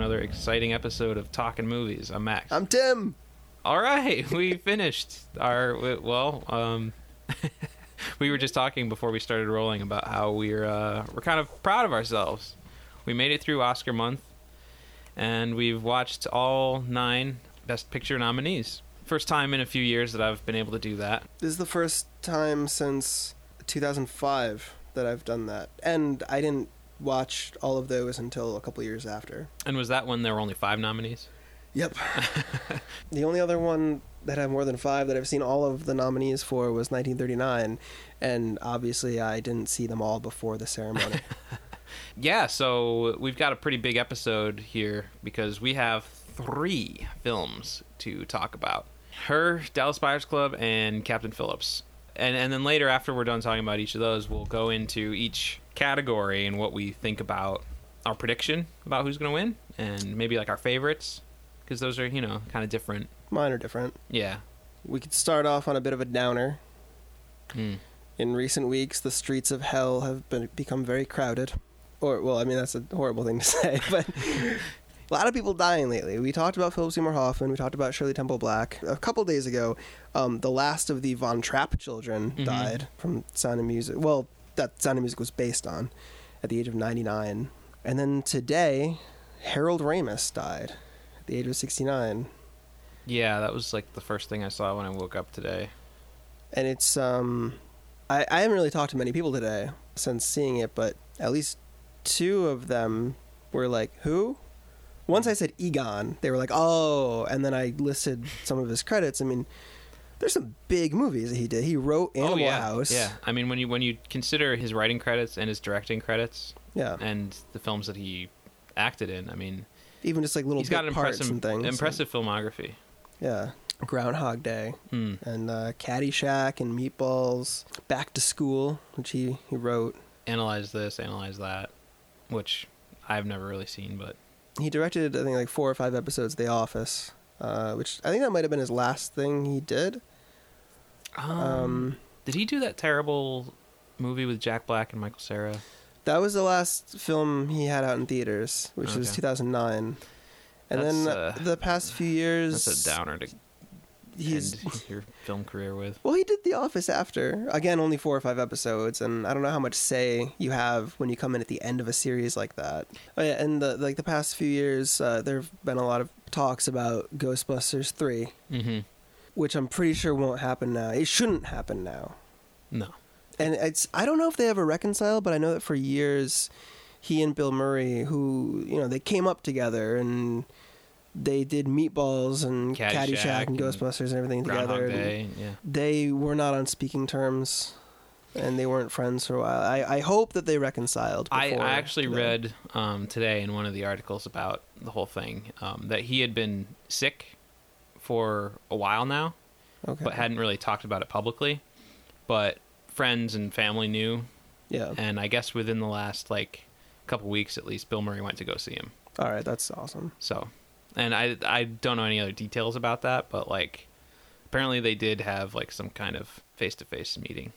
exciting episode of Talking Movies. I'm Max. I'm Tim. All right, we finished our well. Um, we were just talking before we started rolling about how we're uh, we're kind of proud of ourselves. We made it through Oscar month, and we've watched all nine Best Picture nominees. First time in a few years that I've been able to do that. This is the first time since 2005 that I've done that, and I didn't watch all of those until a couple years after. And was that when there were only five nominees? Yep. the only other one that had more than five that I've seen all of the nominees for was 1939, and obviously I didn't see them all before the ceremony. yeah, so we've got a pretty big episode here because we have three films to talk about her, Dallas Buyers Club, and Captain Phillips. And, and then later, after we're done talking about each of those, we'll go into each category and what we think about our prediction about who's going to win and maybe like our favorites because those are, you know, kind of different. Mine are different. Yeah. We could start off on a bit of a downer. Mm. In recent weeks, the streets of hell have been become very crowded. Or, well, I mean, that's a horrible thing to say, but a lot of people dying lately. We talked about Philip Seymour Hoffman. We talked about Shirley Temple Black. A couple days ago, um, the last of the Von Trapp children Mhm. died from Sound of Music. Well, that Sound of Music was based on at the age of 99. And then today, Harold Ramis died at the age of 69. Yeah, that was like the first thing I saw when I woke up today. and it's um I, I haven't really talked to many people today since seeing it but at least two of them were like who once i said egon they were like oh and then i listed some of his credits i mean there's some big movies that he did. He wrote animal oh yeah, house. Yeah. I mean, when you when you consider his writing credits and his directing credits yeah. and the films that he acted in, I mean, even just like little he's got an parts impressive and things impressive filmography. yeah. Groundhog day. Mm. and uh, caddyshack and meatballs. Back to school which he, he wrote. Analyze this, analyze that, which I've never really seen, but he directed I think like four or five episodes of The Office, uh, which I think that might have been his last thing he did. um, Um, did he do that terrible movie with Jack Black and Michael Cera? that was the last film he had out in theaters, which was 2009. And then That's, uh, uh, the past few years, That's a downer to he's your film career with. well, he did The Office after. Again, only four or five episodes, and I don't know how much say you have when you come in at the end of a series like that. Oh yeah, and the like the past few years, uh, there have been a lot of talks about Ghostbusters three, Mm-hmm. which I'm pretty sure won't happen now. It shouldn't happen now. No. and it's I don't know if they ever reconciled, but I know that for years he and Bill Murray, who you know they came up together and they did Meatballs and Caddyshack Caddyshack, and and Ghostbusters and everything together. Day. Yeah. They were not on speaking terms, and they weren't friends for a while. I, I hope that they reconciled. I, before I actually read um, today in one of the articles about the whole thing um, that he had been sick for a while now, okay. but hadn't really talked about it publicly. But friends and family knew, yeah. and I guess within the last like couple weeks at least, Bill Murray went to go see him. All right, that's awesome. So, and I I don't know any other details about that, but like apparently they did have like some kind of face to face meeting.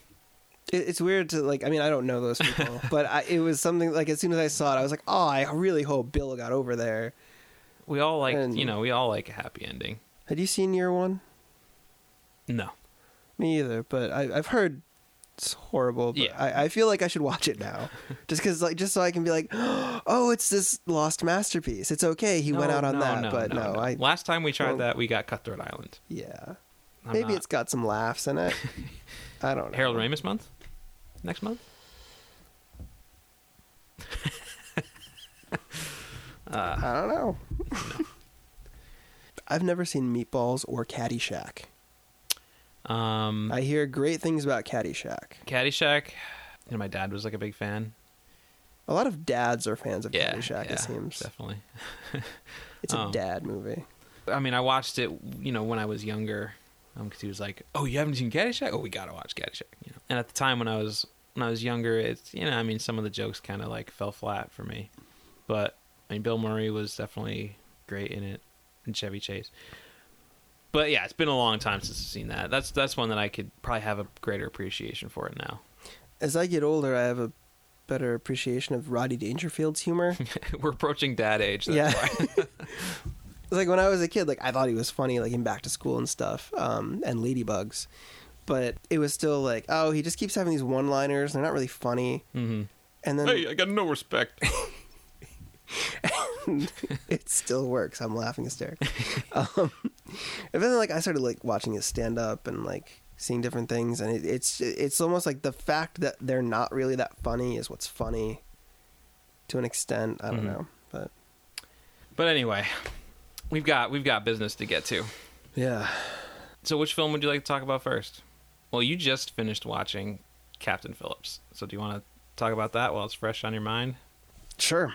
It's weird to like. I mean, I don't know those people, but I, it was something like as soon as I saw it, I was like, oh, I really hope Bill got over there. We all like And- you know we all like a happy ending. Had you seen Year One? No. Me either, but I, I've heard it's horrible. But Yeah. I, I feel like I should watch it now, just because, like, just so I can be like, oh, it's this lost masterpiece. It's okay. He went out on no, that, no, but no, I Last time we tried well- that, we got Cutthroat Island. yeah. I'm Maybe not- it's got some laughs in it. I don't know. Harold Ramis month. Next month. uh, I don't know. I've never seen Meatballs or Caddyshack. Um, I hear great things about Caddyshack. Caddyshack. You know, my dad was like a big fan. A lot of dads are fans of Yeah, Caddyshack. yeah, it seems definitely. it's a um, dad movie. I mean, I watched it, you know, when I was younger, because he was like, "Oh, you haven't seen Caddyshack? Oh, we gotta watch Caddyshack." You know, and at the time when I was when I was younger, it's you know, I mean, some of the jokes kind of like fell flat for me, but I mean, Bill Murray was definitely great in it, and Chevy Chase. But yeah, it's been a long time since I've seen that. That's that's one that I could probably have a greater appreciation for it now. As I get older, I have a better appreciation of Rodney Dangerfield's humor. We're approaching dad age. That's yeah. why. It's like when I was a kid, like I thought he was funny, like in Back to School and stuff, um, and Ladybugs. But it was still like, oh, he just keeps having these one-liners. They're not really funny. hmm And then Hey, I got no respect. it still works. I'm laughing hysterically. um, and then like I started like watching his stand up and like seeing different things, and it, it's it's almost like the fact that they're not really that funny is what's funny to an extent. I don't Mhm. know, but But anyway, we've got we've got business to get to. yeah, So, which film would you like to talk about first? Well, you just finished watching Captain Phillips, so do you want to talk about that while it's fresh on your mind? sure.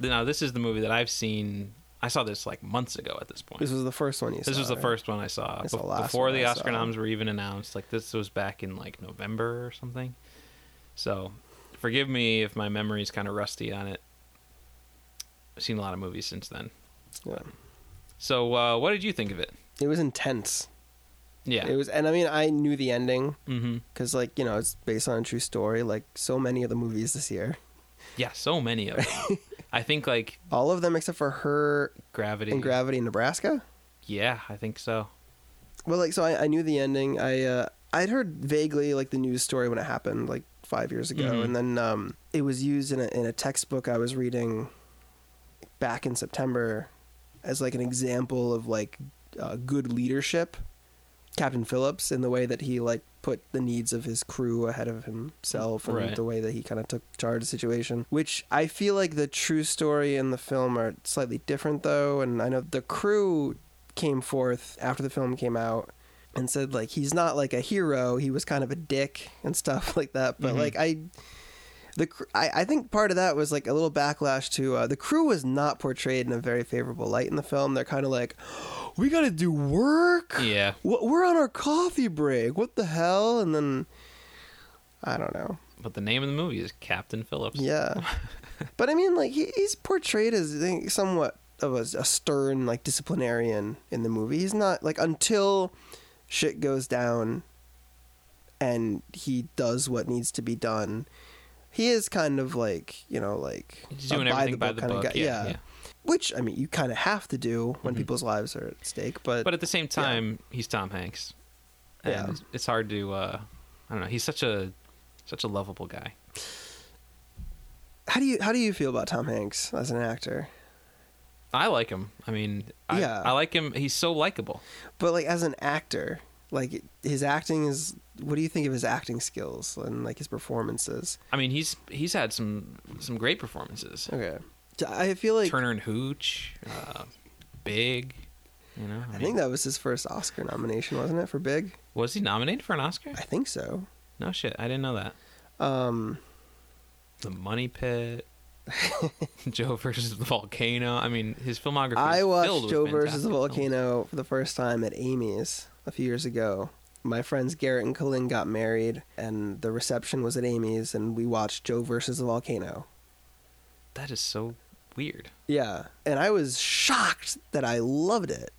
Now, this is the movie that I've seen. I saw this like months ago at this point. This was the first one you saw. This was the right? first one I saw It's the before the I Oscar saw. noms were even announced. Like this was back in like November or something. So, forgive me if my memory's kind of rusty on it. I've seen a lot of movies since then. Yeah. So, uh, what did you think of it? It was intense. Yeah. It was, and I mean, I knew the ending mm-hmm. because, like, you know, it's based on a true story. Like so many of the movies this year, Yeah, so many of them. I think like all of them except for her Gravity. in Gravity, in Nebraska. Yeah, I think so. Well, like, so I, I knew the ending. I uh, I'd heard vaguely like the news story when it happened, like five years ago, Mhm. and then um, it was used in a in a textbook I was reading back in September as like an example of like uh, good leadership. Captain Phillips in the way that he like put the needs of his crew ahead of himself and Right. the way that he kind of took charge of the situation which i feel like the true story and the film are slightly different though and i know the crew came forth after the film came out and said like he's not like a hero he was kind of a dick and stuff like that but Mhm. like i the cr- I, I think part of that was like a little backlash to uh, the crew was not portrayed in a very favorable light in the film they're kind of like we gotta do work Yeah. we're on our coffee break what the hell and then i don't know But the name of the movie is Captain Phillips. yeah but i mean like he, he's portrayed as think, somewhat of a, a stern like disciplinarian in the movie he's not like until shit goes down and he does what needs to be done he is kind of like you know like He's doing everything by the by-the-book kinda yeah, guy. yeah. Which i mean you kind of have to do when Mhm. people's lives are at stake but, But at the same time, he's Tom Hanks. And Yeah. it's- it's hard to. Uh, I don't know. He's such a such a lovable guy. how do you how do you feel about tom hanks as an actor I like him. I mean, I, Yeah. I like him. He's so likable. But like as an actor, like his acting is. What do you think of his acting skills and like his performances? I mean, he's he's had some some great performances. Okay, I feel like Turner and Hooch, uh, Big. You know, I think that was his first Oscar nomination, wasn't it for Big? was he nominated for an Oscar? I think so. No shit, I didn't know that. Um, The Money Pit, Joe versus the Volcano. I mean, his filmography. I watched Joe versus the fantastic films. Volcano for the first time at Amy's a few years ago. My friends Garrett and Colin got married, and the reception was at Amy's, and we watched Joe versus the Volcano. That is so weird. Yeah, and I was shocked that I loved it.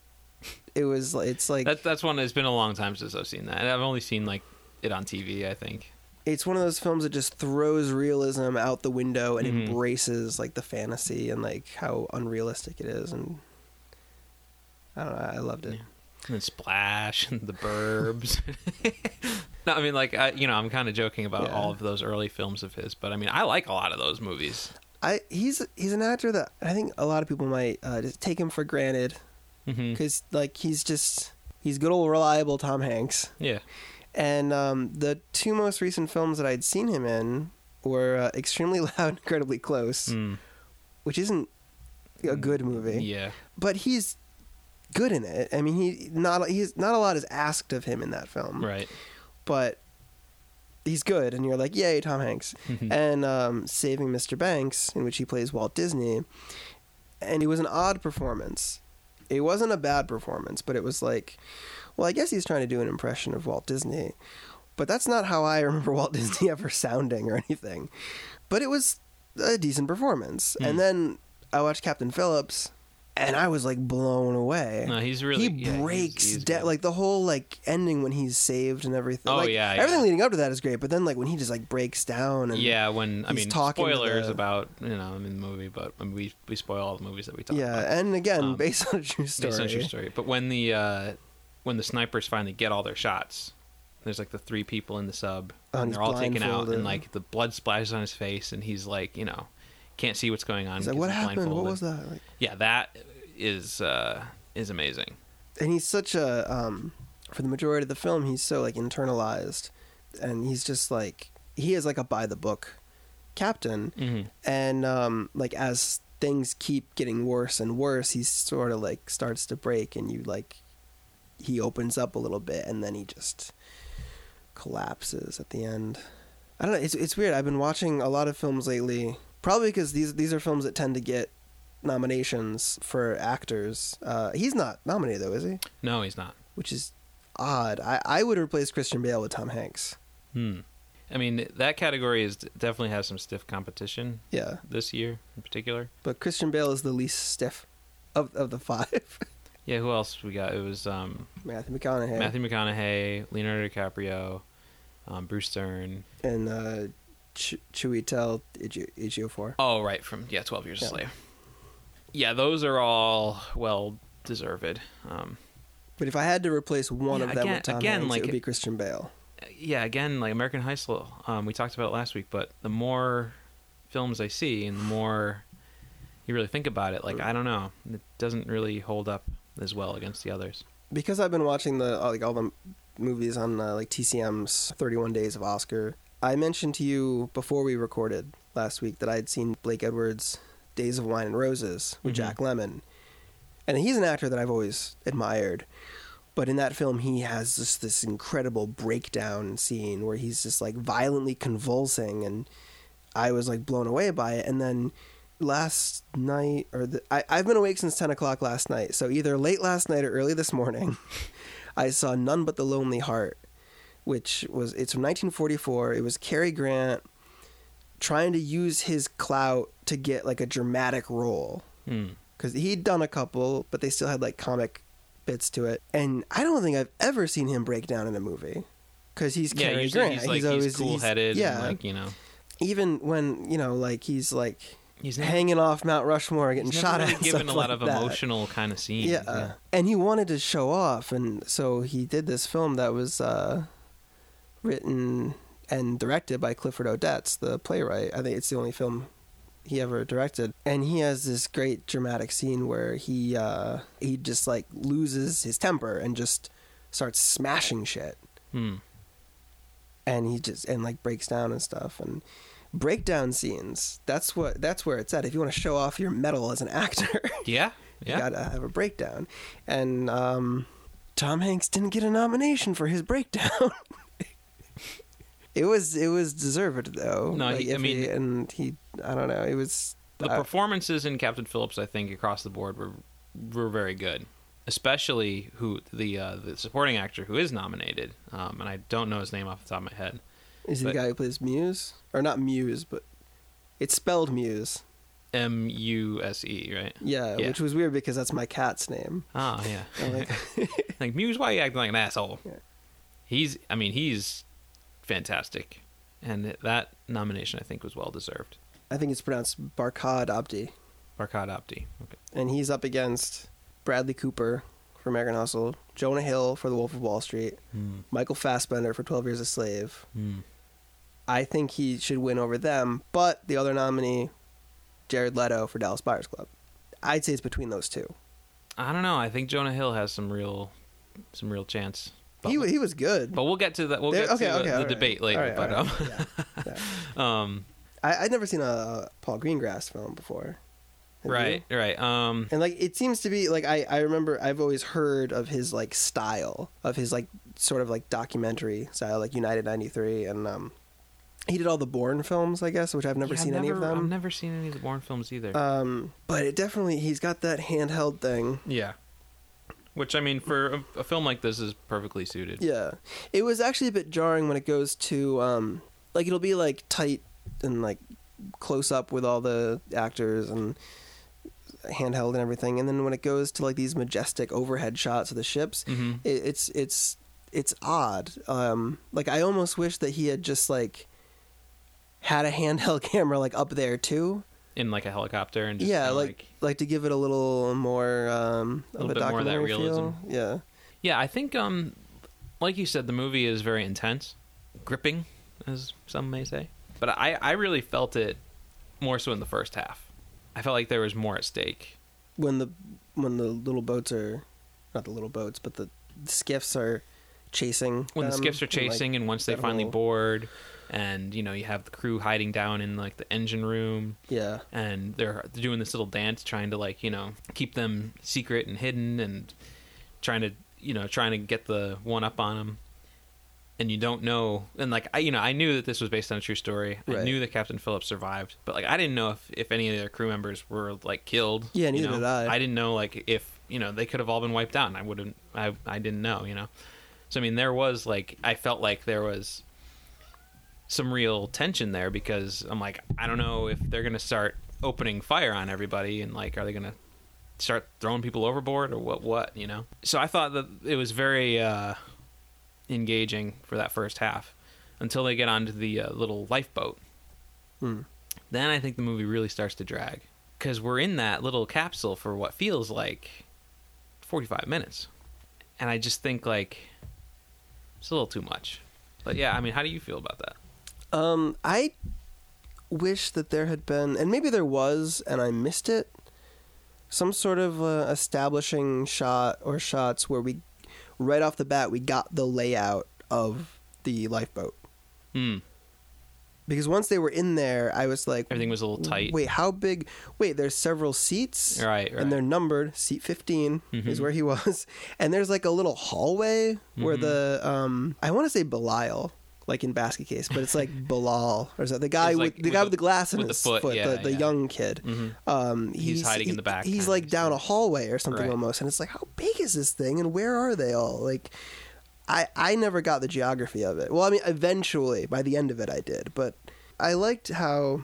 It was it's like That that's one. It's been a long time since I've seen that. And I've only seen like it on TV. I think. it's one of those films that just throws realism out the window and Mhm. embraces like the fantasy and like how unrealistic it is and I don't know, I loved it. Yeah. And Splash and The Burbs. no, I mean like I, you know I'm kind of joking about Yeah. all of those early films of his, but I mean I like a lot of those movies. I he's he's an actor that I think a lot of people might uh, just take him for granted because like he's just he's good old reliable Tom Hanks. Yeah. And um, the two most recent films that I'd seen him in were uh, Extremely Loud, Incredibly Close, Mm. which isn't a good movie. Yeah. but he's good in it. I mean, he not he's not a lot is asked of him in that film, Right. but he's good, and you're like, yay, Tom Hanks. Mhm. and um, Saving Mr. Banks, in which he plays Walt Disney, and it was an odd performance. It wasn't a bad performance, but it was like, well, I guess he's trying to do an impression of Walt Disney, but that's not how I remember Walt Disney ever sounding or anything. But it was a decent performance, Hmm. and then I watched Captain Phillips, and I was like blown away. No, he's really he yeah, breaks he's good. like the whole like ending when he's saved and everything. Oh, like, yeah, yeah. everything leading up to that is great, but then like when he just like breaks down and yeah. When I mean, talking spoilers the- about you know I in the movie, but I mean, we we spoil all the movies that we talk about. yeah, about. and again Um, based on a true story. Based on a true story. But when the uh, when the snipers finally get all their shots, there's like the three people in the sub, Oh, and and they're all taken out, and like the blood splashes on his face, and he's like, you know, can't see what's going on. He's like, what happened? What was that? Like, Yeah, that is uh, is amazing. and he's such a um for the majority of the film he's so like internalized and he's just like he is like a by the book captain Mm-hmm. and um like as things keep getting worse and worse he sort of like starts to break and you like he opens up a little bit and then he just collapses at the end i don't know it's it's weird i've been watching a lot of films lately probably because these these are films that tend to get nominations for actors uh he's not nominated though is he No, he's not. which is odd i i would replace christian bale with tom hanks Hmm. I mean, that category is definitely has some stiff competition yeah this year in particular. but christian bale is the least stiff of of the five Yeah, who else we got? It was um, matthew mcconaughey Matthew McConaughey, Leonardo DiCaprio, um, Bruce Dern. and uh, Ch- Chiwetel Ejiofor. Oh, right, from yeah, Twelve Years Yeah. a Slave. Yeah, those are all well deserved. Um, But if I had to replace one Yeah, of them again- with Tom again, Hanks, like- it would be Christian Bale. yeah, again, like American Hustle. Um, we talked about it last week, but the more films I see, and the more you really think about it, like I don't know, it doesn't really hold up as well against the others. Because I've been watching the uh, like all the movies on uh, like TCM's 31 Days of Oscar. I mentioned to you before we recorded last week that I had seen Blake Edwards' Days of Wine and Roses with Mhm. Jack Lemmon, and he's an actor that I've always admired. But in that film, he has just this incredible breakdown scene where he's just like violently convulsing, and I was like blown away by it. And then last night, or the, I, I've been awake since ten o'clock last night, so either late last night or early this morning, I saw None But the Lonely Heart, which was it's from 1944. It was Cary Grant trying to use his clout to get like a dramatic role Hmm. because he'd done a couple, but they still had like comic bits to it. And I don't think I've ever seen him break down in a movie because he's Yeah, Cary usually Grant. he's like he's, always cool headed. yeah, and like you know, even when you know, like he's like he's never, hanging off Mount Rushmore, getting he's shot at. given a lot like of that. emotional kind of scenes. Yeah. and he wanted to show off, and so he did this film that was uh, written and directed by Clifford Odets, the playwright. I think it's the only film he ever directed, and he has this great dramatic scene where he uh, he just like loses his temper and just starts smashing shit, Hmm. and he just and like breaks down and stuff and. Breakdown scenes. That's what. That's where it's at. If you want to show off your metal as an actor, Yeah. you gotta have a breakdown. And um, Tom Hanks didn't get a nomination for his breakdown. it was it was deserved though. No, Like, he- I mean- and he I don't know. It was the uh, performances in Captain Phillips, I think, across the board were were very good. Especially who the uh, the supporting actor who is nominated, um, and I don't know his name off the top of my head. is he the guy who plays Muse or not Muse, but it's spelled Muse. M U S E, right? Yeah, Yeah. which was weird because that's my cat's name. Oh yeah. Like, like Muse, why are you acting like an asshole? Yeah. He's, I mean, he's fantastic, and that nomination I think was well deserved. I think it's pronounced Barkhad Abdi, Barkhad Abdi. Okay. and he's up against Bradley Cooper for American Hustle, Jonah Hill for The Wolf of Wall Street, Hmm. Michael Fassbender for Twelve Years a Slave. Hmm. I think he should win over them. But the other nominee, Jared Leto for Dallas Buyers Club. I'd say it's between those two. I don't know. I think Jonah Hill has some real, some real chance. But, He he was good. but we'll get to that. We'll There- get okay, to the, okay, the all right. debate later. Right, but right. Yeah, yeah. um, um, I, I'd never seen a Paul Greengrass film before. Have you? right, right. Um, And like it seems to be like I, I remember I've always heard of his like style of his like sort of like documentary style like United 93 and um he did all the Bourne films I guess which I've never yeah, seen I've any of them. I've never seen any of the Bourne films either. Um but it definitely he's got that handheld thing. yeah. Which I mean, for a, a film like this, is perfectly suited. Yeah. It was actually a bit jarring when it goes to um like it'll be like tight and like close up with all the actors and handheld and everything, and then when it goes to like these majestic overhead shots of the ships, Mhm. it, it's it's it's odd. Um, like I almost wish that he had just like had a handheld camera like up there too. In like a helicopter and just yeah, kinda, like, like to give it a little more um, A of little a bit more of that documentary realism. feel. Yeah. Yeah, I think um like you said the movie is very intense, gripping as some may say. But I I really felt it more so in the first half. I felt like there was more at stake. when the when the little boats are not the little boats but the skiffs are chasing When the them, skiffs are and, like, chasing and once they that finally whole- board and you know you have the crew hiding down in like the engine room. Yeah. And they're doing this little dance trying to like you know keep them secret and hidden and trying to you know trying to get the one up on them and you don't know and like i you know i knew that this was based on a true story. I knew that captain phillips survived but like i didn't know if, if any of their crew members were like killed Yeah, you neither know? did I. i didn't know like if you know they could have all been wiped out and i wouldn't i i didn't know you know? So i mean there was like i felt like there was some real tension there because I'm like, I don't know if they're gonna start opening fire on everybody and like, are they gonna start throwing people overboard or what? What you know? So I thought that it was very uh, engaging for that first half until they get onto the uh, little lifeboat. Hmm. Then I think the movie really starts to drag because we're in that little capsule for what feels like 45 minutes, and I just think like it's a little too much. But yeah, I mean, how do you feel about that? Um, I wish that there had been, and maybe there was, and I missed it. Some sort of uh, establishing shot or shots where we, right off the bat, we got the layout of the lifeboat. Hmm. Because once they were in there, I was like, Everything was a little tight. Wait, how big? Wait, there's several seats. Right, right. And they're numbered. Seat 15 is Mhm. where he was. And there's like a little hallway where Mhm. the um I want to say Belial like in basket case, but it's like Bilal or that the guy It's with the with guy the- with the glass in with the his foot, foot, yeah, the, the yeah. young kid. Mhm. Um, He's hiding in the back, He's like down a hallway or something Right. almost, and it's like, how big is this thing, and where are they all? Like, I I never got the geography of it. Well, I mean, eventually by the end of it, I did, but I liked how.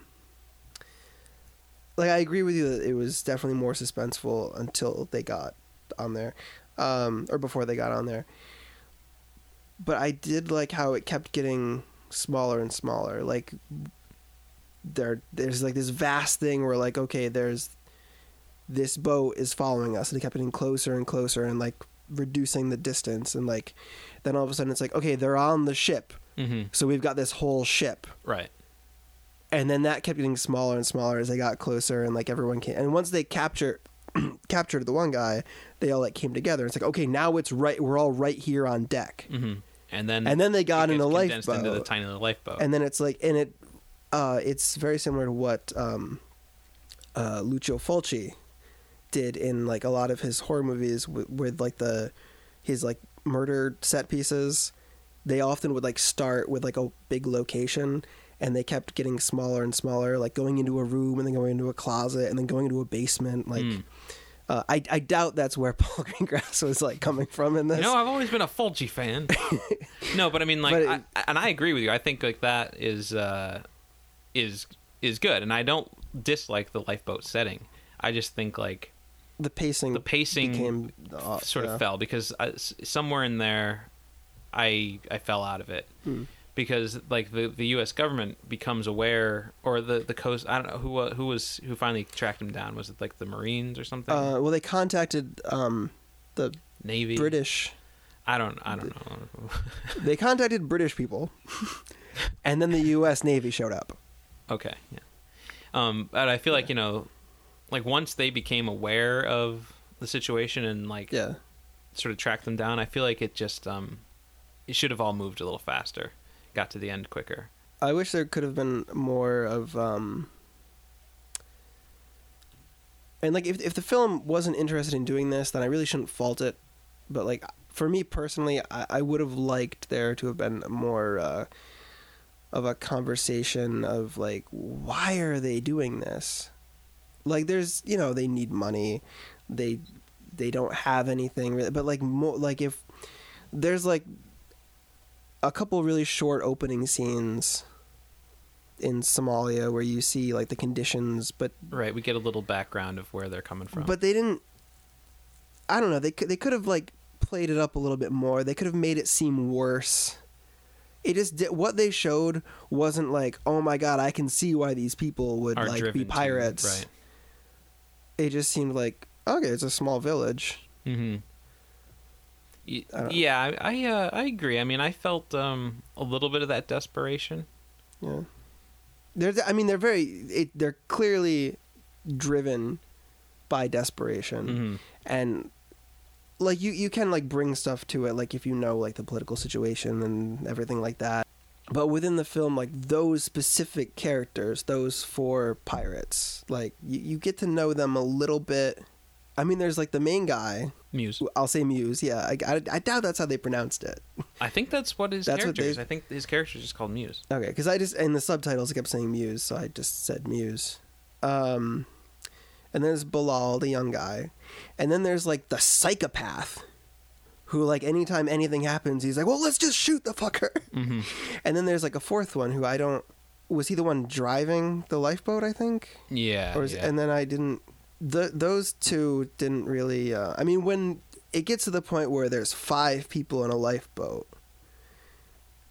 Like I agree with you that it was definitely more suspenseful until they got on there, um, or before they got on there. But I did like how it kept getting smaller and smaller. Like there, there's like this vast thing where like okay, there's this boat is following us, and it kept getting closer and closer, and like reducing the distance, and like then all of a sudden it's like okay, they're on the ship, Mm-hmm. so we've got this whole ship Right. and then that kept getting smaller and smaller as they got closer and like everyone came and once they capture captured the one guy they all like came together it's like okay now it's right we're all right here on deck Mm-hmm. And then and then they got in a condensed into the lifeboat tiny little lifeboat. and then it's like and it uh it's very similar to what um uh lucio fulci did in like a lot of his horror movies with, with like the his like murder set pieces they often would like start with like a big location and they kept getting smaller and smaller like going into a room and then going into a closet and then going into a basement like Mm. Uh, I, I doubt that's where Paul Greengrass was like coming from in this. You know, I've always been a Fulci fan. no, but I mean, like, it- I, and I agree with you. I think like that is uh, is is good, and I don't dislike the lifeboat setting. I just think like the pacing the pacing became uh, sort yeah. of fell because I, s- somewhere in there, I I fell out of it Hmm. Because like the the U.S. government becomes aware, or the the coast. I don't know who who was who finally tracked him down. Was it like the Marines or something? Uh, well, they contacted um, the Navy. British. I don't. I don't know. They contacted British people, and then the U.S. Navy showed up. Okay, yeah. Um, but I feel like you know, like once they became aware of the situation and like Yeah, sort of tracked them down, I feel like it just um, it should have all moved a little faster, got to the end quicker. I wish there could have been more of. Um, and like, if if the film wasn't interested in doing this, then I really shouldn't fault it. But like, for me personally, I, I would have liked there to have been more uh, of a conversation of like, why are they doing this? Like, there's you know they need money, they they don't have anything, really, but like more like if there's like a couple really short opening scenes in Somalia where you see like the conditions, but Right, we get a little background of where they're coming from. but they didn't. I don't know. They could they could have like played it up a little bit more. They could have made it seem worse. It just did, what they showed wasn't like, oh my god, I can see why these people would are like be to- pirates. right. It just seemed like okay, it's a small village. Mm-hmm. I Yeah, I I, uh, I agree. I mean, I felt um, a little bit of that desperation. Yeah, they're. I mean, they're very. It, they're clearly driven by desperation, Mm-hmm. and like you, you can like bring stuff to it, like if you know like the political situation and everything like that. But within the film, like those specific characters, those four pirates, like you, you get to know them a little bit. I mean, there's like the main guy. Muse. I'll say Muse. Yeah, I, I, I doubt that's how they pronounced it. I think that's what his That's what character is. I think his character is just called Muse. Okay, because I just in the subtitles it kept saying Muse, so I just said Muse. Um, and then there's Bilal, the young guy, and then there's like the psychopath, who like anytime anything happens, he's like, "Well, let's just shoot the fucker." Mm-hmm. And then there's like a fourth one who I don't. Was he the one driving the lifeboat? I think. Yeah. Or is, yeah. and then I didn't. The those two didn't really. Uh, I mean, when it gets to the point where there's five people in a lifeboat,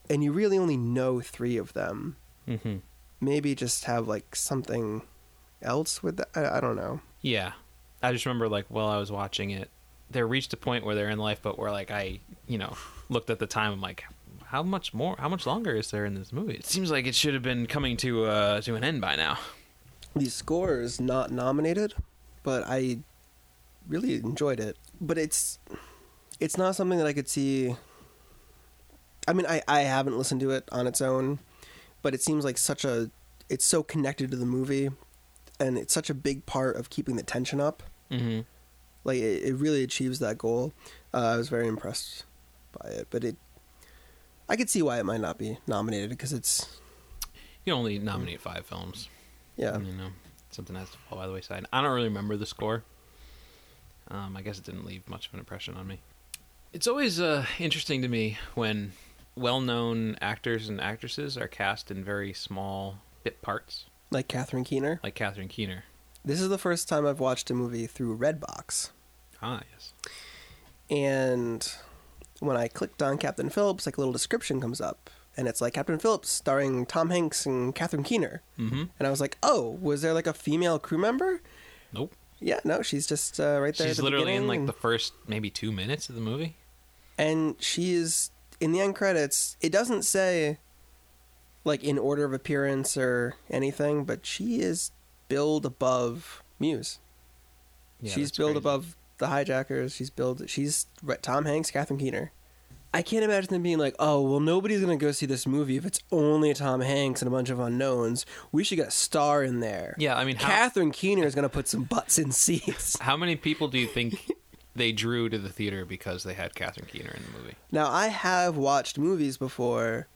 and you really only know three of them, mm-hmm. maybe just have like something else with that. I, I don't know. Yeah. I just remember like while I was watching it, they reached a point where they're in lifeboat where like I, you know, looked at the time. I'm like, how much more? How much longer is there in this movie? It seems like it should have been coming to uh to an end by now. The score is not nominated, but I really enjoyed it. But it's it's not something that I could see. I mean, I I haven't listened to it on its own, but it seems like such a it's so connected to the movie, and it's such a big part of keeping the tension up. Mm-hmm. Like it, it really achieves that goal. Uh, I was very impressed by it, but it I could see why it might not be nominated because it's You can only nominate five films. yeah. You know, something has to fall by the wayside. I don't really remember the score. Um, I guess it didn't leave much of an impression on me. It's always uh, interesting to me when well-known actors and actresses are cast in very small bit parts, Like Catherine Keener. like Catherine Keener. This is the first time I've watched a movie through Redbox. Ah, yes. And when I clicked on Captain Phillips, like a little description comes up. And it's like Captain Phillips starring Tom Hanks and Catherine Keener. Mm-hmm. And I was like, oh, was there like a female crew member? Nope. Yeah, no, she's just uh, right there. She's the literally in like the first maybe two minutes of the movie. and she is in the end credits. It doesn't say like in order of appearance or anything, but she is billed above Muse. Yeah, she's billed crazy. above the hijackers. She's billed. She's Tom Hanks, Catherine Keener. I can't imagine them being like, "Oh, well, nobody's gonna go see this movie if it's only Tom Hanks and a bunch of unknowns. We should get a star in there." Yeah, I mean, how, Catherine Keener is gonna put some butts in seats. how many people do you think they drew to the theater because they had Catherine Keener in the movie? Now, I have watched movies before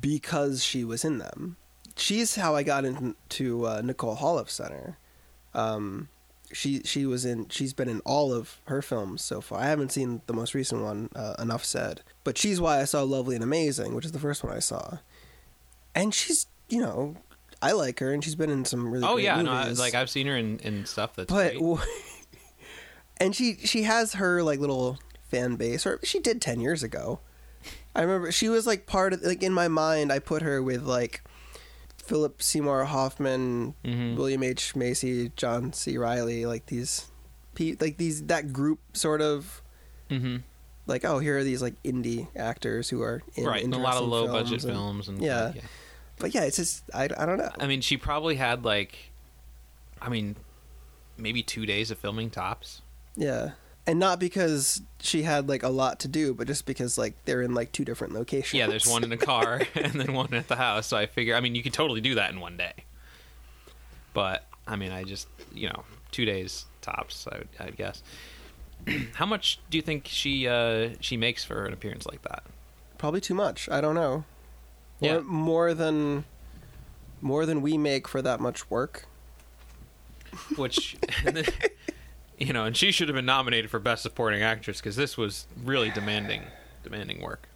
because she was in them. She's how I got into uh, Nicole Holofcener. Um, she she was in. She's been in all of her films so far. I haven't seen the most recent one. Uh, enough said. But she's why I saw Lovely and Amazing, which is the first one I saw. And she's you know, I like her, and she's been in some really. Oh yeah, no, I, movies. like I've seen her in, in stuff that's but and she she has her like little fan base or she did 10 years ago i remember she was like part of like in my mind i put her with like philip seymour hoffman Mhm. william h macy john c reilly like these pe- like these that group sort of Mm-hmm. like oh here are these like indie actors who are in right, a lot of low budget films and- films and yeah. yeah. but yeah it's just I, I don't know I mean, she probably had like, I mean, maybe two days of filming tops. Yeah. And not because she had like a lot to do, but just because like they're in like two different locations. Yeah, there's one in the car and then one at the house. So I figure, I mean, you could totally do that in one day. But I mean, I just, you know, two days tops. I would, I'd guess. How much do you think she uh, she makes for an appearance like that? Probably too much. I don't know. More, Yeah. more than more than we make for that much work. Which, you know, and she should have been nominated for best supporting actress because this was really demanding, demanding work.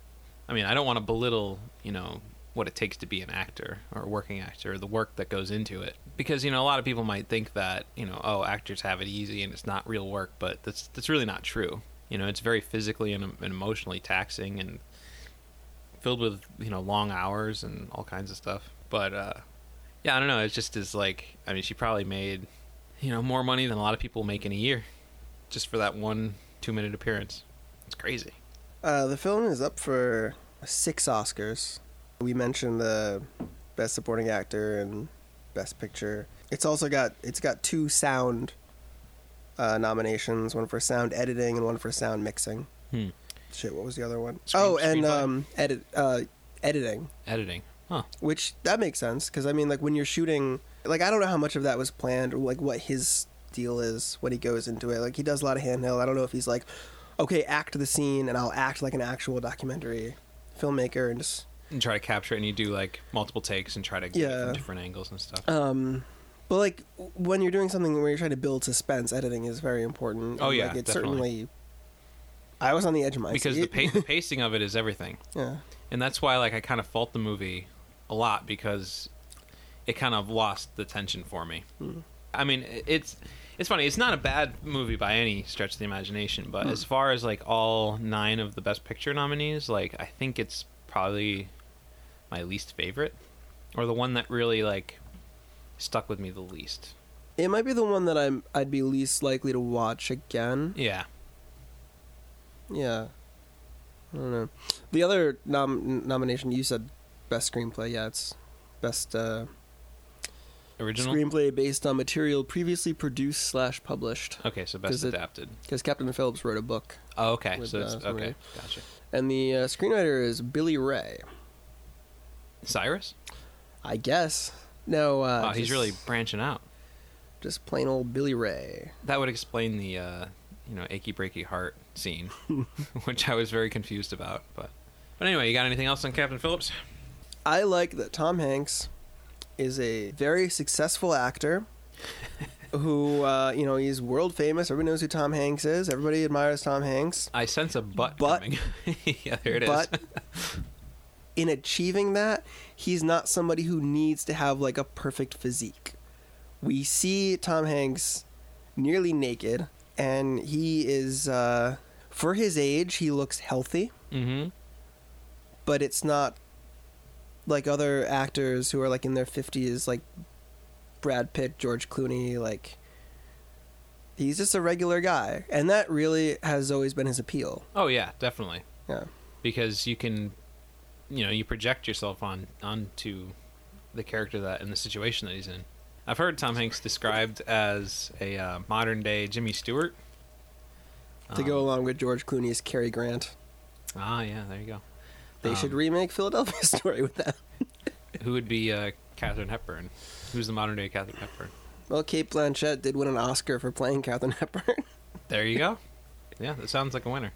I mean, I don't want to belittle, you know, what it takes to be an actor or a working actor, the work that goes into it. Because you know, a lot of people might think that you know, oh, actors have it easy and it's not real work, but that's that's really not true. You know, it's very physically and, and emotionally taxing and filled with you know long hours and all kinds of stuff. But uh, yeah, I don't know. It's just as like I mean, she probably made you know more money than a lot of people make in a year just for that one two minute appearance. It's crazy. Uh, the film is up for six Oscars. We mentioned the best supporting actor and best picture. It's also got it's got two sound uh, nominations, one for sound editing and one for sound mixing. Hmm. Shit, what was the other one? Screen- oh, and um, edit uh, editing, Editing. Huh. which that makes sense because I mean, like when you're shooting, like I don't know how much of that was planned or like what his deal is when he goes into it. Like he does a lot of handheld. I don't know if he's like, okay, act the scene and I'll act like an actual documentary filmmaker and just And try to capture it and you do like multiple takes and try to get Yeah. different angles and stuff. Um, but like when you're doing something where you're trying to build suspense, editing is very important. Oh, And, yeah, like, it definitely. certainly. I was on the edge of my because the, pa- the pacing of it is everything. yeah, And that's why like I kind of fault the movie a lot because it kind of lost the tension for me. Hmm. I mean, it's it's funny. It's not a bad movie by any stretch of the imagination, but Hmm. as far as like all nine of the best picture nominees, like I think it's probably my least favorite or the one that really like stuck with me the least. it might be the one that I'm. I'd be least likely to watch again. Yeah. Yeah, I don't know. The other nom- nomination you said, best screenplay. Yeah, it's best uh, Original. screenplay based on material previously produced slash published. Okay, so best adapted. Because Captain Phillips wrote a book, Oh, okay. with, So it's uh, okay. Gotcha. and the uh, screenwriter is Billy Ray. Cyrus? I guess. No, uh, wow, he's really branching out. just plain old Billy Ray. That would explain the uh, you know achy breaky heart scene, which I was very confused about. But but anyway, you got anything else on Captain Phillips? I like that Tom Hanks is a very successful actor who, uh, you know, he's world famous. Everybody knows who Tom Hanks is. Everybody admires Tom Hanks. I sense a butt, But- coming. yeah, there it is. but in achieving that, he's not somebody who needs to have like a perfect physique. We see Tom Hanks nearly naked, and he is, uh, for his age, he looks healthy. mm-hmm. but it's not like other actors who are like in their 50s like Brad Pitt, George Clooney like he's just a regular guy and that really has always been his appeal. Oh yeah, definitely. Yeah. Because you can, you know, you project yourself on onto the character that in the situation that he's in. I've heard Tom Hanks described as a uh, modern day Jimmy Stewart. To go Um, along with George Clooney's Cary Grant. Ah, yeah, there you go. They should um, remake Philadelphia Story with that. Who would be uh, Katharine Hepburn? Who's the modern day Katharine Hepburn? Well, Cate Blanchett did win an Oscar for playing Katharine Hepburn. There you go. Yeah, that sounds like a winner.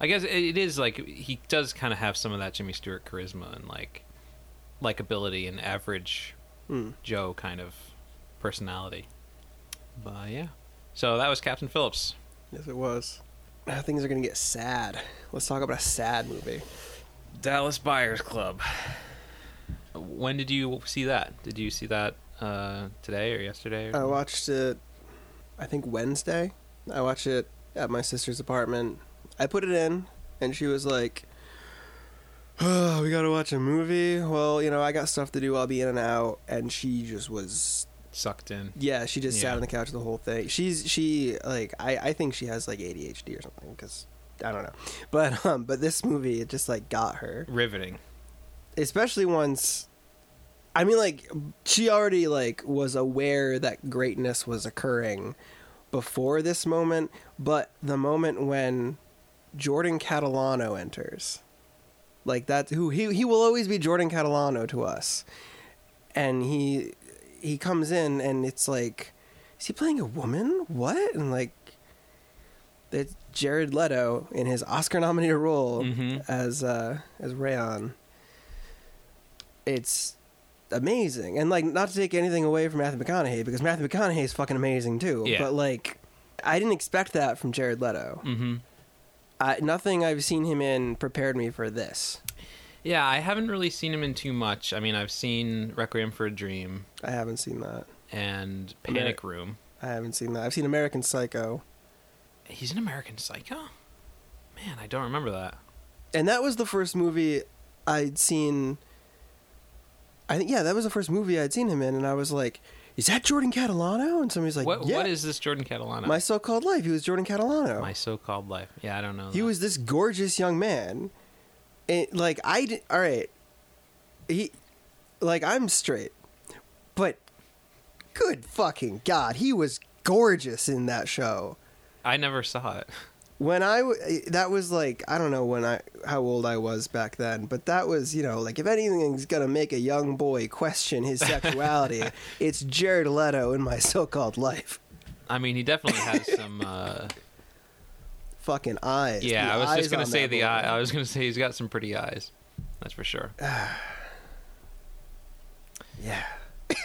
I guess it is like he does kind of have some of that Jimmy Stewart charisma and like likability and average Hmm. Joe kind of personality. But yeah. So that was Captain Phillips. Yes, it was. Now things are going to get sad. Let's talk about a sad movie. Dallas Buyers Club. When did you see that? Did you see that uh, today or yesterday? Or I watched it, I think Wednesday. I watched it at my sister's apartment. I put it in, and she was like, oh, "We gotta watch a movie." Well, you know, I got stuff to do. I'll be in and out, and she just was, Sucked in. yeah, she just sat on the couch the whole thing. She's she like I I think she has like ADHD or something because I don't know, but um, but this movie it just like got her. Riveting. especially once i mean like she already like was aware that greatness was occurring before this moment but the moment when jordan catalano enters like that who he, he will always be jordan catalano to us. And he he comes in and it's like is he playing a woman? What? And like it's jared leto in his oscar nominated role Mhm. as uh as rayon it's amazing. And like not to take anything away from Matthew McConaughey because Matthew McConaughey is fucking amazing too. Yeah. But like I didn't expect that from Jared Leto. Mm-hmm. I, nothing I've seen him in prepared me for this. Yeah, I haven't really seen him in too much. I mean, I've seen Requiem for a Dream I haven't seen that. and Panic Room. I haven't seen that. I've seen American Psycho, He's an American Psycho? Man, I don't remember that. and that was the first movie I'd seen. I think yeah, that was the first movie I'd seen him in, and I was like, "Is that Jordan Catalano?" And somebody's like, what "Yeah." what is this Jordan Catalano? My so-called life? He was Jordan Catalano. My so-called life. Yeah, I don't know. He that. was this gorgeous young man. And like I did, all right. He like I'm straight. But good fucking god, he was gorgeous in that show. I never saw it. When I w- that was like I don't know when I how old I was back then, but that was, you know, like if anything's to make a young boy question his sexuality, it's Jared Leto in my so-called life. I mean, he definitely has some. Uh, Fucking eyes. yeah, The I was just gonna say the boy. eye. I was gonna say he's got some pretty eyes. That's for sure. Yeah.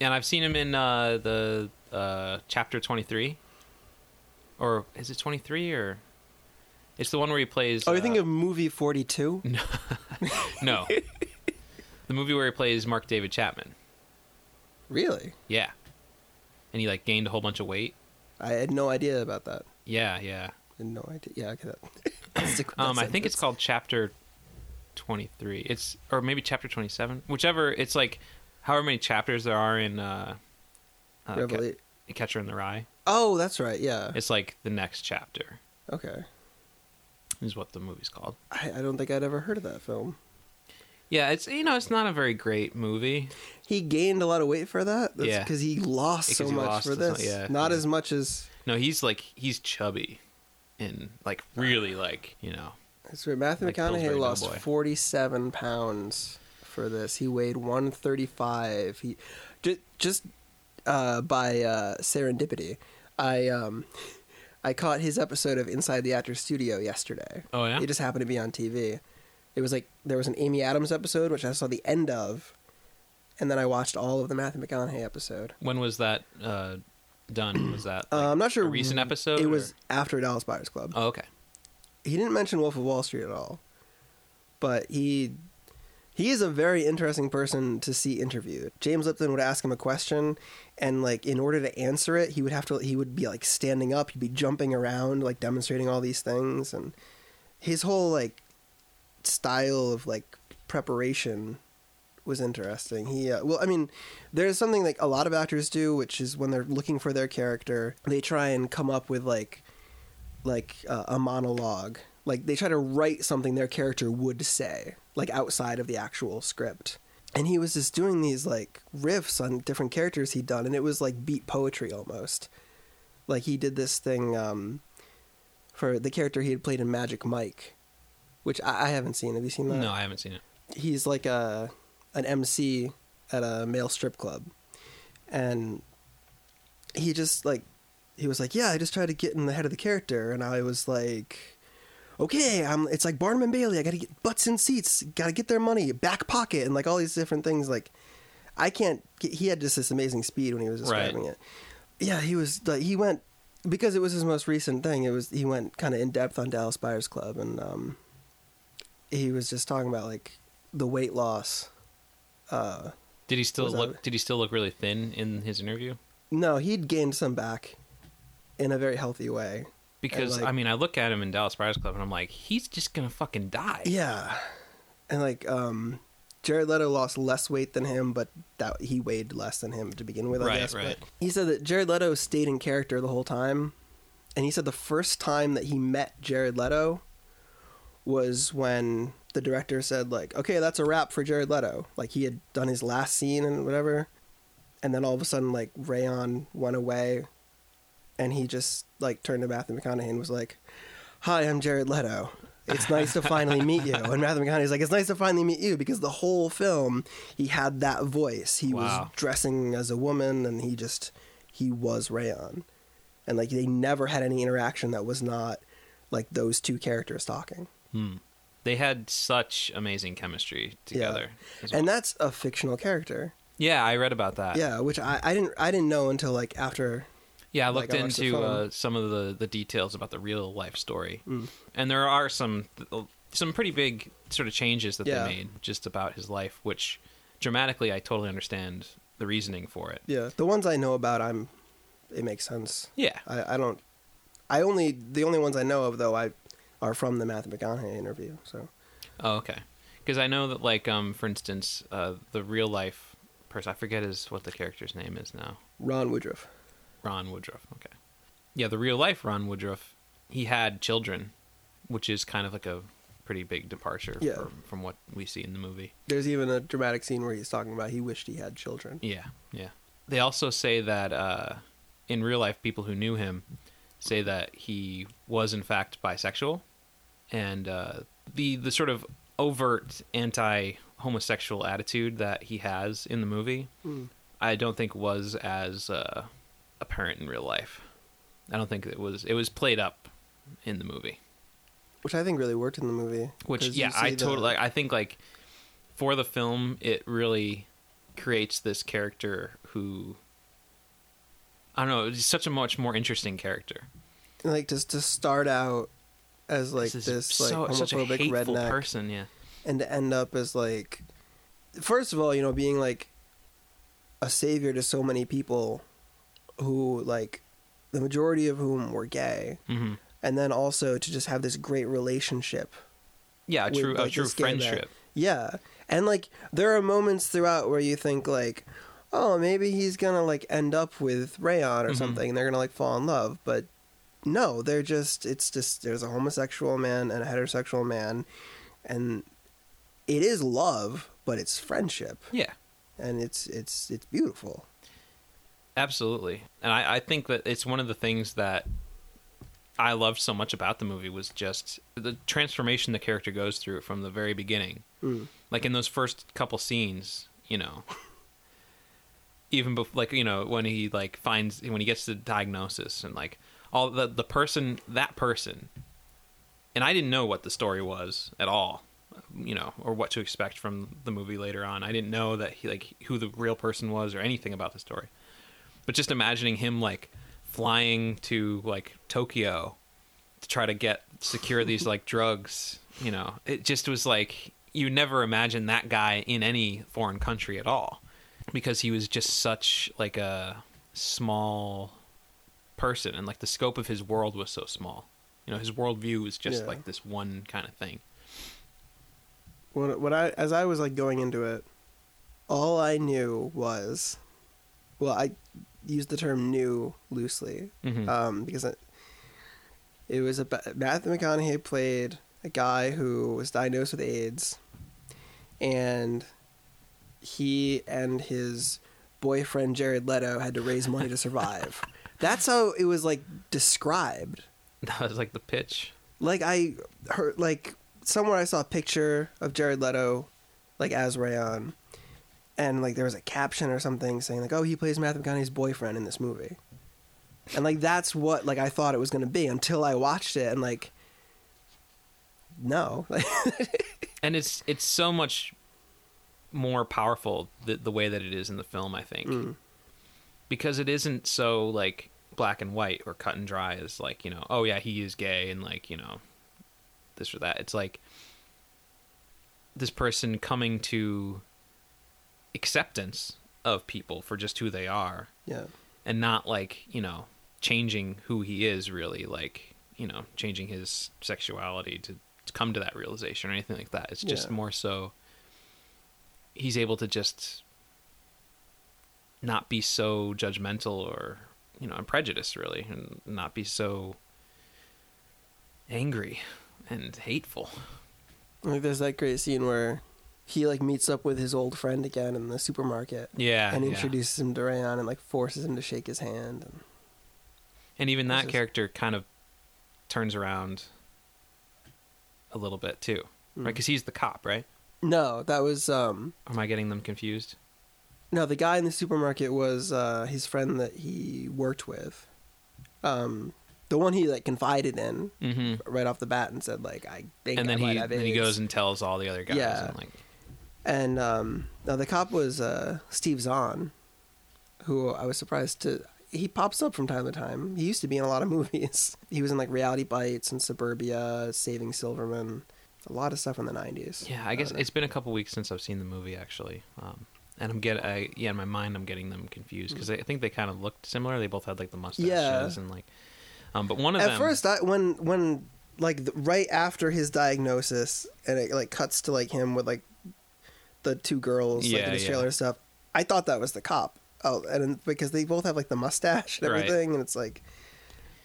And I've seen him in uh, the uh, chapter twenty three, or is it twenty three or? It's the one where he plays. Oh, you uh, think of movie 42? no, the movie where he plays Mark David Chapman. Really? Yeah, and he like gained a whole bunch of weight. I had no idea about that. Yeah, yeah. I had no idea. Yeah, okay. That. Um, I think it's called chapter twenty three. It's or maybe chapter twenty seven. Whichever. It's like however many chapters there are in uh, uh, Revela- Catcher in the Rye. Oh, that's right. Yeah. It's like the next chapter Okay. is what the movie's called. I, I don't think I'd ever heard of that film. Yeah, it's you know it's not a very great movie. He gained a lot of weight for that. Yeah. Because he lost Because so he much lost for this. yeah, Not yeah. as much as. No, he's like he's chubby, and like really like you know. That's right. Matthew Like McConaughey lost Doughboy. 47 pounds for this. He weighed 135. He just just uh, by uh, serendipity, I um, I caught his episode of Inside the Actors Studio yesterday. Oh yeah. It just happened to be on TV. It was like there was an Amy Adams episode which I saw the end of, and then I watched all of the Matthew McConaughey episode. When was that uh, done? Was that Uh, I'm not sure. a recent episode? It or- was after Dallas Buyers Club. Oh okay. he didn't mention Wolf of Wall Street at all, but he he is a very interesting person to see interviewed. James Lipton would ask him a question, and like in order to answer it, he would have to he would be like standing up, he'd be jumping around, like demonstrating all these things, and his whole like style of like preparation was interesting. He uh, well, I mean, there's something like a lot of actors do, which is when they're looking for their character, they try and come up with like like uh, a monologue. Like they try to write something their character would say, like outside of the actual script. And he was just doing these like riffs on different characters he'd done, and it was like beat poetry almost. Like he did this thing um, for the character he had played in Magic Mike, which I, I haven't seen. Have you seen that? No, I haven't seen it. he's like a an MC at a male strip club, and he just like he was like, yeah, I just tried to get in the head of the character, and I was like, okay, I'm. It's like Barnum and Bailey. I got to get butts in seats. Got to get their money, back pocket, and like all these different things. Like, I can't. Get, he had just this amazing speed when he was Right. describing it. Yeah, he was like he went because it was his most recent thing. It was he went kind of in depth on Dallas Buyers Club, and um, he was just talking about like the weight loss. Uh, Did he still that- look? Did he still look really thin in his interview? no, he'd gained some back in a very healthy way. Because like- I mean, I look at him in Dallas Buyers Club, and I'm like, he's just gonna fucking die. Yeah, and like um, Jared Leto lost less weight than him, but that he weighed less than him to begin with. I Right, guess. right. But he said that Jared Leto stayed in character the whole time, and he said the first time that he met Jared Leto was when the director said like, "Okay, that's a wrap for Jared Leto." Like he had done his last scene and whatever, and then all of a sudden like Rayon went away, and he just like turned to Matthew McConaughey and was like, "Hi, I'm Jared Leto." It's nice to finally meet you. And Matthew McConaughey's like, it's nice to finally meet you because the whole film he had that voice. He Wow. was dressing as a woman and he just he was Rayon. And like they never had any interaction that was not like those two characters talking. Hmm. They had such amazing chemistry together. as well. And that's a fictional character. yeah, I read about that. Yeah, which I, I didn't I didn't know until like after Yeah, I looked into uh, some of the, the details about the real life story, Mm. and there are some some pretty big sort of changes that Yeah. they made just about his life, which dramatically I totally understand the reasoning for it. Yeah, the ones I know about, I'm. It makes sense. Yeah. I, I don't. I only the only ones I know of though I are from the Matthew McConaughey interview. So Oh, okay. Because I know that, like, um, for instance, uh, the real life person, I forget is what the character's name is now. Ron Woodroof. Ron Woodroof. Okay. Yeah, the real life Ron Woodroof, he had children, which is kind of like a pretty big departure Yeah. from, from what we see in the movie. There's even a dramatic scene where he's talking about he wished he had children. Yeah, yeah. They also say that uh, in real life, people who knew him say that he was in fact bisexual, and uh, the the sort of overt anti homosexual attitude that he has in the movie, Mm. I don't think was as uh, apparent in real life. I don't think it was. It was played up in the movie. Which I think really worked in the movie. Which yeah, I the- totally. I think like for the film, it really creates this character who I don't know. It's such a much more interesting character. like just to start out as like is this like so- such a homophobic redneck person. Yeah, and to end up as like first of all you know being like a savior to so many people who like the majority of whom were gay. Hmm and then also to just have this great relationship yeah, with, true, a like, true this gay man. friendship. yeah. And like there are moments throughout where you think like oh maybe he's gonna like end up with rayon or Mhm. something and they're gonna like fall in love. But no they're just it's just there's a homosexual man and a heterosexual man. And it is love but it's friendship. Yeah, and it's it's it's beautiful absolutely. And I, I think that it's one of the things that I loved so much about the movie was just the transformation the character goes through from the very beginning. Mm. like in those first couple scenes, you know, even before, like you know, when he like finds when he gets the diagnosis and like all the the person that person, and I didn't know what the story was at all, you know, or what to expect from the movie later on. I didn't know that he like who the real person was or anything about the story, but just imagining him like flying to like Tokyo to try to get secure these like drugs you know? It just was like you never imagine that guy in any foreign country at all because he was just such like a small person and like the scope of his world was so small. You know his worldview was just Yeah. like this one kind of thing. What, what I as I was like going into it, all I knew was, well, I used the term new loosely Mhm. um, because it, it was a Matthew McConaughey played a guy who was diagnosed with AIDS, and he and his boyfriend Jared Leto had to raise money to survive. That's how it was like described that was like the pitch like I heard like somewhere I saw a picture of Jared Leto like as Rayon and like there was a caption or something saying like oh he plays Matthew McConaughey's boyfriend in this movie. And like that's what like I thought it was going to be until I watched it and like no. and it's it's so much more powerful the, the way that it is in the film i think Mm. because it isn't so like black and white or cut and dry as like you know oh yeah he is gay and like you know this or that it's like this person coming to acceptance of people for just who they are yeah. and not like you know changing who he is really like you know changing his sexuality to, to come to that realization or anything like that it's just Yeah. more so he's able to just not be so judgmental or you know and prejudiced really and not be so angry and hateful Like there's that great scene where he like meets up with his old friend again in the supermarket yeah and yeah. introduces him to Rayon and like forces him to shake his hand and and even that is- character kind of turns around a little bit too right Mm. because he's the cop right No, that was um am I getting them confused? no, the guy in the supermarket was uh his friend that he worked with. Um the one he like confided in Mm-hmm. right off the bat and said like I think And I then might he then he goes and tells all the other guys. Yeah. And like, and um now the cop was uh Steve Zahn who I was surprised to he pops up from time to time. He used to be in a lot of movies. He was in like Reality Bites and Suburbia, Saving Silverman. a lot of stuff in the '90s. Yeah, I guess Uh, it's been a couple weeks since I've seen the movie actually, um, and I'm get I, yeah in my mind I'm getting them confused because I think they kind of looked similar. They both had like the mustaches Yeah. and like, um, but one of them. At them first, I, when when like the, right after his diagnosis, and it like cuts to like him with like the two girls like Yeah, in his yeah. trailer and stuff. I thought that was the cop. Oh, and because they both have like the mustache and Right. everything, and it's like.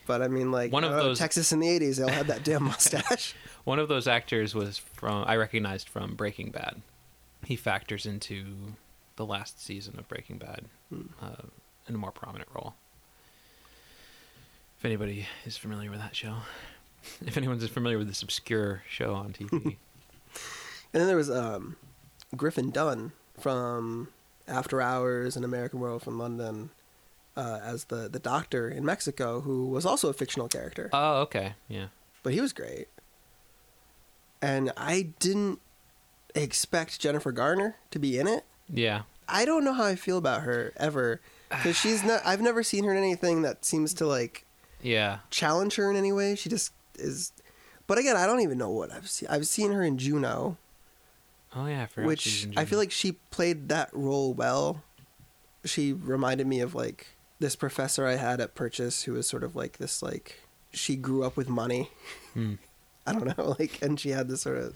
But I mean, like One of know, those- Texas in the '80s, they all had that damn mustache. one of those actors was from I recognized from Breaking Bad. He factors into the last season of Breaking Bad Hmm. uh, in a more prominent role. If anybody is familiar with that show, if anyone's familiar with this obscure show on TV, And then there was um, Griffin Dunne from After Hours and American Werewolf from London uh, as the, the doctor in Mexico, who was also a fictional character, oh okay, yeah, but he was great. And I didn't expect Jennifer Garner to be in it. yeah, I don't know how I feel about her ever because she's not. I've never seen her in anything that seems to like yeah. challenge her in any way. She just is. But again, I don't even know what I've seen. I've seen her in Juno. Oh yeah, I which I feel like she played that role well. She reminded me of like this professor I had at Purchase who was sort of like this like she grew up with money. Hmm. I don't know, like and she had this sort of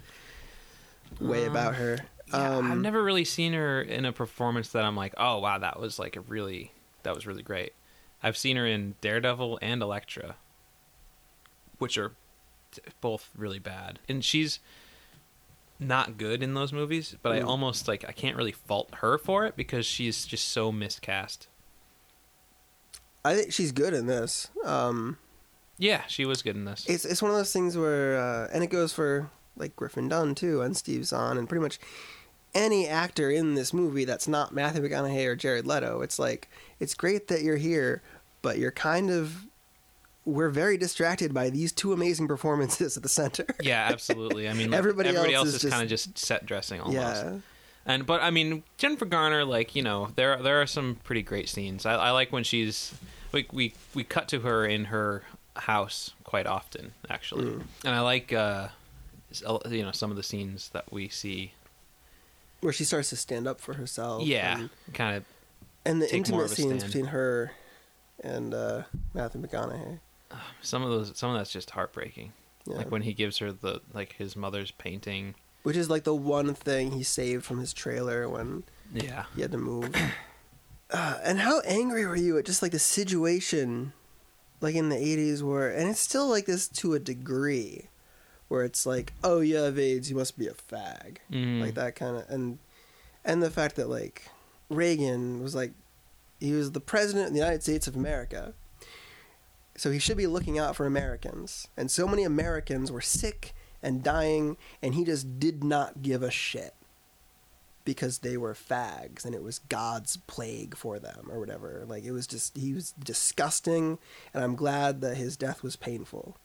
way Um, about her. Yeah, um, I've never really seen her in a performance that I'm like, oh wow, that was like a really that was really great. I've seen her in Daredevil and Elektra, which are both really bad, and she's not good in those movies. But I Mm. almost like I can't really fault her for it because she's just so miscast. I think she's good in this. Um, Yeah, she was good in this. it's it's one of those things where uh, and it goes for like Griffin Dunne too and Steve Zahn and pretty much any actor in this movie that's not Matthew McConaughey or Jared Leto. It's like it's great that you're here, but you're kind of we're very distracted by these two amazing performances at the center. yeah, absolutely. I mean, like, Everybody everybody else else, is is, kind of just set dressing almost. yeah. And but I mean Jennifer Garner, like you know, there there are some pretty great scenes. I, I like when she's we we we cut to her in her house quite often actually, Mm. and I like uh, you know some of the scenes that we see. Where she starts to stand up for herself. Yeah, And, kind of. and the intimate scenes between her and uh, Matthew McConaughey. Some of those, some of that's just heartbreaking. Yeah. Like when he gives her the like his mother's painting. Which is like the one thing he saved from his trailer when Yeah, he had to move. Uh, and how angry were you at just like the situation, like in the '80s, where and it's still like this to a degree, where it's like, oh, you have AIDS, you must be a fag, Mhm. like that kind of, and and the fact that like Reagan was like, he was the president of the United States of America, so he should be looking out for Americans, and so many Americans were sick and dying, and he just did not give a shit because they were fags and it was God's plague for them or whatever. Like it was just he was disgusting and I'm glad that his death was painful.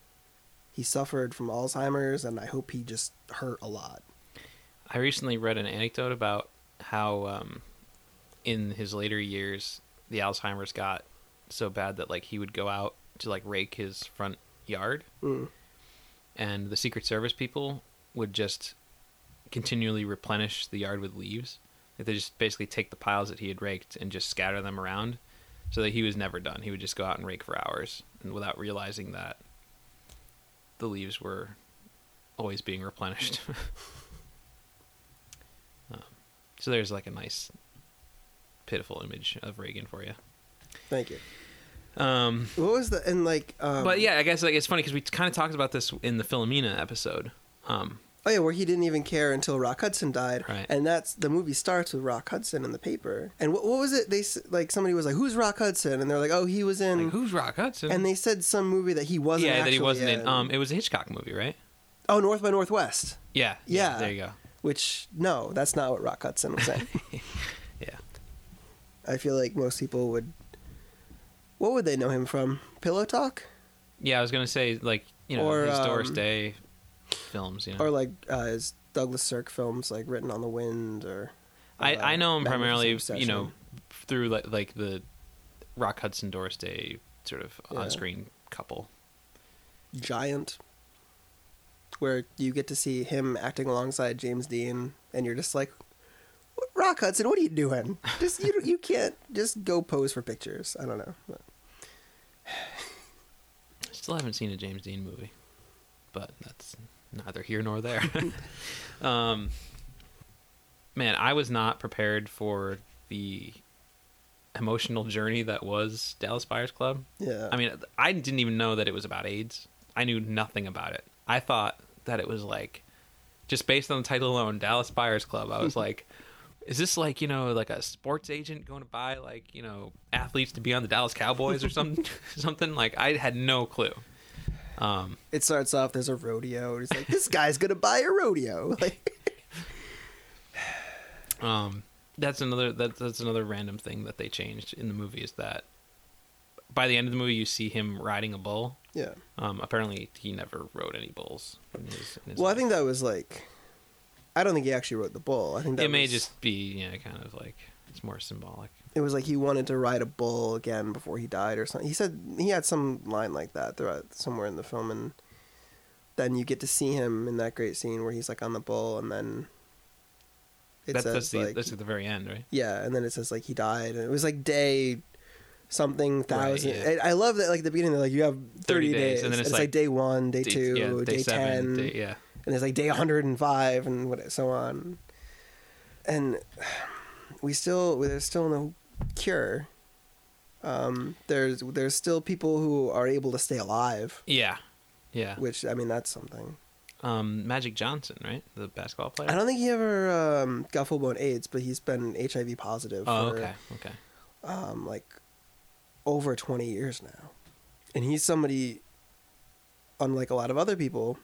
He suffered from Alzheimer's and I hope he just hurt a lot. I recently read an anecdote about how um, in his later years the Alzheimer's got so bad that like he would go out to like rake his front yard Mm. and the Secret Service people would just continually replenish the yard with leaves. Like they just basically take the piles that he had raked and just scatter them around so that he was never done. He would just go out and rake for hours and without realizing that the leaves were always being replenished. um, so there's like a nice pitiful image of Reagan for you. Thank you. Um, What was the and like um, but yeah, I guess like it's funny because we kind of talked about this in the Philomena episode. Um, Oh yeah, where he didn't even care until Rock Hudson died, Right. and that's the movie starts with Rock Hudson in the paper. And what, what was it? They like somebody was like, "Who's Rock Hudson?" And they're like, "Oh, he was in." like, who's Rock Hudson? and they said some movie that he wasn't. yeah, that he wasn't in. Um, it was a Hitchcock movie, right? oh, North by Northwest. Yeah, Yeah. There you go. Which no, that's not what Rock Hudson was saying. Yeah, I feel like most people would. What would they know him from? Pillow Talk, yeah. I was gonna say like you know Or, his Doris um, Day films. You know, or like uh, his Douglas Sirk films, like Written on the Wind, or. I uh, I know him primarily Magnificent you know through like, like the Rock Hudson Doris Day sort of Yeah. on screen couple. Giant. where you get to see him acting alongside James Dean, and you're just like, Rock Hudson, what are you doing? Just you, you can't just go pose for pictures. I don't know. But, Still haven't seen a James Dean movie, but that's neither here nor there. um, man, I was not prepared for the emotional journey that was Dallas Buyers Club. yeah, I mean, I didn't even know that it was about AIDS. I knew nothing about it. I thought that it was like, just based on the title alone, Dallas Buyers Club. I was like, is this like you know like a sports agent going to buy like you know athletes to be on the Dallas Cowboys or something? something like I had no clue. Um, it starts off. There's a rodeo. It's like this guy's gonna buy a rodeo. Like, Um, that's another that, that's another random thing that they changed in the movie is that by the end of the movie you see him riding a bull. yeah. Um, apparently he never rode any bulls. In his, in his Well, I think that was like. I don't think he actually wrote the bull. I think that it may was- just be yeah, kind of like it's more symbolic. it was like he wanted to ride a bull again before he died or something. He said he had some line like that throughout somewhere in the film, and then you get to see him in that great scene where he's like on the bull, and then it That's says that's, the, like that's at the very end, right? yeah, and then it says like he died, and it was like day something thousand. yeah. I I love that like the beginning they're like you have 30 thirty, days, days, and then it's like, like day one, day Day- two, yeah, day, ten, day- yeah. And it's like day 105 and what so on and we still there's still no cure um there's there's still people who are able to stay alive Yeah, yeah. which i mean that's something Um, Magic Johnson, right? The basketball player. i don't think he ever um got full blown aids but he's been hiv positive Oh, for okay, okay. um like over 20 years now and he's somebody unlike a lot of other people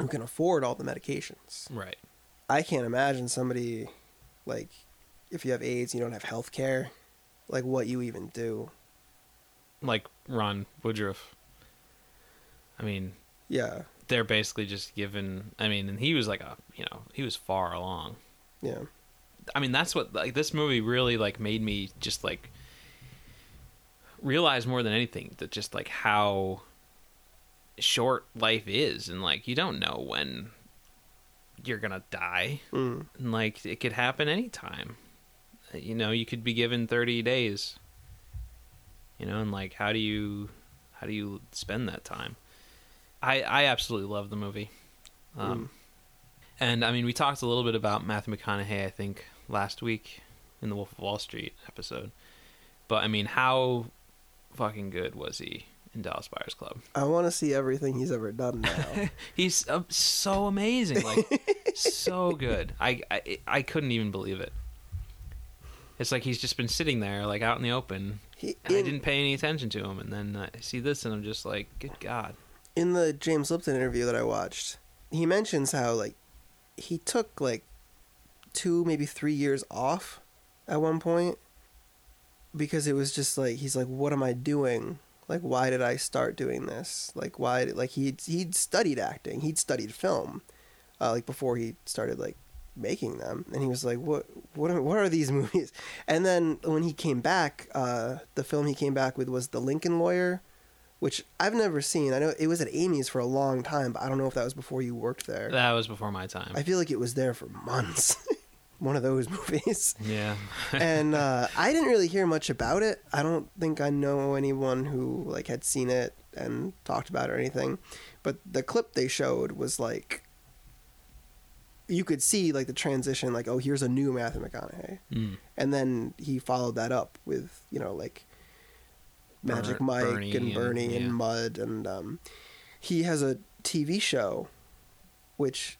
who can afford all the medications Right. I can't imagine somebody like if you have AIDS, you don't have health care, like what you even do. Like Ron Woodroof. I mean, Yeah, they're basically just given. I mean, and he was like a, you know, he was far along. yeah, I mean, that's what like this movie really like made me just like realize more than anything that just like how short life is and like you don't know when you're gonna die. Mm. and like it could happen anytime. You know you could be given 30 days you know and like how do you how do you spend that time? I i absolutely love the movie. Um and i mean we talked a little bit about matthew mcconaughey i think last week in the wolf of wall street episode. But i mean how fucking good was he in dallas buyers club. I want to see everything he's ever done now. he's uh, so amazing like so good. I, I i couldn't even believe it. It's like he's just been sitting there like out in the open. He, and i didn't pay any attention to him and then i see this and i'm just like good god. In the James Lipton interview that I watched, he mentions how like he took like two, maybe three years off at one point because it was just like he's like, what am I doing? Like, why did I start doing this? Like, why? Like he he'd studied acting, he'd studied film, uh, like before he started like making them, and he was like, what what are, what are these movies? And then when he came back, uh, the film he came back with was The Lincoln Lawyer which I've never seen. I know it was at Amy's for a long time, but I don't know if that was before you worked there. that was before my time I feel like it was there for months. One of those movies. yeah and uh, I didn't really hear much about it. I don't think I know anyone who like had seen it and talked about it or anything. But the clip they showed was like you could see like the transition, like oh here's a new Matthew McConaughey, Mm. and then he followed that up with you know like Magic Ber- Mike Bernie and and- Bernie and, yeah. Mud, and um, he has a TV show, which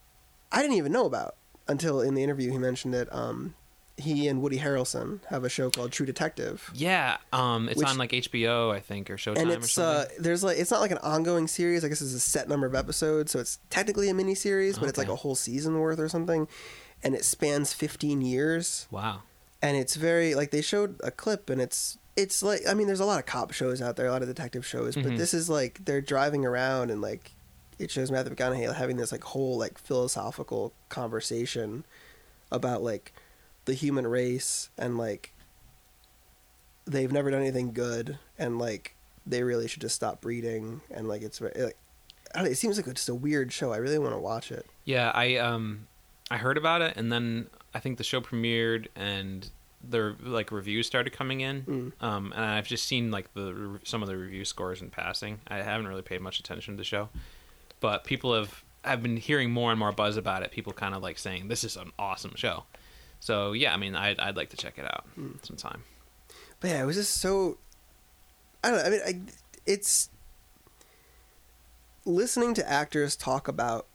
I didn't even know about until in the interview he mentioned that Um, he and Woody Harrelson have a show called True Detective, yeah um it's Which- on like hbo i think or showtime and or it's uh, there's like it's not like an ongoing series. I guess it's a set number of episodes, so it's technically a mini series, but it's like a whole season worth or something, and it spans 15 years. wow and it's very like they showed a clip and it's it's like i mean there's a lot of cop shows out there a lot of detective shows but Mhm. this is like they're driving around and like it shows matthew mcconaughey having this like whole like philosophical conversation about like the human race and like they've never done anything good and like they really should just stop breeding and like it's like I don't know, it seems like just a weird show. I really want to watch it. Yeah, I um I heard about it and then I think the show premiered and the like reviews started coming in. Mm. Um and I've just seen like the some of the review scores in passing. I haven't really paid much attention to the show. But people have I've been hearing more and more buzz about it. People kind of like saying this is an awesome show. So, yeah, I mean, I'd, I'd like to check it out hmm. sometime. But yeah, it was just so. I don't know. I mean, I, it's listening to actors talk about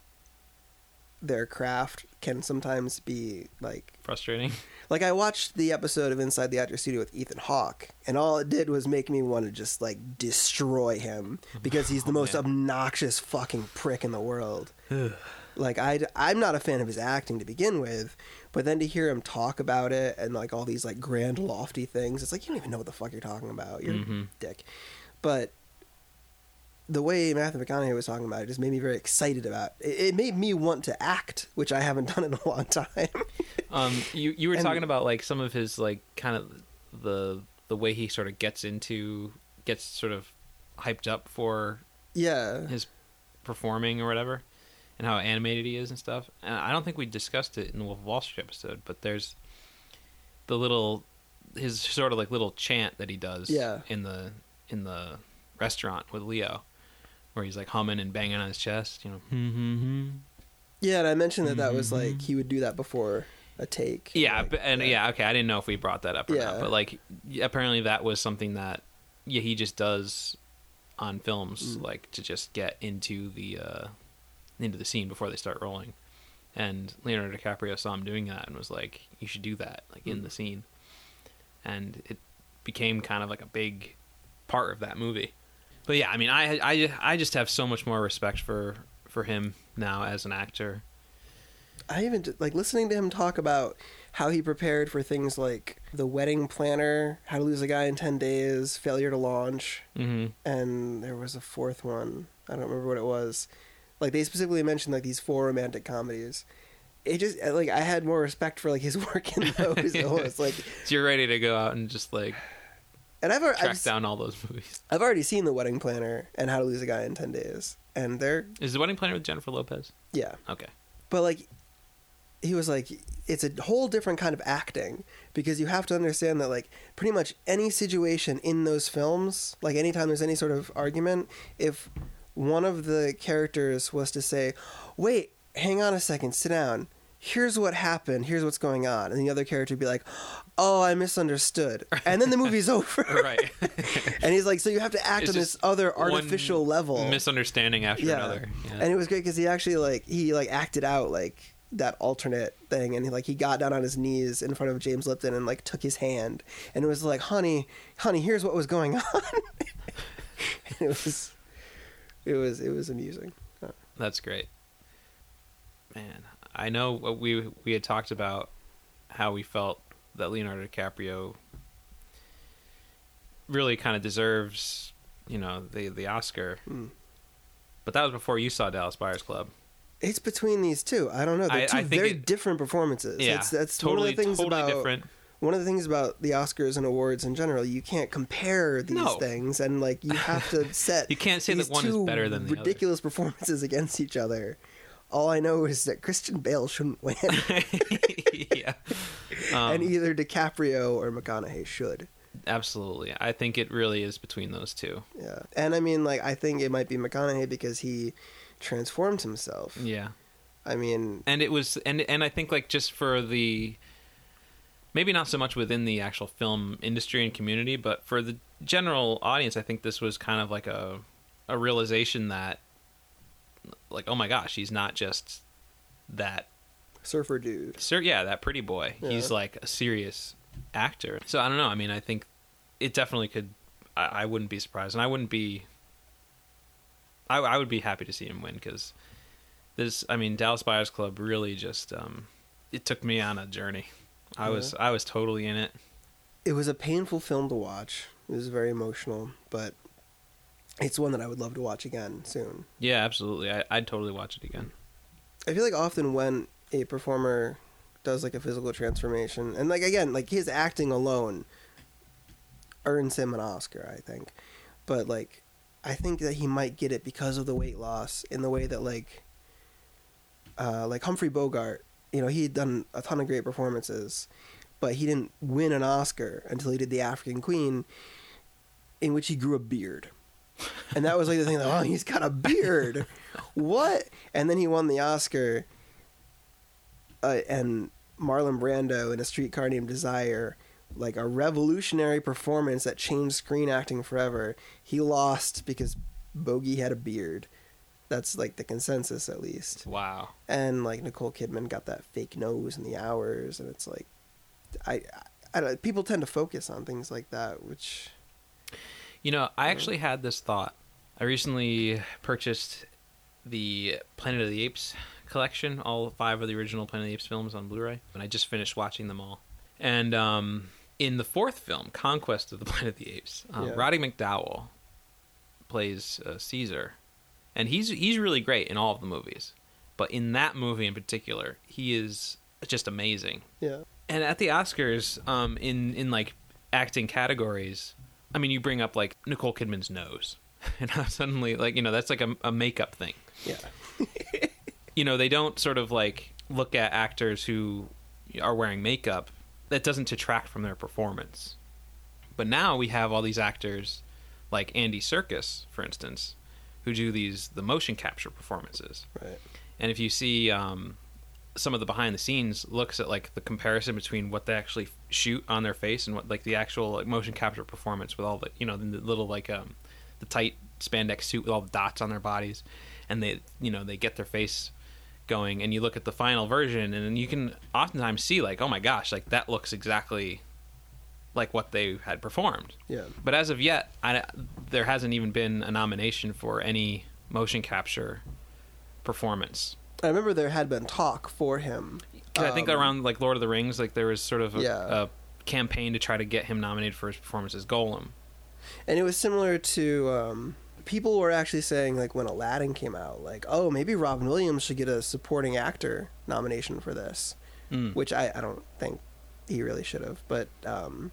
their craft can sometimes be like Frustrating. like I watched the episode of Inside the Actor Studio with Ethan Hawke, and all it did was make me want to just like destroy him because he's the most man. obnoxious fucking prick in the world. like I I'm not a fan of his acting to begin with, but then to hear him talk about it and like all these like grand lofty things, it's like you don't even know what the fuck you're talking about. You're Mhm. a dick. But the way Matthew McConaughey was talking about it just made me very excited about it. It made me want to act, which I haven't done in a long time. Um, you you were And- talking about like some of his like kind of the the way he sort of gets into gets sort of hyped up for yeah. his performing or whatever, and how animated he is and stuff. And I don't think we discussed it in the Wolf of Wall Street episode, but there's the little his sort of like little chant that he does Yeah. in the in the restaurant with Leo, where he's like humming and banging on his chest, you know. Hmm, hmm, hmm. Yeah, and I mentioned that that was Mhm. like he would do that before a take. Yeah, Like, but, and yeah. okay, I didn't know if we brought that up or Yeah. not, but like apparently that was something that yeah he just does on films Mm. like to just get into the uh into the scene before they start rolling. And Leonardo DiCaprio saw him doing that and was like, "You should do that like in Mm. the scene." And it became kind of like a big part of that movie. But yeah, I mean, I I I just have so much more respect for for him now as an actor. I even like listening to him talk about how he prepared for things like the wedding planner, how to lose a guy in ten days, failure to launch, Mhm. and there was a fourth one. I don't remember what it was. Like they specifically mentioned like these four romantic comedies. It just like I had more respect for like his work in those. almost like, So you're ready to go out and just like and I've, already- track I've, down all those movies. I've already seen the wedding planner and how to lose a guy in ten days, and they're Is the wedding planner with Jennifer Lopez? yeah. Okay. but like he was like it's a whole different kind of acting because you have to understand that like pretty much any situation in those films like anytime there's any sort of argument if one of the characters was to say wait hang on a second sit down here's what happened here's what's going on and the other character would be like oh i misunderstood and then the movie's over Right. and he's like so you have to act It's on this other artificial level Misunderstanding after yeah. another. Yeah. And it was great because he actually like he like acted out like that alternate thing, and he like he got down on his knees in front of James Lipton and like took his hand, and it was like, "Honey, honey, here's what was going on." and it was, it was, it was amusing. That's great. Man, I know what we we had talked about how we felt that Leonardo DiCaprio really kind of deserves, you know, the the Oscar. Mm. But that was before you saw Dallas Buyers Club. It's between these two. I don't know. They're I- two I very it- different performances. Yeah, it's, that's totally, one of the things totally about different. one of the things about the Oscars and awards in general. You can't compare these No. things, and like you have to set. You can't say that one is better than the other. ridiculous performances against each other. All I know is that Christian Bale shouldn't win, yeah. Um, and either DiCaprio or McConaughey should. absolutely. I think it really is between those two. Yeah, and I mean, like, I think it might be McConaughey because he transformed himself. Yeah. I mean, and it was and and I think like just for the maybe not so much within the actual film industry and community, but for the general audience, I think this was kind of like a a realization that like oh my gosh, he's not just that surfer dude. sir yeah, that pretty boy. He's like a serious actor. So I don't know. I mean, I think it definitely could I, I wouldn't be surprised and I wouldn't be I, I would be happy to see him win because this I mean Dallas Buyers Club really just um it took me on a journey. I was I was totally in it. It was a painful film to watch. It was very emotional, but it's one that I would love to watch again soon. Yeah, absolutely. I, I'd totally watch it again. I feel like often when a performer does like a physical transformation, and like again, like his acting alone earns him an Oscar, I think. But like I think that he might get it because of the weight loss in the way that like uh, like Humphrey Bogart, you know, he had done a ton of great performances, but he didn't win an Oscar until he did The African Queen, in which he grew a beard. And that was like the thing that, oh, he's got a beard. what? And then he won the Oscar, uh, and Marlon Brando in A Streetcar Named Desire, like a revolutionary performance that changed screen acting forever. He lost because Bogey had a beard. That's like the consensus, at least. Wow. And like Nicole Kidman got that fake nose in the hours, and it's like, I, I, I don't, people tend to focus on things like that, which You know, I actually had this thought. I recently purchased the Planet of the Apes collection, all five of the original Planet of the Apes films on Blu-ray, and I just finished watching them all. And um, in the fourth film, Conquest of the Planet of the Apes, um, Yeah. Roddy McDowall plays uh, Caesar, and he's he's really great in all of the movies, but in that movie in particular, he is just amazing yeah, and at the Oscars, um, in in like acting categories, I mean, you bring up like Nicole Kidman's nose, and now suddenly, like you know, that's like a, a makeup thing. yeah, You know, they don't sort of like look at actors who are wearing makeup. That doesn't detract from their performance. But now we have all these actors, like Andy Serkis, for instance, who do these the motion capture performances. right, And if you see um, some of the behind the scenes looks at like the comparison between what they actually shoot on their face and what like the actual like motion capture performance with all the you know the little like um the tight spandex suit with all the dots on their bodies and they you know they get their face going and you look at the final version and you can oftentimes see like oh my gosh like that looks exactly like what they had performed yeah. but as of yet, I, there hasn't even been a nomination for any motion capture performance. I remember there had been talk for him. 'Cause I think Um, around like Lord of the Rings, like there was sort of a, Yeah. a campaign to try to get him nominated for his performance as Gollum. and it was similar to um, people were actually saying like when Aladdin came out, like oh maybe Robin Williams should get a supporting actor nomination for this, Mm. which I, I don't think he really should have. But um,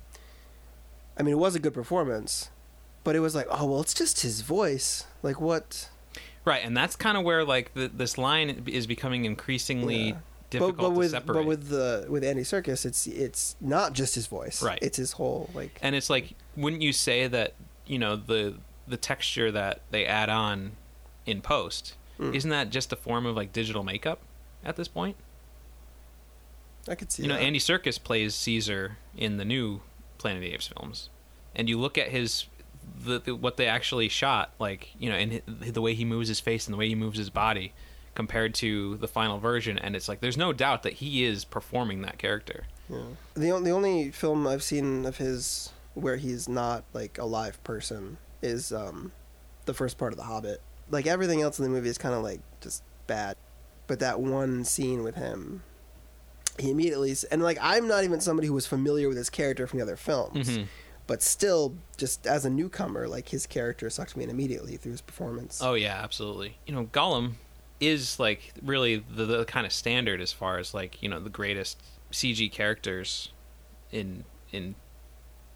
I mean, it was a good performance, but it was like oh well, it's just his voice. Like what? Right, and that's kind of where like the, this line is becoming increasingly Yeah. difficult but, but with to separate. but with the with Andy Serkis, it's it's not just his voice. Right. It's his whole like and it's like, wouldn't you say that you know the the texture that they add on in post Mm. isn't that just a form of like digital makeup at this point? I could see. you know, that. Andy Serkis plays Caesar in the new Planet of the Apes films, and you look at his the, the what they actually shot, like you know, and the way he moves his face and the way he moves his body, compared to the final version, and it's like there's no doubt that he is performing that character. Yeah. The on- the only film I've seen of his where he's not like a live person is um, the first part of The Hobbit. Like everything else in the movie is kind of like just bad, but that one scene with him, he immediately and like I'm not even somebody who was familiar with his character from the other films, Mhm. But still, just as a newcomer, like his character sucked me in immediately through his performance. Oh yeah, absolutely. You know, Gollum is like really the, the kind of standard as far as like you know the greatest CG characters in in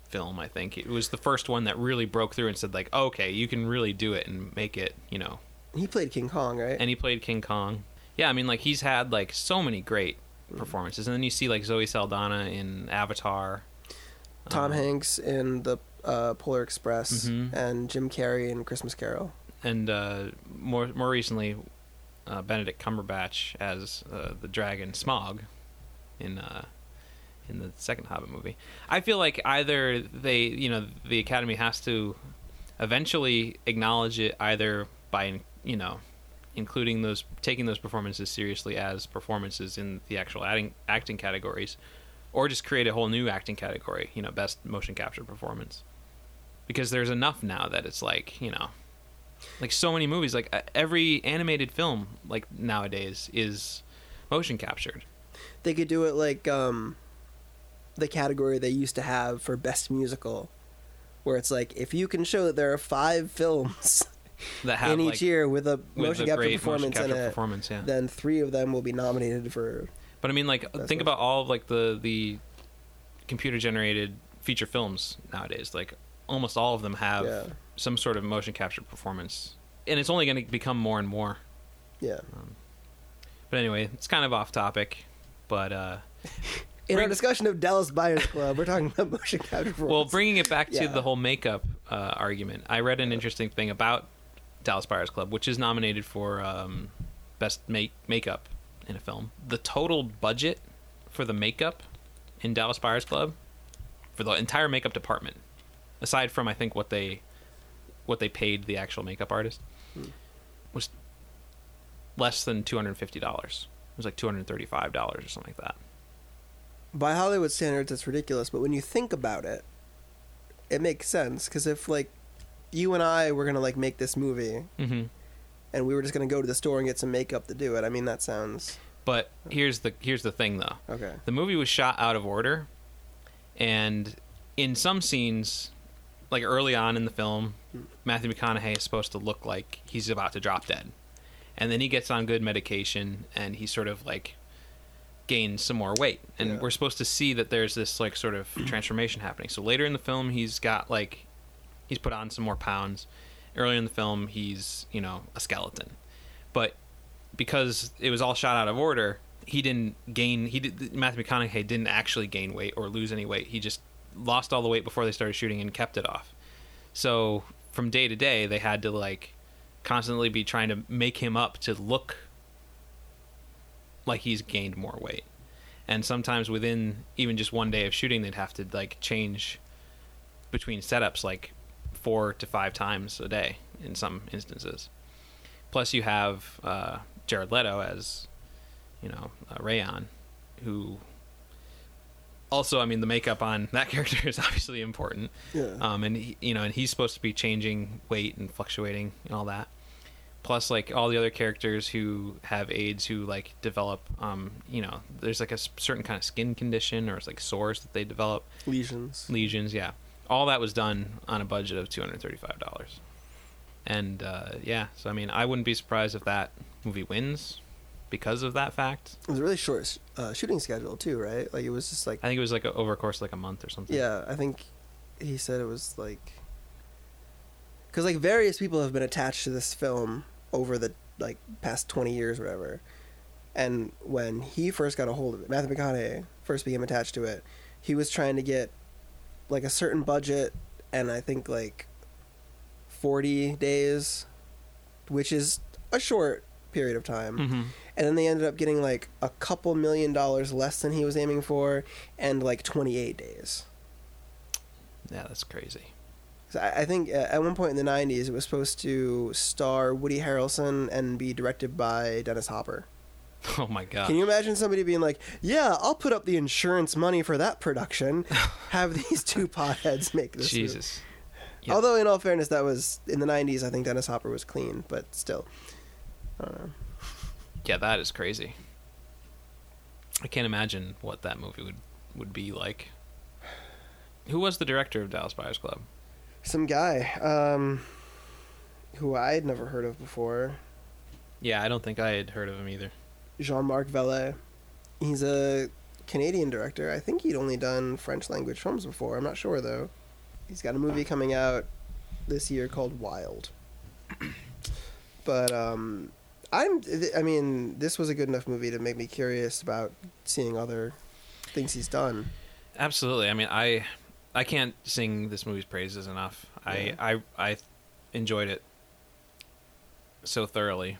film. I think it was the first one that really broke through and said like, oh, okay, you can really do it and make it. You know, He played King Kong, right? and he played King Kong. Yeah, I mean like he's had like so many great mm. performances, and then you see like Zoe Saldana in Avatar. Tom Um, Hanks in the uh, Polar Express Mhm. and Jim Carrey in Christmas Carol. and uh, more more recently, uh, Benedict Cumberbatch as uh, the dragon Smaug in uh, in the second Hobbit movie. I feel like either they, you know, the Academy has to eventually acknowledge it either by you know including those taking those performances seriously as performances in the actual acting acting categories or just create a whole new acting category you know best motion capture performance because there's enough now that it's like you know like so many movies like uh, every animated film like nowadays is motion captured They could do it like um, the category they used to have for best musical, where it's like if you can show that there are five films that have in each like, year with a with motion a capture performance motion in it, performance yeah then three of them will be nominated for. But I mean, like, That's think about all of like the the computer generated feature films nowadays. Like, almost all of them have Yeah. some sort of motion capture performance, and it's only going to become more and more. Yeah. But anyway, it's kind of off topic, but uh, In our Bring- discussion of Dallas Buyers Club, we're talking about motion capture. well, performance. bringing it back to Yeah. the whole makeup uh, argument, I read an interesting thing about Dallas Buyers Club, which is nominated for um, best make makeup in a film. The total budget for the makeup in Dallas Buyers Club for the entire makeup department, aside from I think what they what they paid the actual makeup artist, was less than two hundred fifty dollars. It was like two hundred thirty five dollars or something like that. by Hollywood standards, it's ridiculous. But when you think about it, it makes sense. Because if like you and I were gonna like make this movie, Mm-hmm. And we were just gonna go to the store and get some makeup to do it, I mean that sounds But here's the here's the thing though. okay. The movie was shot out of order, and in some scenes, like early on in the film, Matthew McConaughey is supposed to look like he's about to drop dead, and then he gets on good medication and he sort of like gains some more weight, and Yeah. we're supposed to see that there's this like sort of transformation happening. So later in the film, he's got like he's put on some more pounds. Earlier in the film, he's you know a skeleton, but because it was all shot out of order, he didn't gain. He did, Matthew McConaughey didn't actually gain weight or lose any weight. He just lost all the weight before they started shooting and kept it off. So from day to day, they had to like constantly be trying to make him up to look like he's gained more weight. And sometimes within even just one day of shooting, they'd have to like change between setups like four to five times a day in some instances. Plus, you have uh, Jared Leto as, you know, uh, Rayon, who also, I mean, the makeup on that character is obviously important. Yeah. Um, and he, you know, and he's supposed to be changing weight and fluctuating and all that. Plus, like all the other characters who have AIDS, who like develop, um, you know, there's like a certain kind of skin condition or it's like sores that they develop, Lesions. lesions. Yeah, all that was done on a budget of two hundred thirty-five dollars. And uh, yeah, so I mean, I wouldn't be surprised if that movie wins because of that fact. It was a really short uh, shooting schedule too, right? Like it was just like I think it was like a, over a course of like a month or something. yeah. I think he said it was like because like various people have been attached to this film over the like past twenty years, or whatever. And when he first got a hold of it, Matthew McConaughey first became attached to it. He was trying to get like a certain budget, and I think like forty days, which is a short period of time. hmm and then they ended up getting like a couple million dollars less than he was aiming for and like 28 days Yeah, that's crazy. I think uh, at one point in the 90s it was supposed to star woody harrelson and be directed by dennis hopper Oh my god. can you imagine somebody being like yeah i'll put up the insurance money for that production have these two potheads make this movie." Jesus. Yeah. although in all fairness that was in the 90s i think dennis hopper was clean but still i don't know Yeah, that is crazy. I can't imagine what that movie would would be like. Who was the director of Dallas Buyers Club? some guy um, who I had never heard of before Yeah, I don't think I had heard of him either. Jean-Marc Vallée. He's a Canadian director. I think he'd only done French language films before. I'm not sure though. He's got a movie coming out this year called Wild. But um I'm I mean, this was a good enough movie to make me curious about seeing other things he's done. Absolutely. I mean, I I can't sing this movie's praises enough. Yeah. I I I enjoyed it so thoroughly.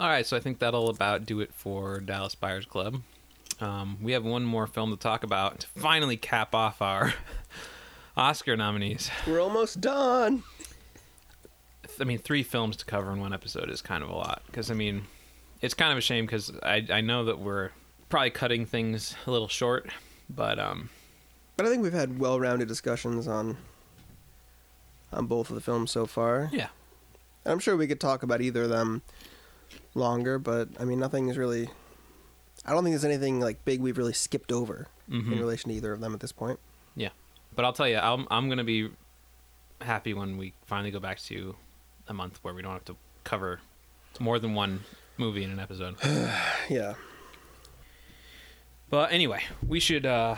All right, so I think that'll about do it for Dallas Buyers Club. Um, we have one more film to talk about to finally cap off our Oscar nominees. We're almost done. I mean, three films to cover in one episode is kind of a lot. Because I mean, it's kind of a shame because I I know that we're probably cutting things a little short, but um, But I think we've had well-rounded discussions on on both of the films so far. yeah, I'm sure we could talk about either of them longer, but I mean, nothing is really. I don't think there's anything like big we've really skipped over Mhm. in relation to either of them at this point. yeah. But I'll tell you, I'm I'm gonna be happy when we finally go back to a month where we don't have to cover more than one movie in an episode. Yeah. But anyway, we should uh,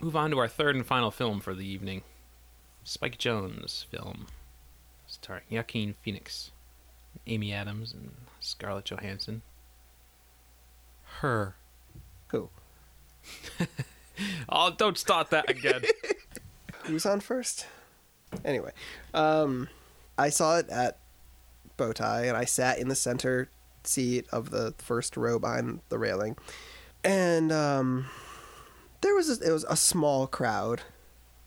move on to our third and final film for the evening. Spike Jonze film starring Joaquin Phoenix, Amy Adams, and Scarlett Johansson. Her. Who? Oh, don't start that again. Who's on first? Anyway, um, I saw it at Bowtie, and I sat in the center seat of the first row behind the railing, and um, there was a, it was a small crowd,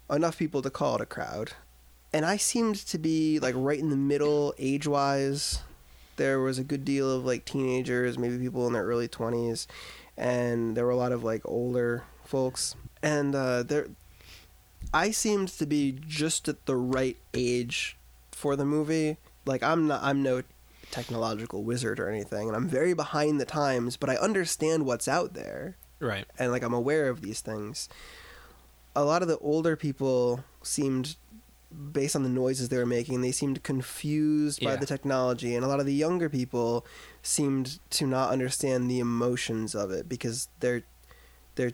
enough people to call it a crowd, and I seemed to be like right in the middle age wise. There was a good deal of like teenagers, maybe people in their early twenties, and there were a lot of like older folks, and uh, there I seemed to be just at the right age for the movie. Like I'm not I'm no technological wizard or anything and I'm very behind the times, but I understand what's out there right. and like I'm aware of these things. A lot of the older people seemed based on the noises they were making, they seemed confused by Yeah. the technology and a lot of the younger people seemed to not understand the emotions of it because they're they're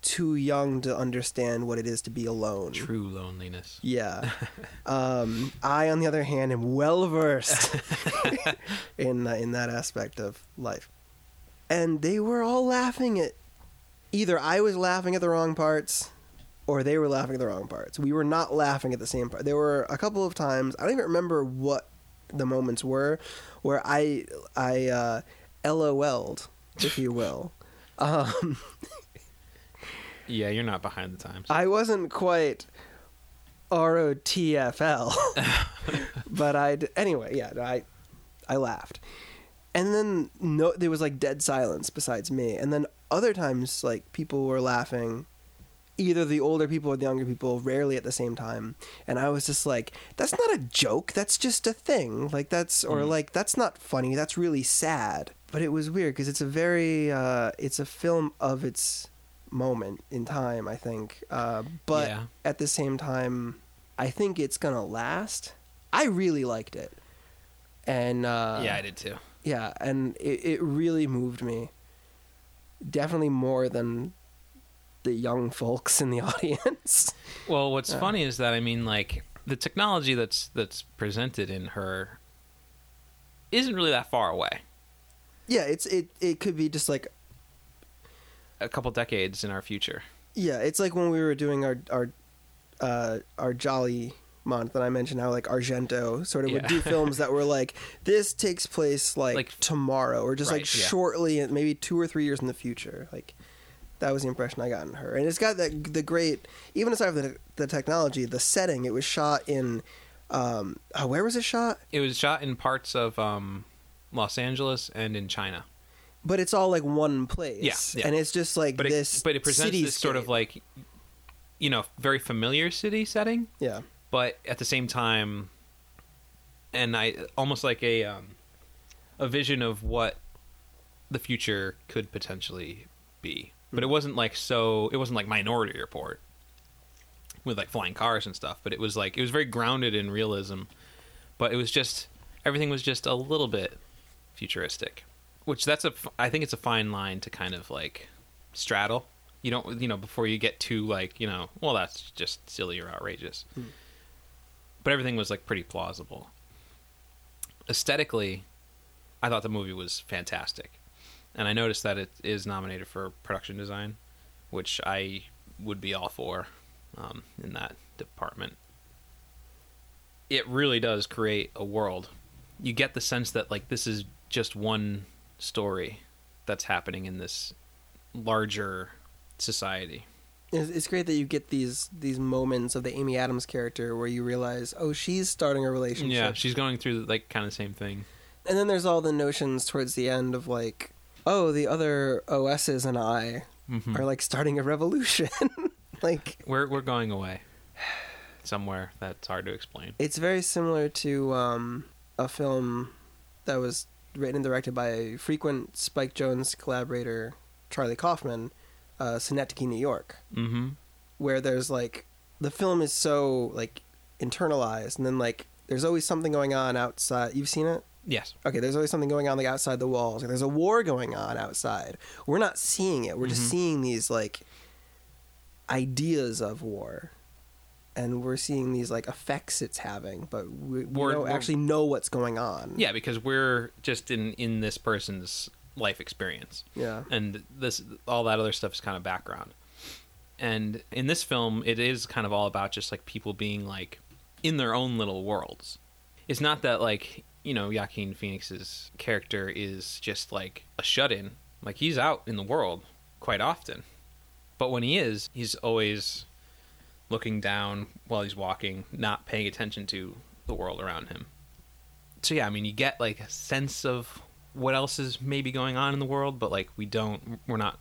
too young to understand what it is to be alone. True loneliness. Yeah. um, I, on the other hand, am well versed in uh, in that aspect of life, and they were all laughing at. Either I was laughing at the wrong parts, or they were laughing at the wrong parts. We were not laughing at the same part. There were a couple of times I don't even remember what the moments were where I I uh, LOL'd, if you will. Um, Yeah, you're not behind the times. I wasn't quite ROTFL, but I anyway. Yeah, I I laughed, and then no, there was like dead silence besides me, and then other times like people were laughing, either the older people or the younger people, rarely at the same time, and I was just like, that's not a joke, that's just a thing, like that's or Mm. like that's not funny, that's really sad. But it was weird because it's a very uh, it's a film of its moment in time, I think. Uh, but Yeah. at the same time, I think it's gonna last. I really liked it, and uh, yeah, I did too. yeah, and it, it really moved me. Definitely more than the young folks in the audience. Well, what's Yeah. funny is that I mean, like the technology that's that's presented in her isn't really that far away. yeah, it's it. It could be just like A couple decades in our future. yeah, it's like when we were doing our our uh, our Giallo month, and I mentioned how like Argento sort of would do films that were like this takes place like, Like- tomorrow or just like Right, yeah. shortly, maybe two or three years in the future. Like that was the impression I got in her, and it's got that the great even aside from the the technology, the setting. It was shot in um, uh, where was it shot? It was shot in parts of um, Los Angeles and in China. But it's all like one place, Yeah, yeah. and it's just like But it, this. but it presents this sort of like you know, very familiar city setting, yeah, but at the same time and I almost like a um, a vision of what the future could potentially be. But it wasn't like so. It wasn't like Minority Report with like flying cars and stuff. But it was like it was very grounded in realism. But it was just everything was just a little bit futuristic, which that's a I think it's a fine line to kind of like straddle. You don't, you know, before you get too like, you know, well, that's just silly or outrageous. Hmm. But everything was like pretty plausible. Aesthetically, I thought the movie was fantastic and I noticed that it is nominated for production design, which I would be all for um, in that department. It really does create a world. You get the sense that like this is just one story that's happening in this larger society. It's, great that you get these these moments of the Amy Adams character where you realize, oh, she's starting a relationship. Yeah, she's going through like kind of the same thing. and then there's all the notions towards the end of like, oh, the other OSs and I Mhm. are like starting a revolution. like We're we're going away somewhere that's hard to explain. it's very similar to um, a film that was written and directed by a frequent Spike Jonze collaborator, Charlie Kaufman, uh, Synecdoche, New York. Mm-hmm. where there's like the film is so like internalized and then like there's always something going on outside you've seen it Yes. okay there's always something going on like outside the walls like, there's a war going on outside we're not seeing it we're just Mhm. seeing these like ideas of war and we're seeing these like effects it's having, but we, we don't actually know what's going on. Yeah, because we're just in in this person's life experience. Yeah. and this all that other stuff is kind of background and in this film it is kind of all about just like people being like in their own little worlds it's not that like you know Joaquin Phoenix's character is just like a shut-in. Like he's out in the world quite often. But when he is he's always looking down while he's walking not paying attention to the world around him. So yeah i mean you get like a sense of what else is maybe going on in the world but like we don't we're not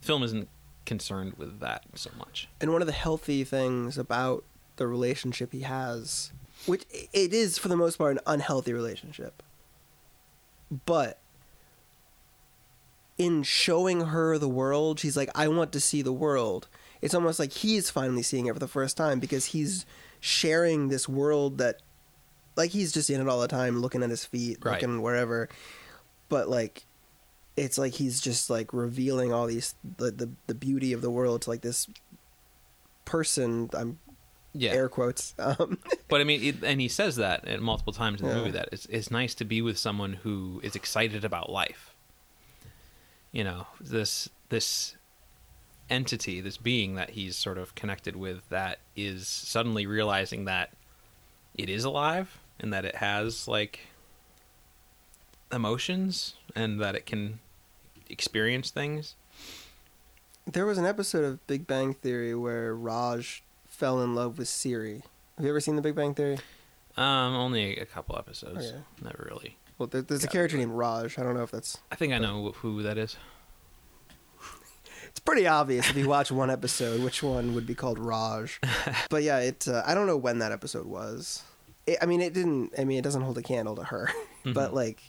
the film isn't concerned with that so much. And one of the healthy things about the relationship he has, which it is for the most part an unhealthy relationship, but in showing her the world, she's like, I want to see the world. It's almost like he's finally seeing it for the first time because he's sharing this world that, like, he's just in it all the time, looking at his feet, Right. looking wherever. But, like, it's like he's just like revealing all these the, the the beauty of the world to like this person i'm yeah. air quotes um but i mean it, and he says that at multiple times in the Yeah. movie that it's, it's nice to be with someone who is excited about life. You know this this entity this being that he's sort of connected with that is suddenly realizing that it is alive and that it has like emotions and that it can experience things. There was an episode of big bang theory where raj fell in love with siri. Have you ever seen the big bang theory? Um only a couple episodes. Okay. never really. Well there, there's a character named raj. I don't know if that's i think i know who that is. It's pretty obvious if you watch one episode which one would be called raj. But yeah it uh, i don't know when that episode was. It, i mean it didn't i mean it doesn't hold a candle to her. But Mhm. like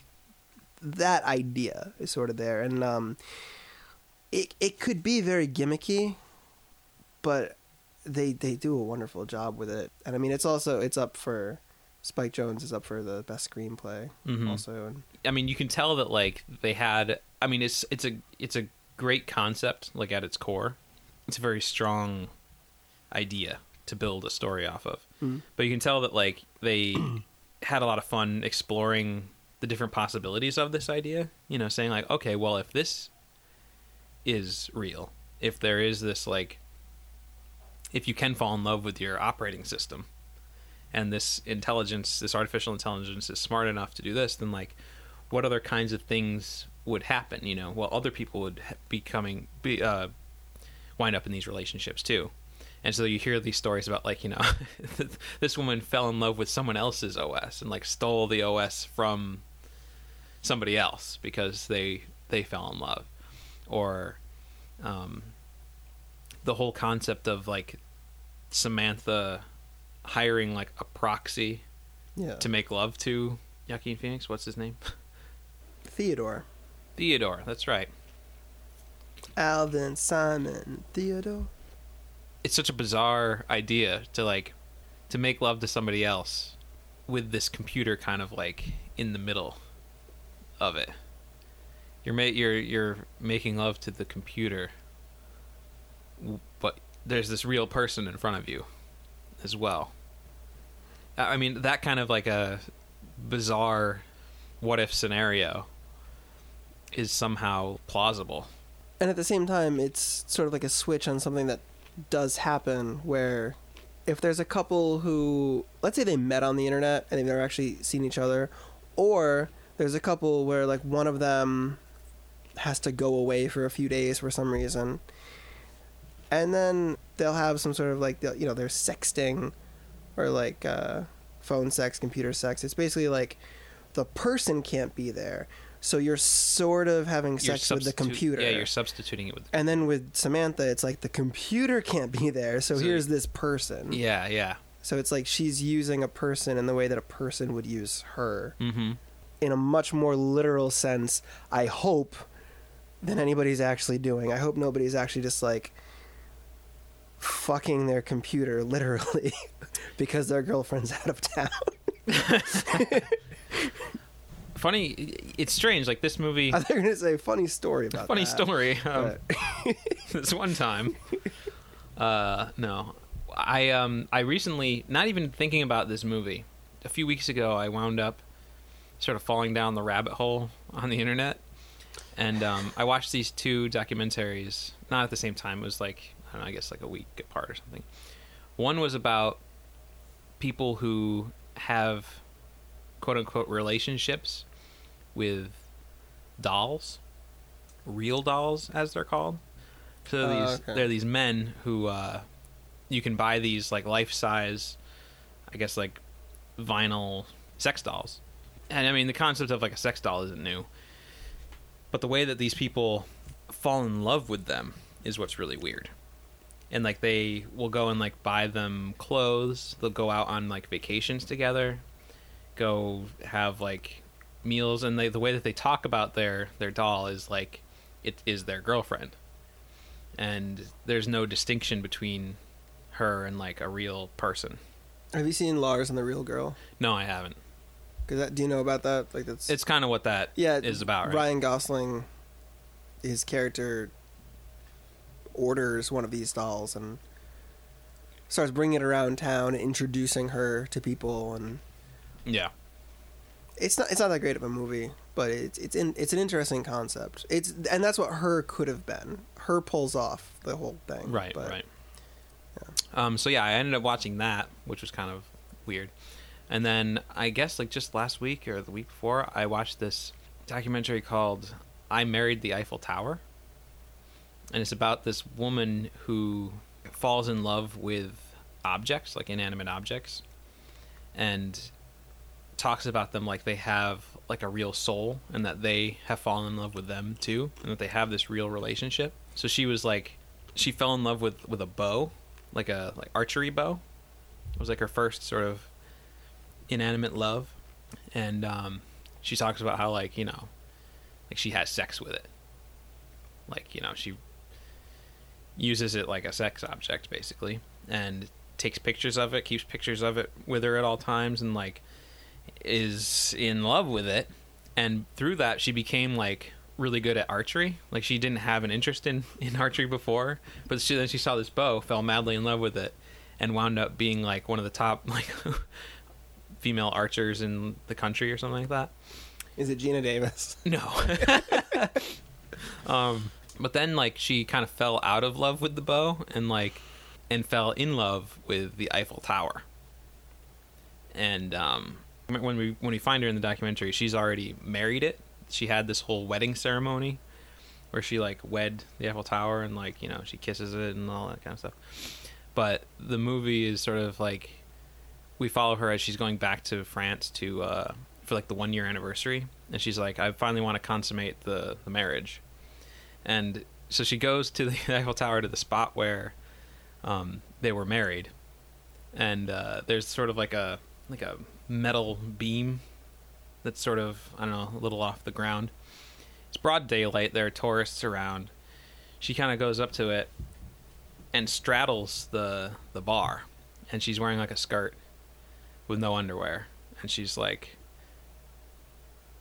that idea is sort of there. And um it it could be very gimmicky but they they do a wonderful job with it and i mean it's also it's up for spike jonze is up for the best screenplay Mhm. also and I mean, you can tell that like they had. I mean, it's it's a it's a great concept, like at its core. It's a very strong idea to build a story off of. Mhm. But you can tell that like they had a lot of fun exploring the different possibilities of this idea. You know, saying like, okay, well, if this is real, if there is this like, if you can fall in love with your operating system, and this intelligence, this artificial intelligence, is smart enough to do this, then like, what other kinds of things would happen? You know, well, other people would be coming, be uh, wind up in these relationships too. And so you hear these stories about like you know, this woman fell in love with someone else's OS and like stole the OS from somebody else because they they fell in love, or um, the whole concept of like Samantha hiring like a proxy yeah to make love to Joaquin Phoenix. What's his name? theodore Theodore. That's right. alvin simon theodore It's such a bizarre idea to like to make love to somebody else with this computer kind of like in the middle of it. You're ma- you're you're making love to the computer, but there's this real person in front of you as well. I mean, that kind of like a bizarre what if scenario is somehow plausible. and at the same time it's sort of like a switch on something that does happen where if there's a couple who let's say they met on the internet and they've never actually seen each other or there's a couple where like one of them has to go away for a few days for some reason and then they'll have some sort of like you know they're sexting or like uh, phone sex computer sex it's basically like the person can't be there so you're sort of having You're sex with the computer Yeah, you're substituting it with and then with Samantha, it's like the computer can't be there, so, So- here's this person. Yeah, yeah. So it's like she's using a person in the way that a person would use her, Mm-hmm. in a much more literal sense. I hope than anybody's actually doing. I hope nobody's actually just like fucking their computer literally because their girlfriend's out of town. Funny, it's strange. Like this movie, I thought you were gonna say funny story about funny that, story. Um, this one time, uh, no, I I um I recently not even thinking about this movie. A few weeks ago, I wound up sort of falling down the rabbit hole on the internet, and um, I watched these two documentaries not at the same time. It was like I don't know, I guess like a week apart or something. One was about people who have quote unquote relationships with dolls, real dolls as they're called. So Oh, these okay. they're these men who uh, you can buy these like life size, I guess like vinyl sex dolls. And I mean the concept of like a sex doll isn't new. But the way that these people fall in love with them is what's really weird. And like they will go and like buy them clothes, they'll go out on like vacations together, go have like meals and they the way that they talk about their their doll is like it is their girlfriend. And there's no distinction between her and like a real person. Have you seen Lars and the Real Girl? No, I haven't. Cause that, do you know about that? Like that's It's kind of what that yeah is about, right? Ryan Gosling, his character orders one of these dolls and starts bringing it around town, introducing her to people, and Yeah. it's not it's not that great of a movie, but it's it's in it's an interesting concept. It's and that's what her could have been. Her pulls off the whole thing, Right, but right. Um, so yeah, I ended up watching that, which was kind of weird. And then I guess like just last week or the week before, I watched this documentary called "I Married the Eiffel Tower," and it's about this woman who falls in love with objects, like inanimate objects, and talks about them like they have like a real soul and that they have fallen in love with them too and that they have this real relationship. So she was like she fell in love with with a bow like a like archery bow. It was like her first sort of inanimate love. And um she talks about how like you know like she has sex with it. Like you know she uses it like a sex object basically and takes pictures of it keeps pictures of it with her at all times and like is in love with it and through that she became like really good at archery like she didn't have an interest in in archery before but she then she saw this bow fell madly in love with it and wound up being like one of the top like female archers in the country or something like that is it Geena Davis? no. um, but then like she kind of fell out of love with the bow and like and fell in love with the Eiffel Tower. And um, when we when we find her in the documentary, she's already married it. She had this whole wedding ceremony where she like wed the Eiffel Tower and like you know she kisses it and all that kind of stuff. But the movie is sort of like we follow her as she's going back to France to uh, for like the one year anniversary, and she's like, I finally want to consummate the the marriage, and so she goes to the Eiffel Tower to the spot where um, they were married, and uh, there's sort of like a like a metal beam that's sort of I don't know a little off the ground. It's broad daylight. There are tourists around. She kind of goes up to it and straddles the the bar, and she's wearing like a skirt with no underwear, and she's like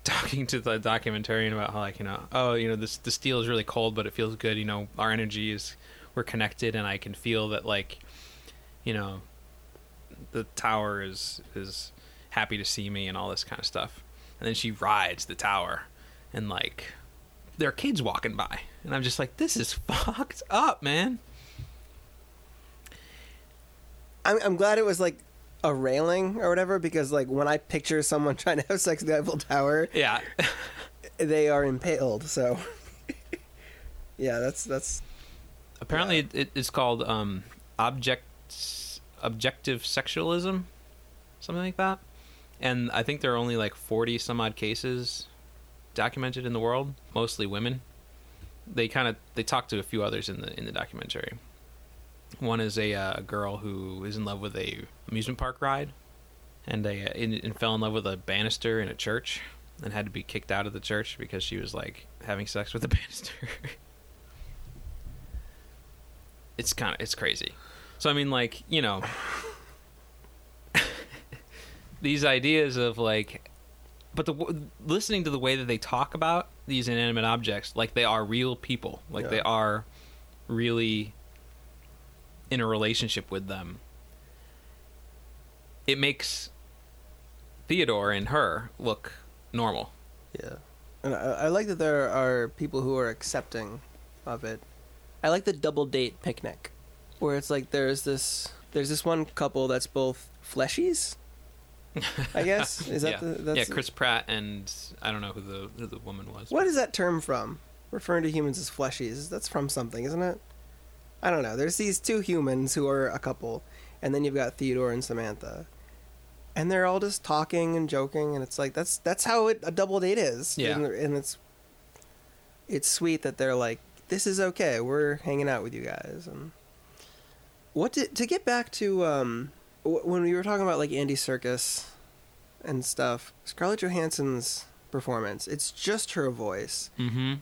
talking to the documentarian about how like you know oh you know this the steel is really cold but it feels good you know our energy is we're connected and I can feel that like you know the tower is is happy to see me and all this kind of stuff. And then she rides the tower and like there are kids walking by and I'm just like this is fucked up man. I'm, I'm glad it was like a railing or whatever because like when I picture someone trying to have sex with the Eiffel Tower, yeah they are impaled. So yeah, that's that's Apparently, Yeah. it, it, it's called um, object objective sexualism, something like that. And I think there are only like forty some odd cases documented in the world, mostly women. They kind of they talk to a few others in the in the documentary. One is a uh, girl who is in love with a amusement park ride, and a and, and fell in love with a banister in a church, and had to be kicked out of the church because she was like having sex with a banister. it's kind of it's crazy. So I mean, like you know, these ideas of like, but the listening to the way that they talk about these inanimate objects, like they are real people, like Yeah. they are really in a relationship with them, it makes Theodore and her look normal. Yeah, and I, I like that there are people who are accepting of it. I like the double date picnic, where it's like there's this there's this one couple that's both fleshies. I guess is that yeah. the that's yeah, Chris Pratt and I don't know who the who the woman was. What is that term from? Referring to humans as fleshies. That's from something, isn't it? I don't know. There's these two humans who are a couple, and then you've got Theodore and Samantha, and they're all just talking and joking, and it's like that's that's how it, a double date is. Yeah. and, and it's it's sweet that they're like, this is okay. We're hanging out with you guys, and what did to get back to um wh- when we were talking about like Andy Serkis and stuff. Scarlett Johansson's performance. It's just her voice. Mm-hmm.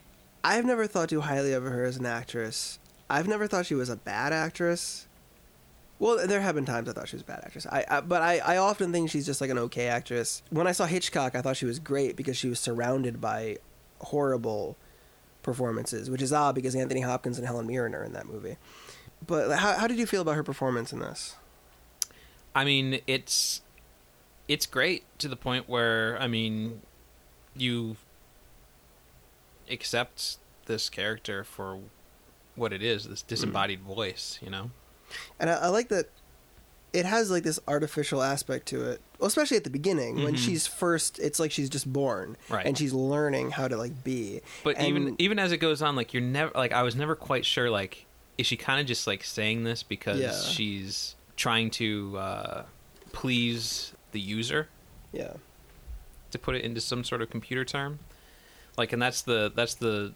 I've never thought too highly of her as an actress. I've never thought she was a bad actress. Well, there have been times I thought she was a bad actress. I, I but I, I often think she's just like an okay actress. When I saw Hitchcock, I thought she was great because she was surrounded by horrible performances, which is odd because Anthony Hopkins and Helen Mirren are in that movie. But how how did you feel about her performance in this? I mean, it's it's great to the point where I mean, you accept this character for what it is, this disembodied voice, you know. And I, I like that it has like this artificial aspect to it, well, especially at the beginning when Mhm. she's first. It's like she's just born, Right. And she's learning how to like be. But And- even even as it goes on, like you're never like I was never quite sure like is she kind of just like saying this because Yeah. she's trying to uh, please the user yeah, to put it into some sort of computer term like and that's the that's the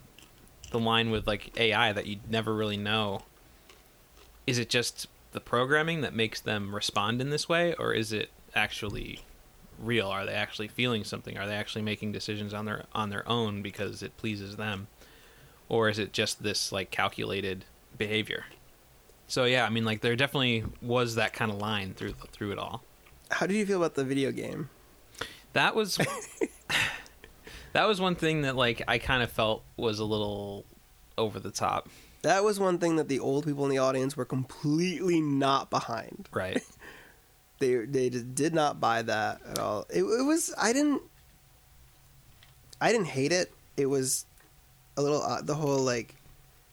the line with like ai that you never really know. Is it just the programming that makes them respond in this way or is it actually real? Are they actually feeling something? Are they actually making decisions on their on their own because it pleases them? Or is it just this like calculated behavior? So yeah i mean like there definitely was that kind of line through through it all. How did you feel about the video game? that was that was one thing that like I kind of felt was a little over the top. That was one thing that the old people in the audience were completely not behind. Right. They they just did not buy that at all. It, it was I didn't I didn't hate it. It was a little odd, the whole like,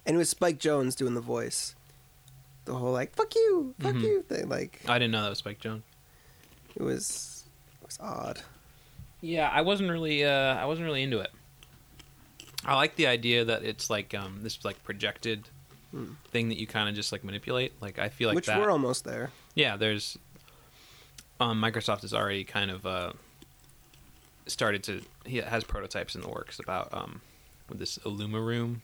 and it was Spike Jonze doing the voice. The whole like "fuck you, fuck Mhm. you" thing. Like I didn't know that was Spike Jonze. it was it was odd. Yeah, I wasn't really uh I wasn't really into it. I like the idea that it's like um this like projected Hmm. thing that you kind of just like manipulate. Like I feel like Which that we're almost there. Yeah, there's um Microsoft has already kind of uh started to he has prototypes in the works about um with this IllumiRoom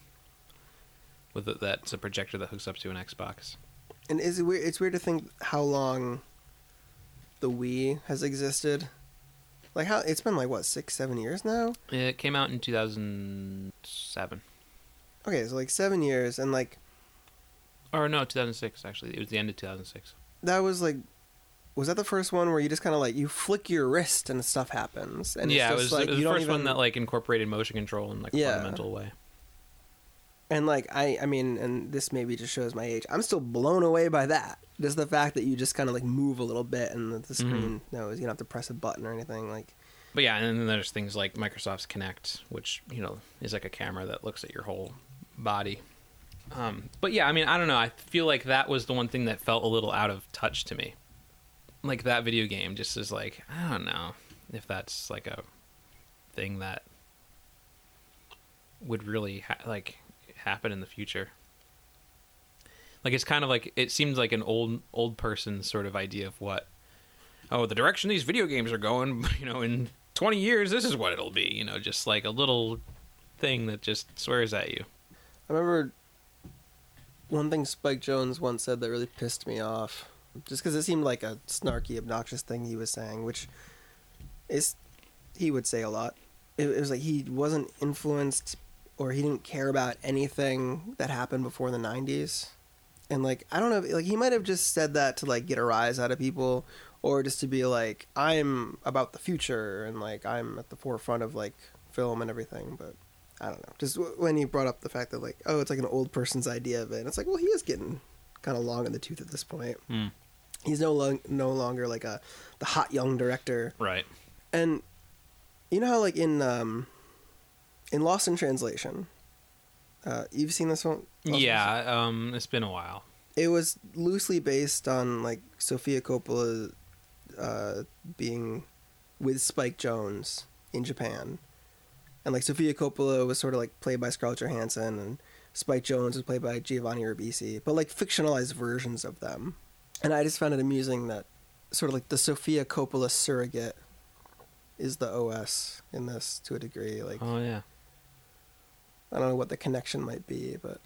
with the, that's a projector that hooks up to an Xbox. And is it weird? It's weird to think how long the Wii has existed. Like how it's been like what six, seven years now. It came out in 2007. Okay, so like seven years, and like Or no, 2006 actually. It was the end of 2006. that was like, was that the first one where you just kind of like you flick your wrist and stuff happens? And yeah, it was, like it was you the don't first even, one that like incorporated motion control in like a Yeah. fundamental way. And like I, I mean, and this maybe just shows my age. I'm still blown away by that. Just the fact that you just kind of like move a little bit and the, the Mm-hmm. screen knows you don't have to press a button or anything. Like But yeah, and then there's things like Microsoft's Kinect, which you know is like a camera that looks at your whole body. Um, but yeah, I mean, I don't know. I feel like that was the one thing that felt a little out of touch to me. Like that video game just is like I don't know if that's like a thing that would really ha- like happen in the future. Like it's kind of like it seems like an old old person sort of idea of what oh the direction these video games are going you know in 20 years this is what it'll be you know just like a little thing that just swears at you I remember one thing Spike Jonze once said that really pissed me off, just because it seemed like a snarky, obnoxious thing he was saying, which is he would say a lot. It, it was like he wasn't influenced or he didn't care about anything that happened before the '90s, and like I don't know, like he might have just said that to like get a rise out of people, or just to be like I'm about the future and like I'm at the forefront of like film and everything, but. I don't know. Just w- when he brought up the fact that like, oh, it's like an old person's idea of it. And it's like, well, he is getting kind of long in the tooth at this point. Hmm. He's no long, no longer like a the hot young director. Right. And you know how like in um in Lost in Translation, uh, you've seen this one? Lost yeah. Um, it's been a while. it was loosely based on like Sofia Coppola uh, being with Spike Jonze in Japan, and like Sofia Coppola was sort of like played by Scarlett Johansson, and Spike Jonze was played by Giovanni Ribisi, but like fictionalized versions of them. And I just found it amusing that sort of like the Sofia Coppola surrogate is the OS in this to a degree. Like Oh yeah. I don't know what the connection might be, but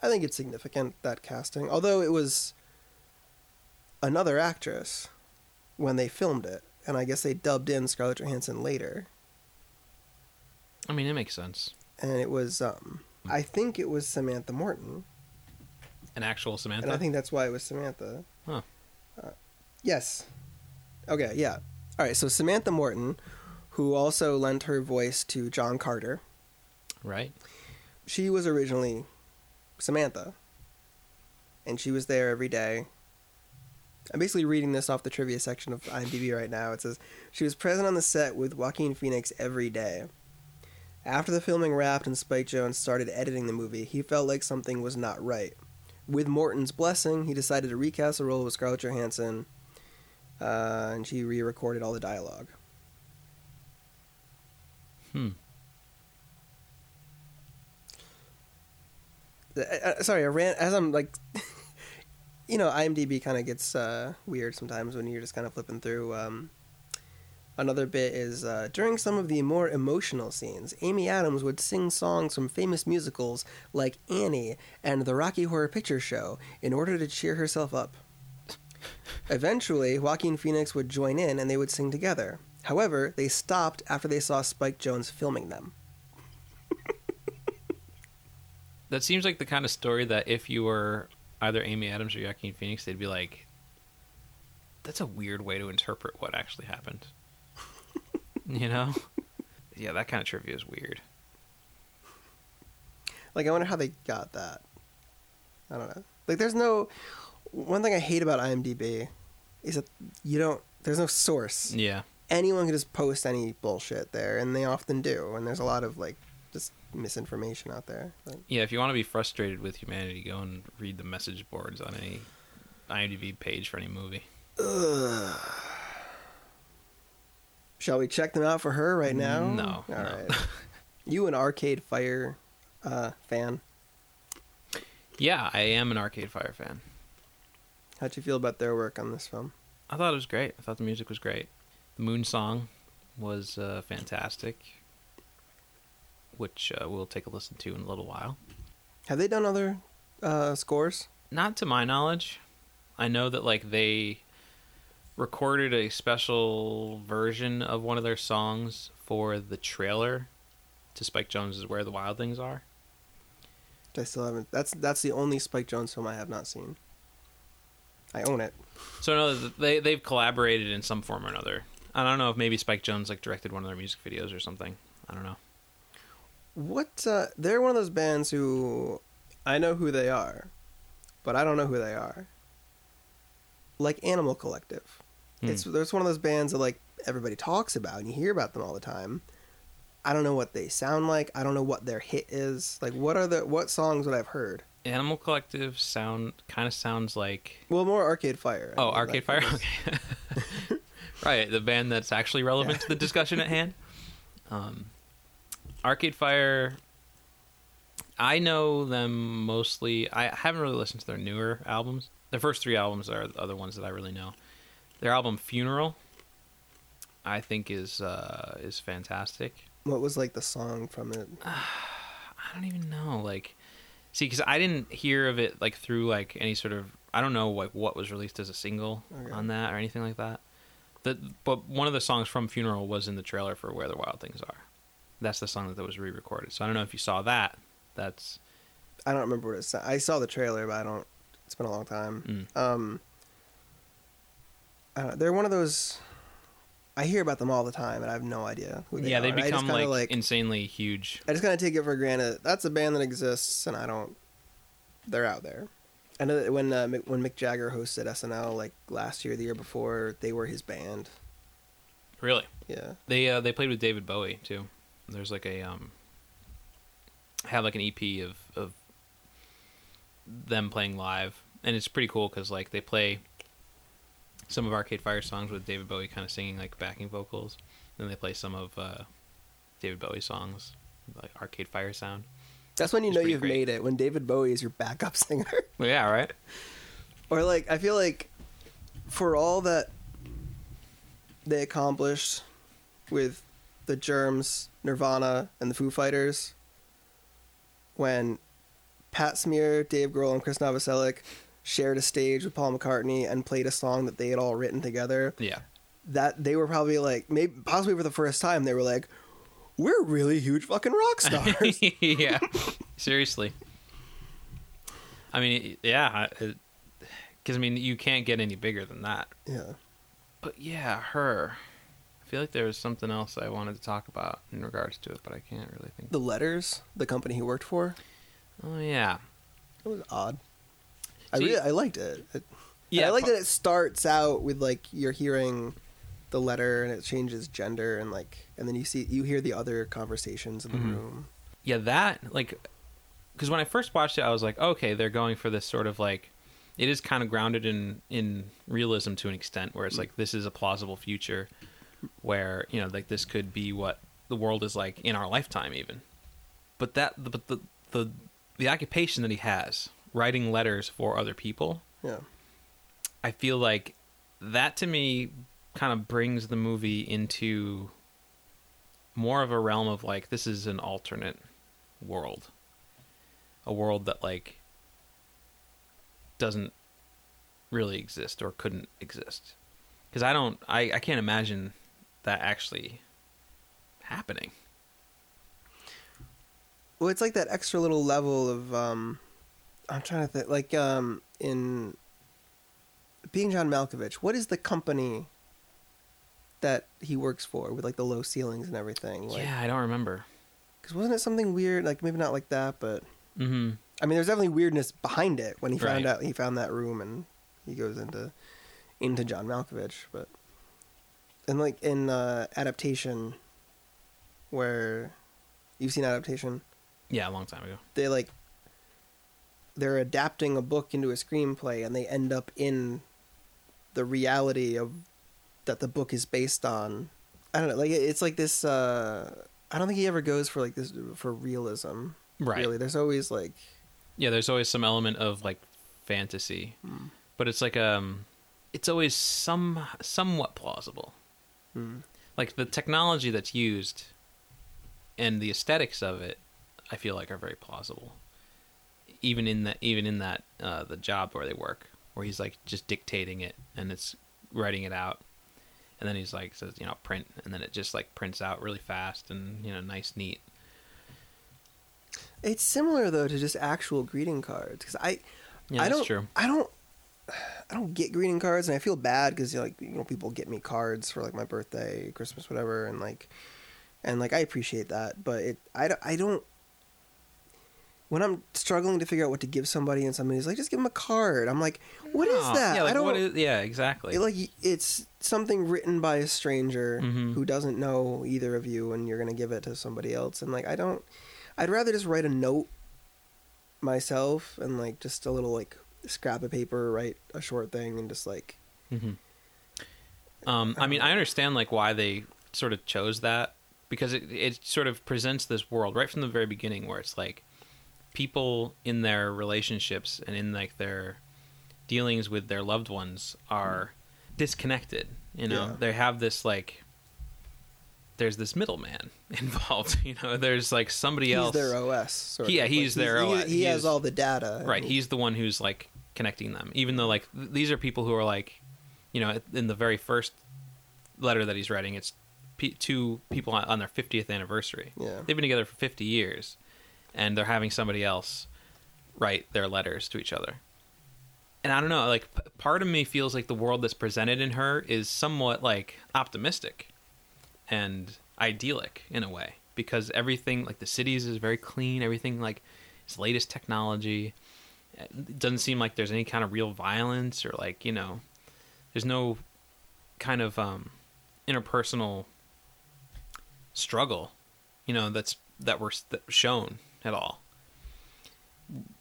I think it's significant that casting. Although it was another actress when they filmed it, and I guess they dubbed in Scarlett Johansson later, I mean, it makes sense. and it was um I think it was Samantha Morton, An actual Samantha. and I think that's why it was Samantha. Huh. Uh, yes. Okay. Yeah. All right. So Samantha Morton, who also lent her voice to John Carter. Right. she was originally Samantha, and she was there every day. I'm basically reading this off the trivia section of IMDb right now. It says she was present on the set with Joaquin Phoenix every day. After the filming wrapped and Spike Jonze started editing the movie, he felt like something was not right. With Morton's blessing, he decided to recast the role with Scarlett Johansson, uh, and she re-recorded all the dialogue. Hmm. Uh, uh, sorry, I ran as I'm like, you know, IMDb kind of gets uh, weird sometimes when you're just kind of flipping through. Um, another bit is uh, during some of the more emotional scenes, Amy Adams would sing songs from famous musicals like Annie and the Rocky Horror Picture Show in order to cheer herself up. Eventually, Joaquin Phoenix would join in and they would sing together. However, they stopped after they saw Spike Jonze filming them. That seems like the kind of story that if you were either Amy Adams or Joaquin Phoenix, they'd be like, "That's a weird way to interpret what actually happened." you know? Yeah, that kind of trivia is weird. Like, I wonder how they got that. I don't know. Like, there's no. One thing I hate about IMDb is that you don't. There's no source. Yeah. Anyone can just post any bullshit there, and they often do. And there's a lot of, like, just misinformation out there. But, Yeah, if you want to be frustrated with humanity, go and read the message boards on any IMDb page for any movie. ugh. Shall we check them out for her right now? No, All no. right. you an Arcade Fire uh, fan? Yeah, I am an Arcade Fire fan. How'd you feel about their work on this film? I thought it was great. I thought the music was great. The Moon Song was uh, fantastic, which uh, we'll take a listen to in a little while. Have they done other uh, scores? Not to my knowledge. I know that like they recorded a special version of one of their songs for the trailer to Spike Jonze's "Where the Wild Things Are." I still haven't. That's that's the only Spike Jonze film I have not seen. I own it. So no, th- they they've collaborated in some form or another. I don't know if maybe Spike Jonze like directed one of their music videos or something. I don't know. What? Uh, they're one of those bands who I know who they are, but I don't know who they are. Like Animal Collective, Hmm. it's there's one of those bands that like everybody talks about and you hear about them all the time. I don't know what they sound like. I don't know what their hit is. Like, what are the what songs would I've heard? Animal Collective sound kind of sounds like Well, more Arcade Fire. I oh mean, Arcade like, Fire. Okay, right, the band that's actually relevant to the discussion at hand. Um, Arcade Fire. I know them mostly. I haven't really listened to their newer albums. Their first three albums are the other ones that I really know. Their album Funeral, I think is uh, is fantastic. What was like the song from it? I don't even know. Like, see, because I didn't hear of it like through like any sort of. I don't know like what was released as a single Okay. on that or anything like that. The, but one of the songs from Funeral was in the trailer for Where the Wild Things Are. That's the song that was re-recorded. So I don't know if you saw that. That's I don't remember what it said. I saw the trailer, but I don't. It's been a long time. mm. Um, they're one of those. I hear about them all the time, and I have no idea who they yeah. are. They just become kinda, like, insanely huge. I just kind of take it for granted. That's a band that exists, and I don't. They're out there. I know that when uh, Mick, when Mick Jagger hosted SNL like last year, the year before, they were his band. Really? Yeah. They uh, they played with David Bowie too. There's like a um have like an EP of of them playing live, and it's pretty cool because like they play some of Arcade Fire songs with David Bowie kind of singing like backing vocals, then they play some of uh, David Bowie songs like Arcade Fire sound. That's when you It's know you've great. made it when David Bowie is your backup singer. Well, yeah, right. or like I feel like for all that they accomplished with the Germs, Nirvana, and the Foo Fighters, when Pat Smear, Dave Grohl, and Chris Novoselic shared a stage with Paul McCartney and played a song that they had all written together, Yeah. that they were probably like maybe possibly for the first time they were like, "We're really huge fucking rock stars." yeah. Seriously. I mean, yeah, because I mean, you can't get any bigger than that. yeah. But yeah, her. I feel like there was something else I wanted to talk about in regards to it, but I can't really think. The Letters, the company he worked for, Oh yeah, it was odd. I really I liked it. it yeah. I like that it starts out with like you're hearing the letter and it changes gender and like and then you see you hear the other conversations in the Mhm. room. yeah, that like, because when I first watched it, I was like, okay, they're going for this sort of like, it is kind of grounded in in realism to an extent, where it's like this is a plausible future, where you know like this could be what the world is like in our lifetime even. But that, but the the the occupation that he has, writing letters for other people, Yeah. I feel like that to me kind of brings the movie into more of a realm of like this is an alternate world. A world that like doesn't really exist or couldn't exist. Cuz I don't I I can't imagine that actually happening. Well, it's like that extra little level of um I'm trying to think like um in being John Malkovich, what is the company that he works for with like the low ceilings and everything? Like, yeah, I don't remember. Cuz wasn't it something weird like maybe not like that, but Mhm. I mean, there's definitely weirdness behind it when he found Right. out he found that room and he goes into into John Malkovich, but and like in uh, adaptation, where you've seen adaptation, Yeah, a long time ago. they like they're adapting a book into a screenplay and they end up in the reality of that the book is based on. I don't know, like it's like this. uh I don't think he ever goes for like this for realism. Right. Really, there's always like Yeah, there's always some element of like fantasy, Hmm. but it's like um, it's always some somewhat plausible. Hmm. Like the technology that's used and the aesthetics of it, I feel like are very plausible. Even in that, even in that, uh, the job where they work, where he's like just dictating it and it's writing it out, and then he's like says, you know, print, and then it just like prints out really fast and you know, nice, neat. It's similar though to just actual greeting cards because I, Yeah, I that's don't, true. I don't, I don't get greeting cards, and I feel bad because like you know people get me cards for like my birthday, Christmas, whatever, and like, and like I appreciate that, but it, I, don't- I don't. When I'm struggling to figure out what to give somebody, and somebody's like, "Just give them a card," I'm like, "What is Oh, that?" Yeah, like, I don't. what is, yeah, exactly. it, like it's something written by a stranger Mhm. who doesn't know either of you, and you're gonna give it to somebody else, and like I don't. I'd rather just write a note myself and like just a little like scrap of paper, write a short thing, and just like hmm Um, I mean, I understand like why they sort of chose that because it it sort of presents this world right from the very beginning where it's like people in their relationships and in like their dealings with their loved ones are disconnected. You know, Yeah. they have this like there's this middleman involved. You know, there's like somebody he's else. their OS. Sort Yeah, he's Like, their he, OS. He, He has is- all the data. Right, he's the one who's like connecting them. Even though like th- these are people who are like, you know, in the very first letter that he's writing, it's p- two people on, on their 50th anniversary. Yeah. They've been together for 50 years and they're having somebody else write their letters to each other. And I don't know, like p- part of me feels like the world that's presented in her is somewhat like optimistic and idyllic in a way because everything like the cities is very clean, everything like its latest technology It doesn't seem like there's any kind of real violence or like you know, there's no kind of um, interpersonal struggle, you know, that's that we're shown at all.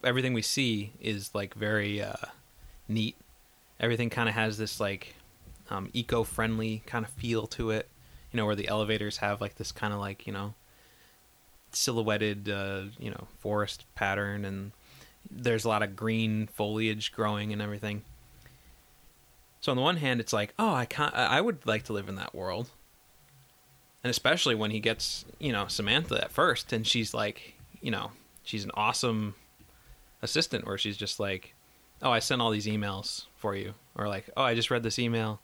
Everything we see is like very uh, neat. Everything kind of has this like um, eco-friendly kind of feel to it. You know, where the elevators have like this kind of like you know silhouetted uh, you know forest pattern, and there's a lot of green foliage growing and everything. So on the one hand, it's like, oh, I can't. I would like to live in that world, and especially when he gets you know Samantha at first, and she's like, you know, she's an awesome assistant, where she's just like, oh, I sent all these emails for you, or like, oh, I just read this email.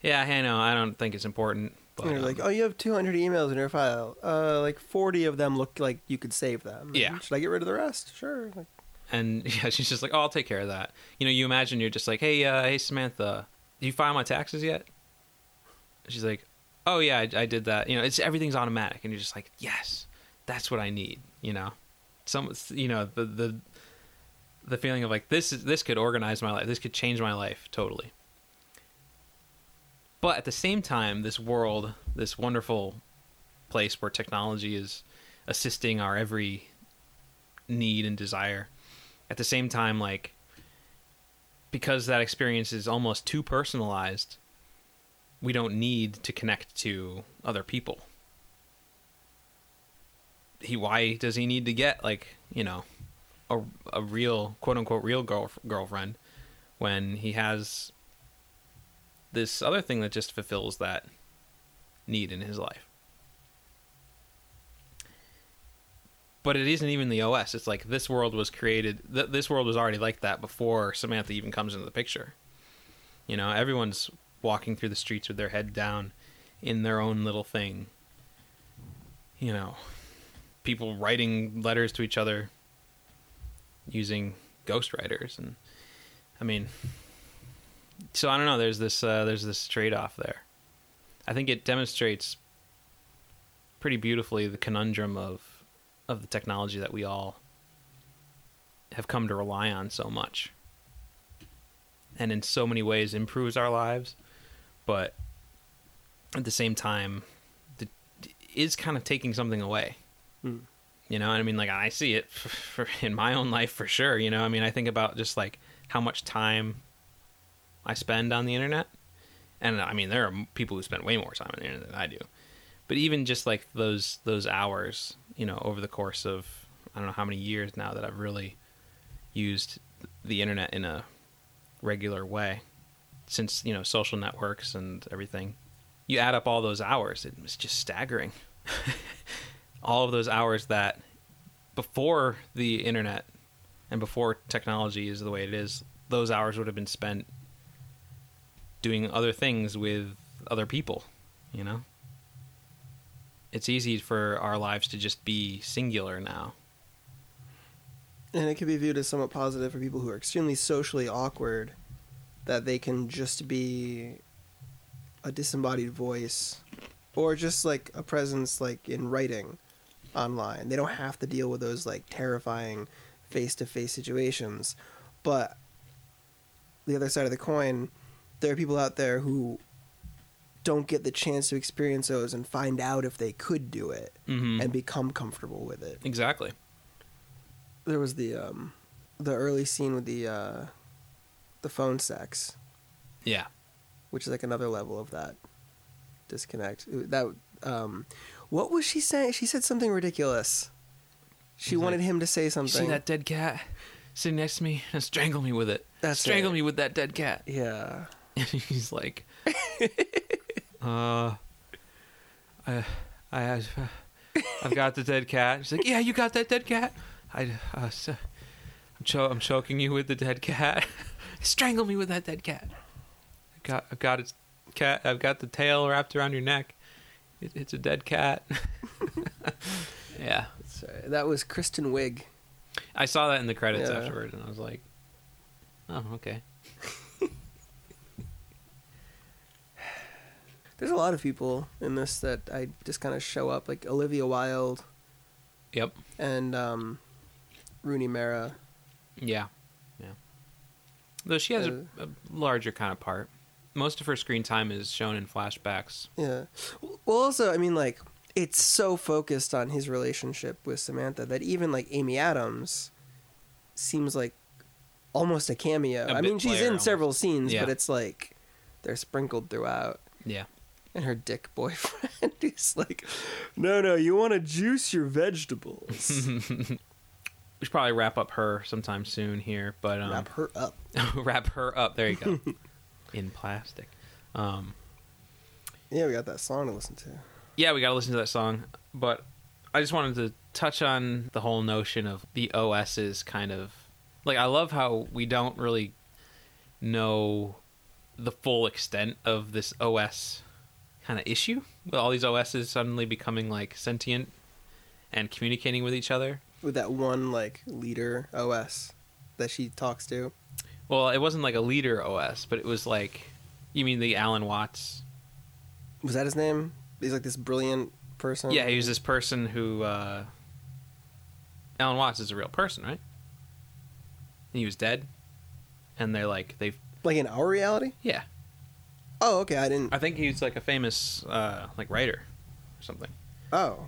Yeah, I know. I don't think it's important. But, And you're um, like, oh, you have 200 emails in your file. Uh, like 40 of them look like you could save them. Yeah. Should I get rid of the rest? Sure. Like, and yeah, she's just like, "Oh, I'll take care of that." You know, you imagine you're just like, "Hey, uh, hey, Samantha, you file my taxes yet?" She's like, "Oh yeah, I, I did that." You know, it's everything's automatic, and you're just like, "Yes, that's what I need." You know, some, you know, the the the feeling of like this is this could organize my life, this could change my life totally. But at the same time, this world, this wonderful place where technology is assisting our every need and desire at the same time like because that experience is almost too personalized we don't need to connect to other people. He why does he need to get like you know a, a real quote unquote real girl, girlfriend when he has this other thing that just fulfills that need in his life but it isn't even the OS. It's like this world was created. Th- this world was already like that before Samantha even comes into the picture. You know, everyone's walking through the streets with their head down, in their own little thing. You know, people writing letters to each other using ghostwriters, and I mean, so I don't know. There's this. Uh, there's this trade off there. I think it demonstrates pretty beautifully the conundrum of of the technology that we all have come to rely on so much. And in so many ways improves our lives but at the same time the, is kind of taking something away. Hmm. you know i mean like i see it for, for, in my own life for sure you know i mean i think about just like how much time i spend on the internet. And i mean there are people who spend way more time on the internet than i do. But even just like those those hours you know over the course of i don't know how many years now that i've really used the internet in a regular way since you know social networks and everything. You add up all those hours it was just staggering. All of those hours that before the internet and before technology is the way it is those hours would have been spent doing other things with other people you know it's easy for our lives to just be singular now. and it can be viewed as somewhat positive for people who are extremely socially awkward that they can just be a disembodied voice or just like a presence like in writing online they don't have to deal with those like terrifying face-to-face situations but the other side of the coin there are people out there who don't get the chance to experience those and find out if they could do it Mm-hmm. and become comfortable with it exactly. there was the um the early scene with the uh the phone sex Yeah. which is like another level of that disconnect that um what was she saying she said something ridiculous she He's wanted like, him to say something see that dead cat sitting next to me and strangle me with it. That's strangle it. me with that dead cat. yeah And he's like, uh, I, I, have, I've got the dead cat. She's like, yeah, you got that dead cat. I, uh, so, I'm, cho- I'm choking you with the dead cat. Strangle me with that dead cat. I've got, I've got its cat. I've got the tail wrapped around your neck. It, it's a dead cat. yeah, so that was kristen wiig I saw that in the credits Yeah. afterward, and I was like, oh, okay. There's a lot of people in this that i just kind of show up like olivia wilde Yep. and um rooney mara Yeah. Yeah. Though she has Uh, a, a larger kind of part. Most of her screen time is shown in flashbacks. Yeah. Well, also, I mean, like, it's so focused on his relationship with Samantha that even like Amy Adams seems like almost a cameo. A I mean, she's in almost. several scenes, Yeah. but it's like they're sprinkled throughout. Yeah. And her dick boyfriend is like, no, no, you want to juice your vegetables. We should probably wrap up her sometime soon here, but um, Wrap her up. wrap her up. There you go. in plastic. Um, Yeah, we got that song to listen to. yeah, we got to listen to that song. But I just wanted to touch on the whole notion of the OS's kind of like I love how we don't really know the full extent of this OS kind of issue with all these OSs suddenly becoming like sentient and communicating with each other. With that one like leader OS that she talks to. Well, it wasn't like a leader OS, but it was like you mean the Alan Watts Was that his name? He's like this brilliant person. Yeah, he was this person who uh, Alan Watts is a real person, right? And he was dead, and they're like they've like in our reality. yeah. Oh, okay. I didn't. I think he's like a famous uh, like writer or something. Oh,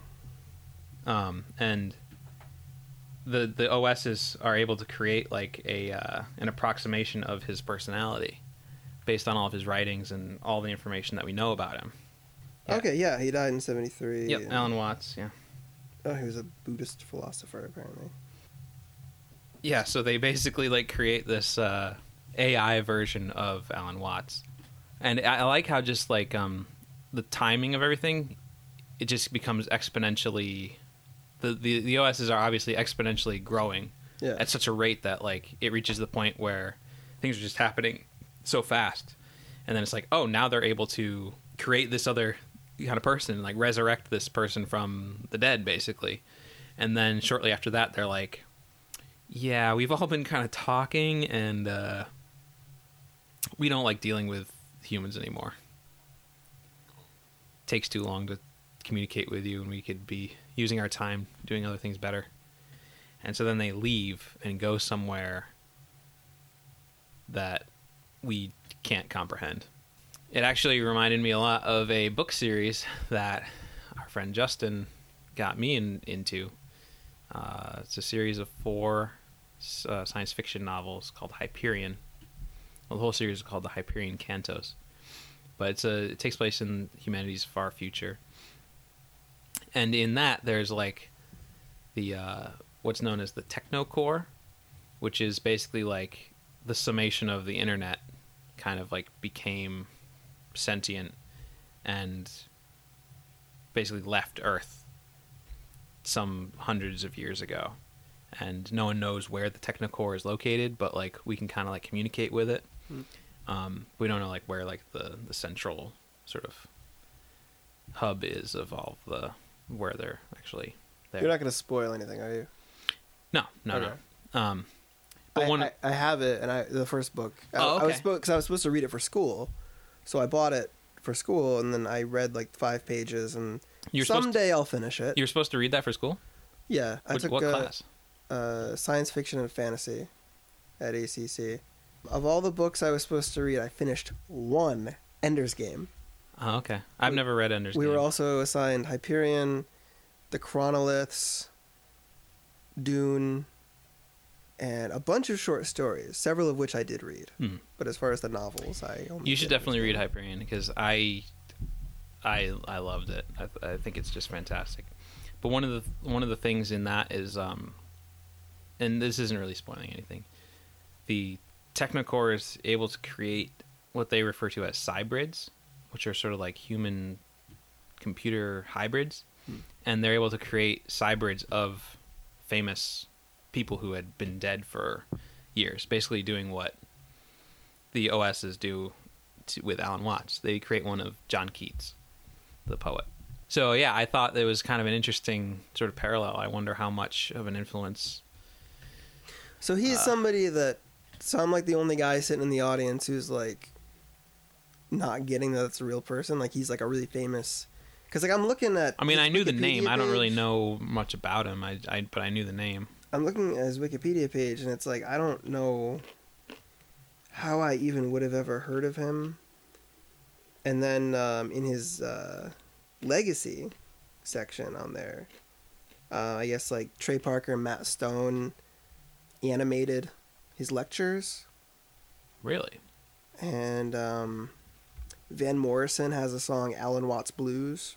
Um, and the the OSs are able to create like a uh, an approximation of his personality based on all of his writings and all the information that we know about him. Yeah. okay. Yeah, he died in '73. Yep, Alan Watts. Yeah. Oh, he was a Buddhist philosopher, apparently. Yeah, so they basically like create this uh, AI version of Alan Watts, and I, I like how just like um, the timing of everything, it just becomes exponentially. The, the the OSs are obviously exponentially growing Yeah. at such a rate that like it reaches the point where things are just happening so fast, and then it's like oh now they're able to create this other kind of person like resurrect this person from the dead basically, and then shortly after that they're like yeah, we've all been kind of talking, and uh, we don't like dealing with humans anymore. takes too long to communicate with you, and we could be using our time doing other things better. And so then they leave and go somewhere that we can't comprehend. It actually reminded me a lot of a book series that our friend Justin got me in, into. Uh, it's a series of four uh, science fiction novels called Hyperion. Well, the whole series is called the Hyperion Cantos, but it's a it takes place in humanity's far future. And in that, there's like the uh, what's known as the technocore, which is basically like the summation of the internet, kind of like became sentient and basically left Earth some hundreds of years ago. And no one knows where the technocore is located but like we can kind of like communicate with it Hmm. um, we don't know like where like the the central sort of hub is of all the where they're actually there You're not going to spoil anything, are you? no no Okay. no um but I, one I, I have it, and I the first book. I, Oh, I was okay. because I was supposed to read it for school, so I bought it for school, and then I read like five pages, and you're supposed to, someday I'll finish it. you're supposed to read that for school yeah, I what, took what uh, class uh, science fiction and fantasy at ACC. Of all the books I was supposed to read, I finished one Ender's Game. oh okay i've we- never read ender's we game We were also assigned Hyperion, the Chronoliths, Dune, and a bunch of short stories, several of which I did read. Hmm. But as far as the novels, I only You should definitely read Hyperion because I, I, I loved it. I, I think it's just fantastic. But one of the one of the things in that is, um, and this isn't really spoiling anything. The Technocore is able to create what they refer to as cybrids, which are sort of like human computer hybrids, Hmm. and they're able to create cybrids of famous people who had been dead for years, basically doing what the OSs do to, with Alan Watts. They create one of John Keats, the poet. So yeah, I thought it was kind of an interesting sort of parallel. I wonder how much of an influence. So he's Uh, somebody that. So I'm like the only guy sitting in the audience who's like not getting that it's a real person. Like he's like a really famous. Because like I'm looking at. I mean, I knew the Wikipedia name. I don't really know much about him. I, I but I knew the name. I'm looking at his Wikipedia page, and it's like I don't know how I even would have ever heard of him. And then um, in his uh, legacy section on there, uh, I guess like Trey Parker Matt Stone animated his lectures, Really? and um, Van Morrison has a song "Alan Watts Blues."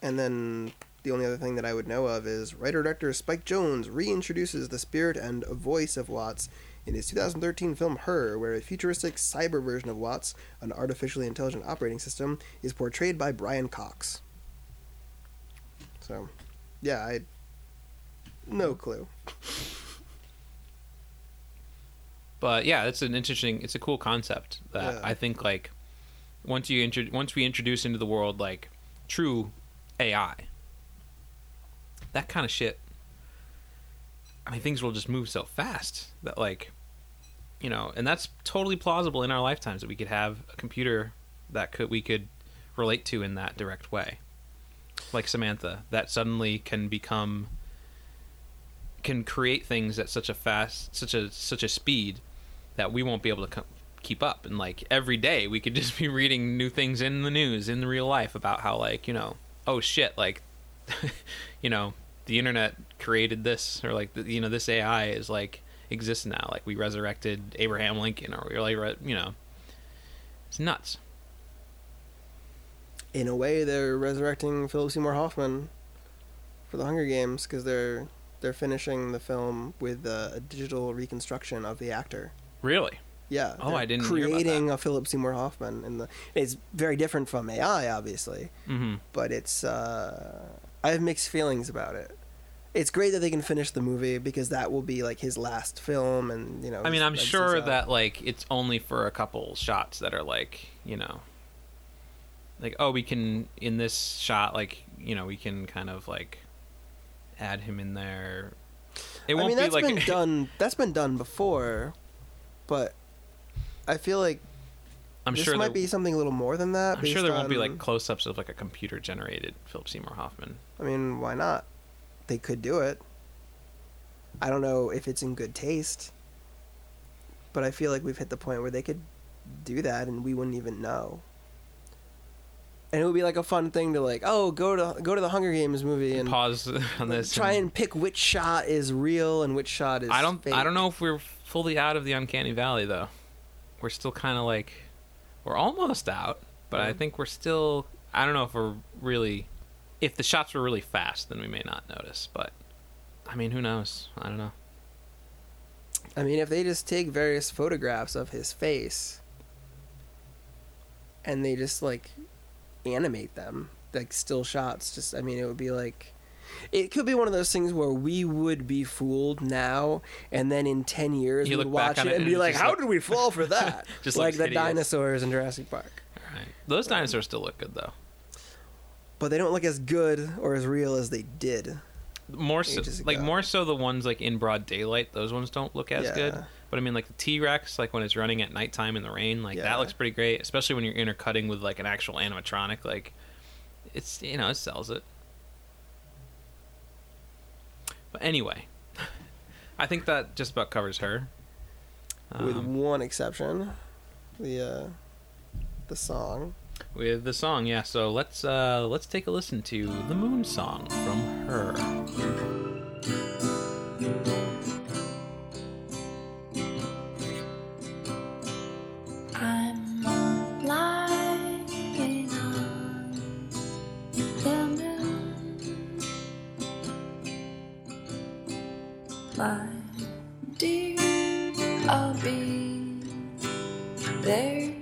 And then the only other thing that I would know of is writer director Spike Jonze reintroduces the spirit and voice of Watts in his 2013 film Her, where a futuristic cyber version of Watts, an artificially intelligent operating system, is portrayed by Brian Cox. So, yeah, I no clue. But yeah, it's an interesting. It's a cool concept that Yeah. I think like once you intro- once we introduce into the world like true AI, that kind of shit. I mean, things will just move so fast that like, you know, and that's totally plausible in our lifetimes that we could have a computer that could we could relate to in that direct way, like Samantha, that suddenly can become can create things at such a fast such a such a speed that we won't be able to keep up. And like every day we could just be reading new things in the news in the real life about how like you know oh shit like you know the internet created this or like you know this ai is like exists now. Like we resurrected abraham lincoln or we're like you know it's nuts. In a way, they're resurrecting Philip Seymour Hoffman for the Hunger Games because they're they're finishing the film with uh, a digital reconstruction of the actor. Really Yeah. Oh, I didn't creating a Philip Seymour Hoffman, and the it's very different from AI, obviously, mm-hmm but it's uh, I have mixed feelings about it. It's great that they can finish the movie because that will be like his last film, and you know. I mean, I'm sure that like it's only for a couple shots that are like, you know, like oh, we can in this shot, like you know, we can kind of like add him in there. It won't I mean, be that's like been done. That's been done before, but I feel like I'm this sure might there, be something a little more than that. I'm sure there won't be like close-ups of like a computer-generated Philip Seymour Hoffman. I mean, why not? They could do it. I don't know if it's in good taste, but I feel like we've hit the point where they could do that and we wouldn't even know. And it would be like a fun thing to like, oh, go to go to the Hunger Games movie and Pause on this. try and pick which shot is real and which shot is. I don't. I don't know if we're fully out of the uncanny valley though. We're still kind of like, we're almost out, but I think we're still. I don't know if we're really. If the shots were really fast, then we may not notice. But, I mean, who knows? I don't know. I mean, if they just take various photographs of his face and they just like animate them, like still shots, just I mean, it would be like it could be one of those things where we would be fooled now, and then in ten years You we look would watch it it and be like, "How look- did we fall for that?" Just like the hideous. dinosaurs in Jurassic Park, All right. Those dinosaurs still look good though. but they don't look as good or as real as they did. More so, like more so the ones like in broad daylight. Those ones don't look as good. But I mean, like the T Rex, like when it's running at nighttime in the rain, like Yeah. that looks pretty great. Especially when you're intercutting with like an actual animatronic. Like, it's you know it sells it. But anyway, I think that just about covers her. with Um, one exception, the uh, the song. with the song, yeah. So let's uh let's take a listen to the Moon Song from her. My dear. I'll be there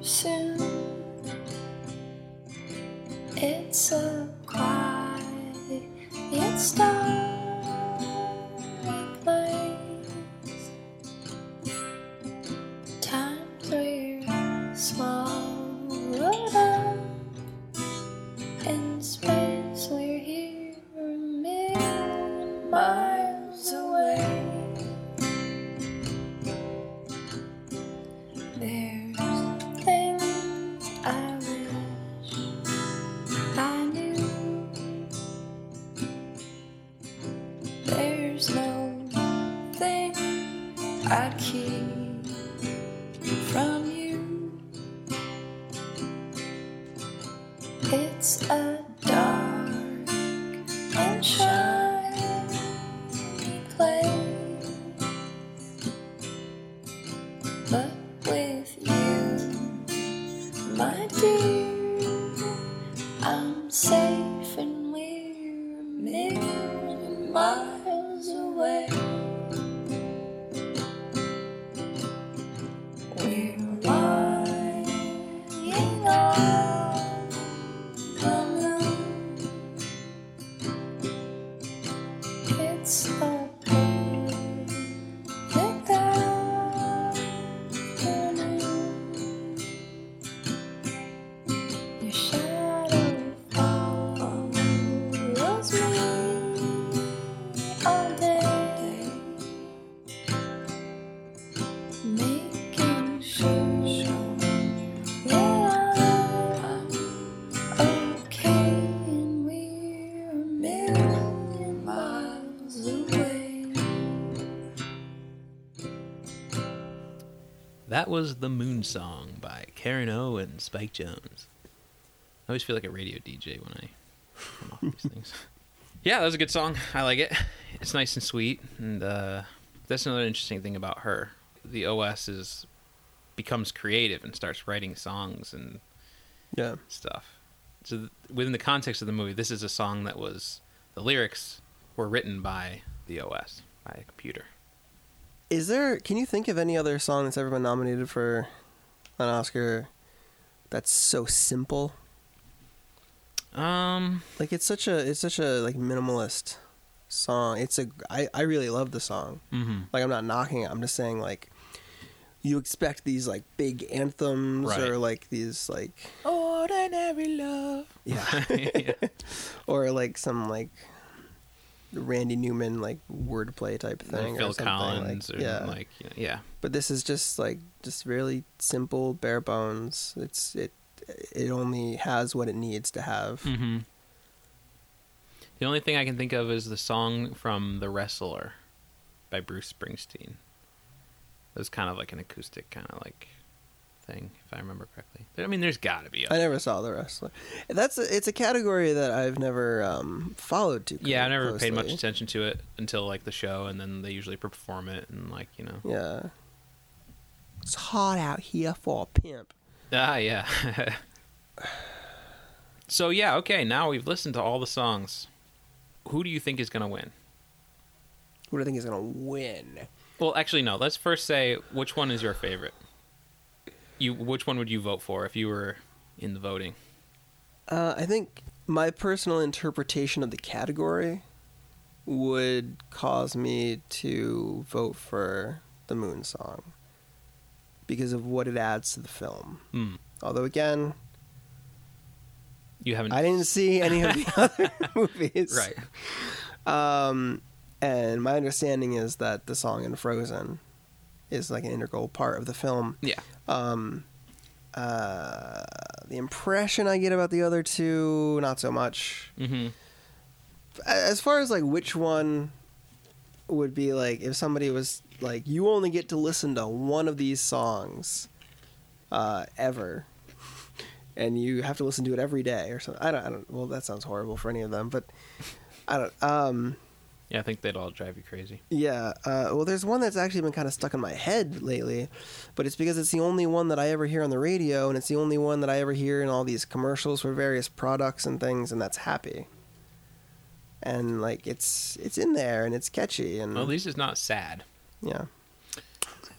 soon. It's a million That was The Moon Song by Karen O and Spike Jonze. I always feel like a radio DJ when I come off these things. Yeah, that was a good song. I like it. It's nice and sweet, and uh, that's another interesting thing about her. The OS is becomes creative and starts writing songs and Yeah. stuff. So th- within the context of the movie, this is a song that was the lyrics were written by the OS by a computer. Is there? Can you think of any other song that's ever been nominated for an Oscar that's so simple? Um, Like it's such a it's such a like minimalist song. It's a I I really love the song. mhm. Like I'm not knocking it. I'm just saying like you expect these like big anthems Right. or like these like ordinary love. yeah yeah. or like some like Randy Newman like wordplay type thing Phil or something Collins like or yeah. like you know, yeah. but this is just like just really simple bare bones it's it it only has what it needs to have Mm-hmm. The only thing I can think of is the song from The Wrestler by Bruce Springsteen. It was kind of like an acoustic kind of like thing, if I remember correctly. I mean, there's got to be. I never saw the wrestler. That's a, it's a category that I've never um, followed too. yeah, I never paid much attention to it until like the show, and then they usually perform it, and like you know. Yeah, it's hot out here for a pimp. Ah, yeah. so yeah, okay. Now we've listened to all the songs. Who do you think is gonna win? Who do I think is gonna win? Well, actually, no. Let's first say which one is your favorite. You, which one would you vote for if you were in the voting? Uh, I think my personal interpretation of the category would cause me to vote for the Moon Song because of what it adds to the film. Hmm. Although again, You haven't. I didn't see any of the other movies. Right. Um, and my understanding is that the song in Frozen is like an integral part of the film. Yeah. Um, uh, the impression I get about the other two, not so much. Mm-hmm. As far as like which one would be like, if somebody was like, you only get to listen to one of these songs, uh, ever, and you have to listen to it every day or something. I don't. I don't. Well, that sounds horrible for any of them, but I don't. Um. Yeah, I think they'd all drive you crazy. Yeah. Uh, well, there's one that's actually been kind of stuck in my head lately, but it's because it's the only one that I ever hear on the radio, and it's the only one that I ever hear in all these commercials for various products and things, and that's Happy. And like it's it's in there and it's catchy and Well, at least it's not sad. yeah.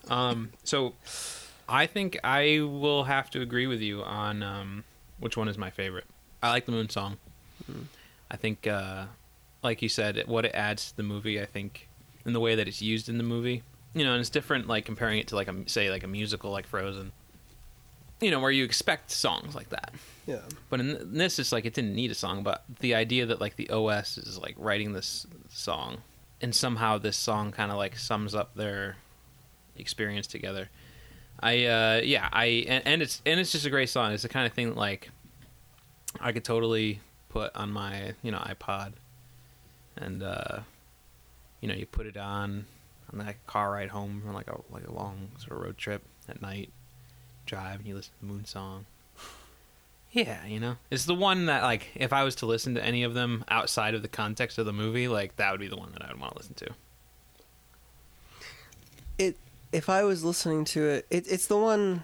Um. So, I think I will have to agree with you on um, which one is my favorite. I like the Moon Song. I think, uh, like you said, what it adds to the movie. I think, in the way that it's used in the movie, you know, and it's different. Like comparing it to like a say like a musical like Frozen. You know, where you expect songs like that. Yeah. But in th- this, it's like it didn't need a song, but the idea that like the OS is like writing this song, and somehow this song kind of like sums up their experience together. I uh yeah I and, and it's and it's just a great song. It's the kind of thing that like I could totally put on my you know iPod, and uh you know you put it on on a car ride home from like a like a long sort of road trip at night, drive and you listen to the Moon Song. Yeah, you know, it's the one that like if I was to listen to any of them outside of the context of the movie, like that would be the one that I would want to listen to. it if I was listening to it, it it's the one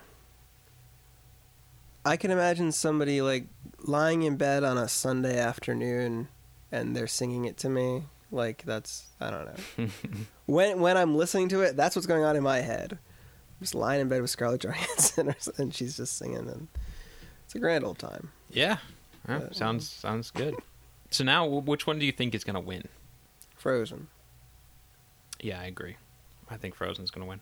I can imagine somebody like lying in bed on a Sunday afternoon and they're singing it to me. Like that's I don't know. when when I'm listening to it, that's what's going on in my head. I'm just lying in bed with Scarlett Johansson and she's just singing and it's a grand old time. Yeah, Yeah, Yeah. Uh, sounds sounds good. So now, which one do you think is gonna win? Frozen. Yeah, I agree. I think Frozen's gonna win.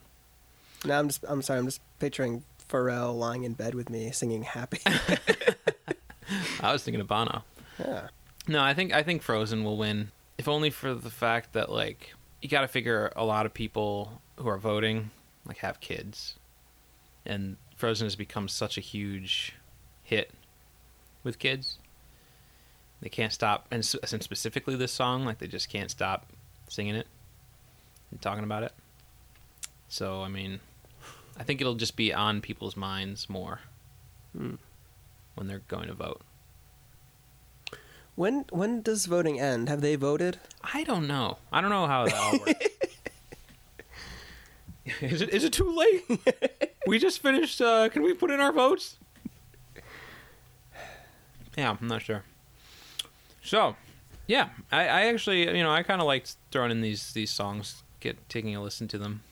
Now I'm just I'm sorry, I'm just picturing Pharrell lying in bed with me singing happy. I was thinking of Bono. yeah. No, I think I think Frozen will win, if only for the fact that like you got to figure a lot of people who are voting like have kids, and Frozen has become such a huge hit with kids. They can't stop, and, and specifically this song, like they just can't stop singing it and talking about it. So I mean, I think it'll just be on people's minds more Hmm. when they're going to vote. When when does voting end? Have they voted? I don't know. I don't know how that all works. is it is it too late? we just finished. Uh, can we put in our votes? Yeah, I'm not sure. So, yeah, I, I actually, you know, I kind of liked throwing in these these songs, get taking a listen to them.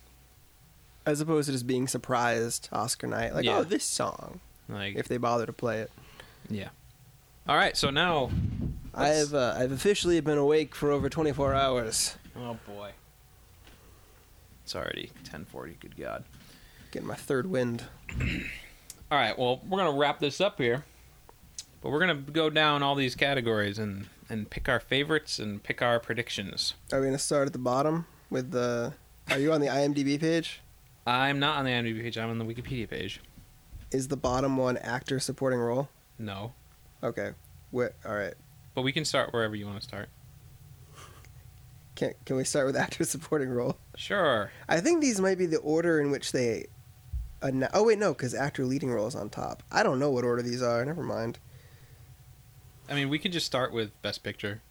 As opposed to just being surprised Oscar night, like Yeah. oh this song, Like, if they bother to play it. yeah. All right, so now, I Let's- have uh, I've officially been awake for over 24 hours, oh boy, it's already 10:40. Good God. getting my third wind. All right, well, we're gonna wrap this up here, but we're gonna go down all these categories and and pick our favorites and pick our predictions. Are we gonna start at the bottom with the? Are you on the IMDb page? I'm not on the IMDb page. I'm on the Wikipedia page. Is the bottom one actor supporting role? No, Okay. What? All right. But we can start wherever you want to start. Can can we start with actor supporting role? Sure. I think these might be the order in which they. anno- oh wait, no, because actor leading role is on top. I don't know what order these are. Never mind. I mean, we could just start with Best Picture.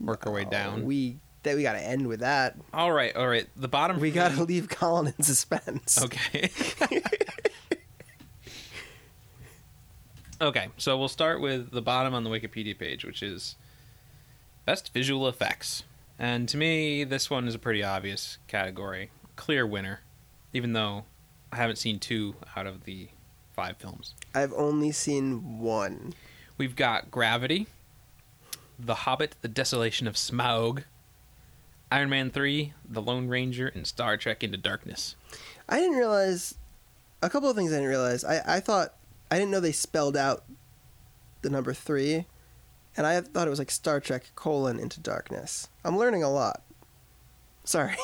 Work our way down. We that we got to end with that. All right, all right. The bottom. We got to leave Colin in suspense. Okay. okay, so we'll start with the bottom on the Wikipedia page, which is Best Visual Effects. And to me, this one is a pretty obvious category. Clear winner, even though I haven't seen two out of the five films. I've only seen one. We've got Gravity, The Hobbit, The Desolation of Smaug, Iron Man 3, The Lone Ranger, and Star Trek Into Darkness. I didn't realize a couple of things. I didn't realize. I I thought I didn't know they spelled out the number three, and I thought it was like Star Trek colon into darkness. I'm learning a lot. Sorry.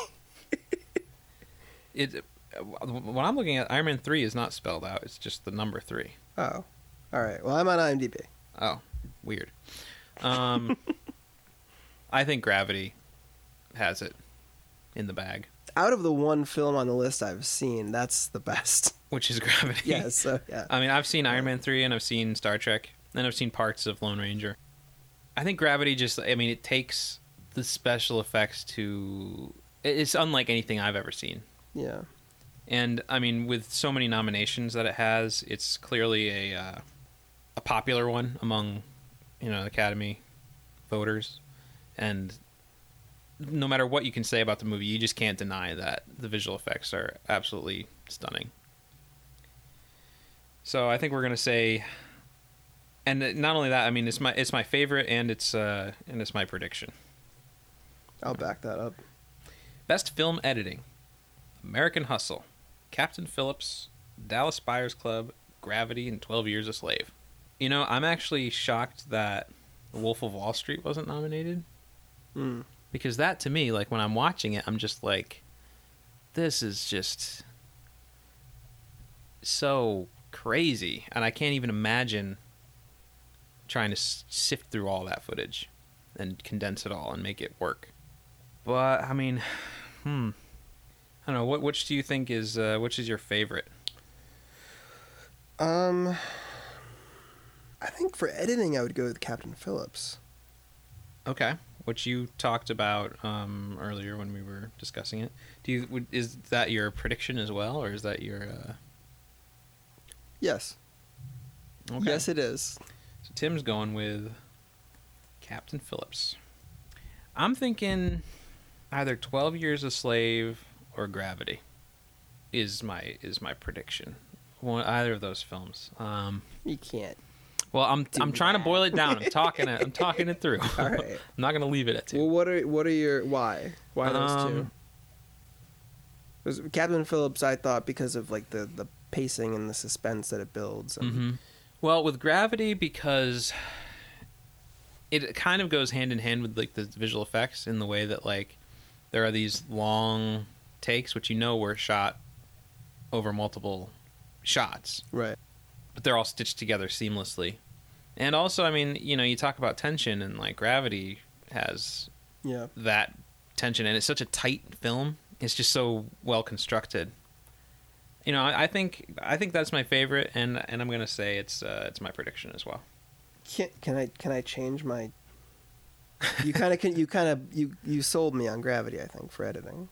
it what I'm looking at, Iron Man three is not spelled out. It's just the number three. Oh, all right. Well, I'm on IMDb. Oh, weird. Um, I think Gravity has it in the bag, Out of the one film on the list I've seen, that's the best. which is Gravity. yes. So yeah. I mean, I've seen Iron Man three, and I've seen Star Trek, and I've seen parts of Lone Ranger. I think Gravity just, I mean, it takes the special effects to. It's unlike anything I've ever seen. Yeah. and I mean, with so many nominations that it has, it's clearly a uh, a popular one among you know Academy voters, and no matter what you can say about the movie, you just can't deny that the visual effects are absolutely stunning. So I think we're gonna say, and not only that, I mean, it's my it's my favorite, and it's uh and it's my prediction. I'll back that up. Best film editing American Hustle, Captain Phillips, Dallas Buyers Club, Gravity, and 12 Years a Slave. You know, I'm actually shocked that Wolf of Wall Street wasn't nominated Mm. Because that to me, like when I'm watching it, I'm just like, this is just so crazy. And I can't even imagine trying to sift through all that footage and condense it all and make it work. But, I mean, hmm. I don't know. What which do you think is uh, which is your favorite? Um, I think for editing, I would go with Captain Phillips. Okay, which you talked about um, earlier when we were discussing it. Do you would, is that your prediction as well, or is that your? Uh... Yes. Okay. Yes, it is. So Tim's going with Captain Phillips. I'm thinking either Twelve Years a Slave or Gravity. Is my is my prediction. One, either of those films. Um, You can't. Well, I'm Do I'm trying to boil it down. I'm talking it. I'm talking it through. All right. I'm not gonna leave it at two. Well, what are what are your why? Why those two? Um, Captain Phillips, I thought because of like the the pacing and the suspense that it builds. and- hmm Well, with Gravity, because it kind of goes hand in hand with like the visual effects in the way that like there are these long takes, which you know were shot over multiple shots, Right. But they're all stitched together seamlessly. And also, I mean, you know, you talk about tension and like Gravity has Yeah. that tension, and it's such a tight film. It's just so well constructed. You know, I, I think I think that's my favorite, and and I'm gonna say it's uh, it's my prediction as well. Can can I can I change my? You kind of can you kind of you you sold me on Gravity. I think for editing,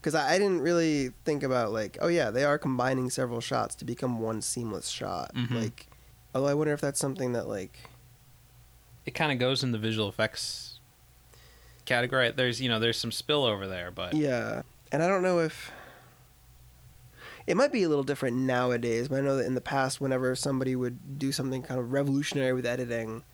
because I, I didn't really think about like oh yeah they are combining several shots to become one seamless shot. Mhm. Like, although I wonder if that's something that like It kind of goes in the visual effects category. There's you know there's some spill over there, but Yeah, and I don't know if it might be a little different nowadays. But I know that in the past, whenever somebody would do something kind of revolutionary with editing,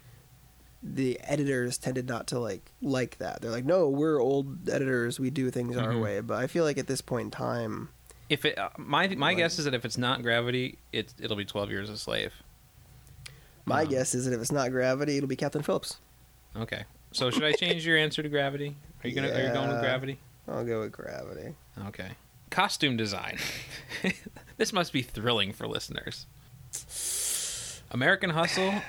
the editors tended not to like like that. They're like, "No, we're old editors. We do things our Mhm. way." But I feel like at this point in time, if it uh, my my Like- guess is that if it's not Gravity, it it'll be Twelve Years a Slave. my Um, guess is that if it's not Gravity, it'll be Captain Phillips. Okay, so should I change your answer to Gravity? Are you gonna are you going with Gravity? I'll go with Gravity. Okay. Costume design. this must be thrilling for listeners. American Hustle,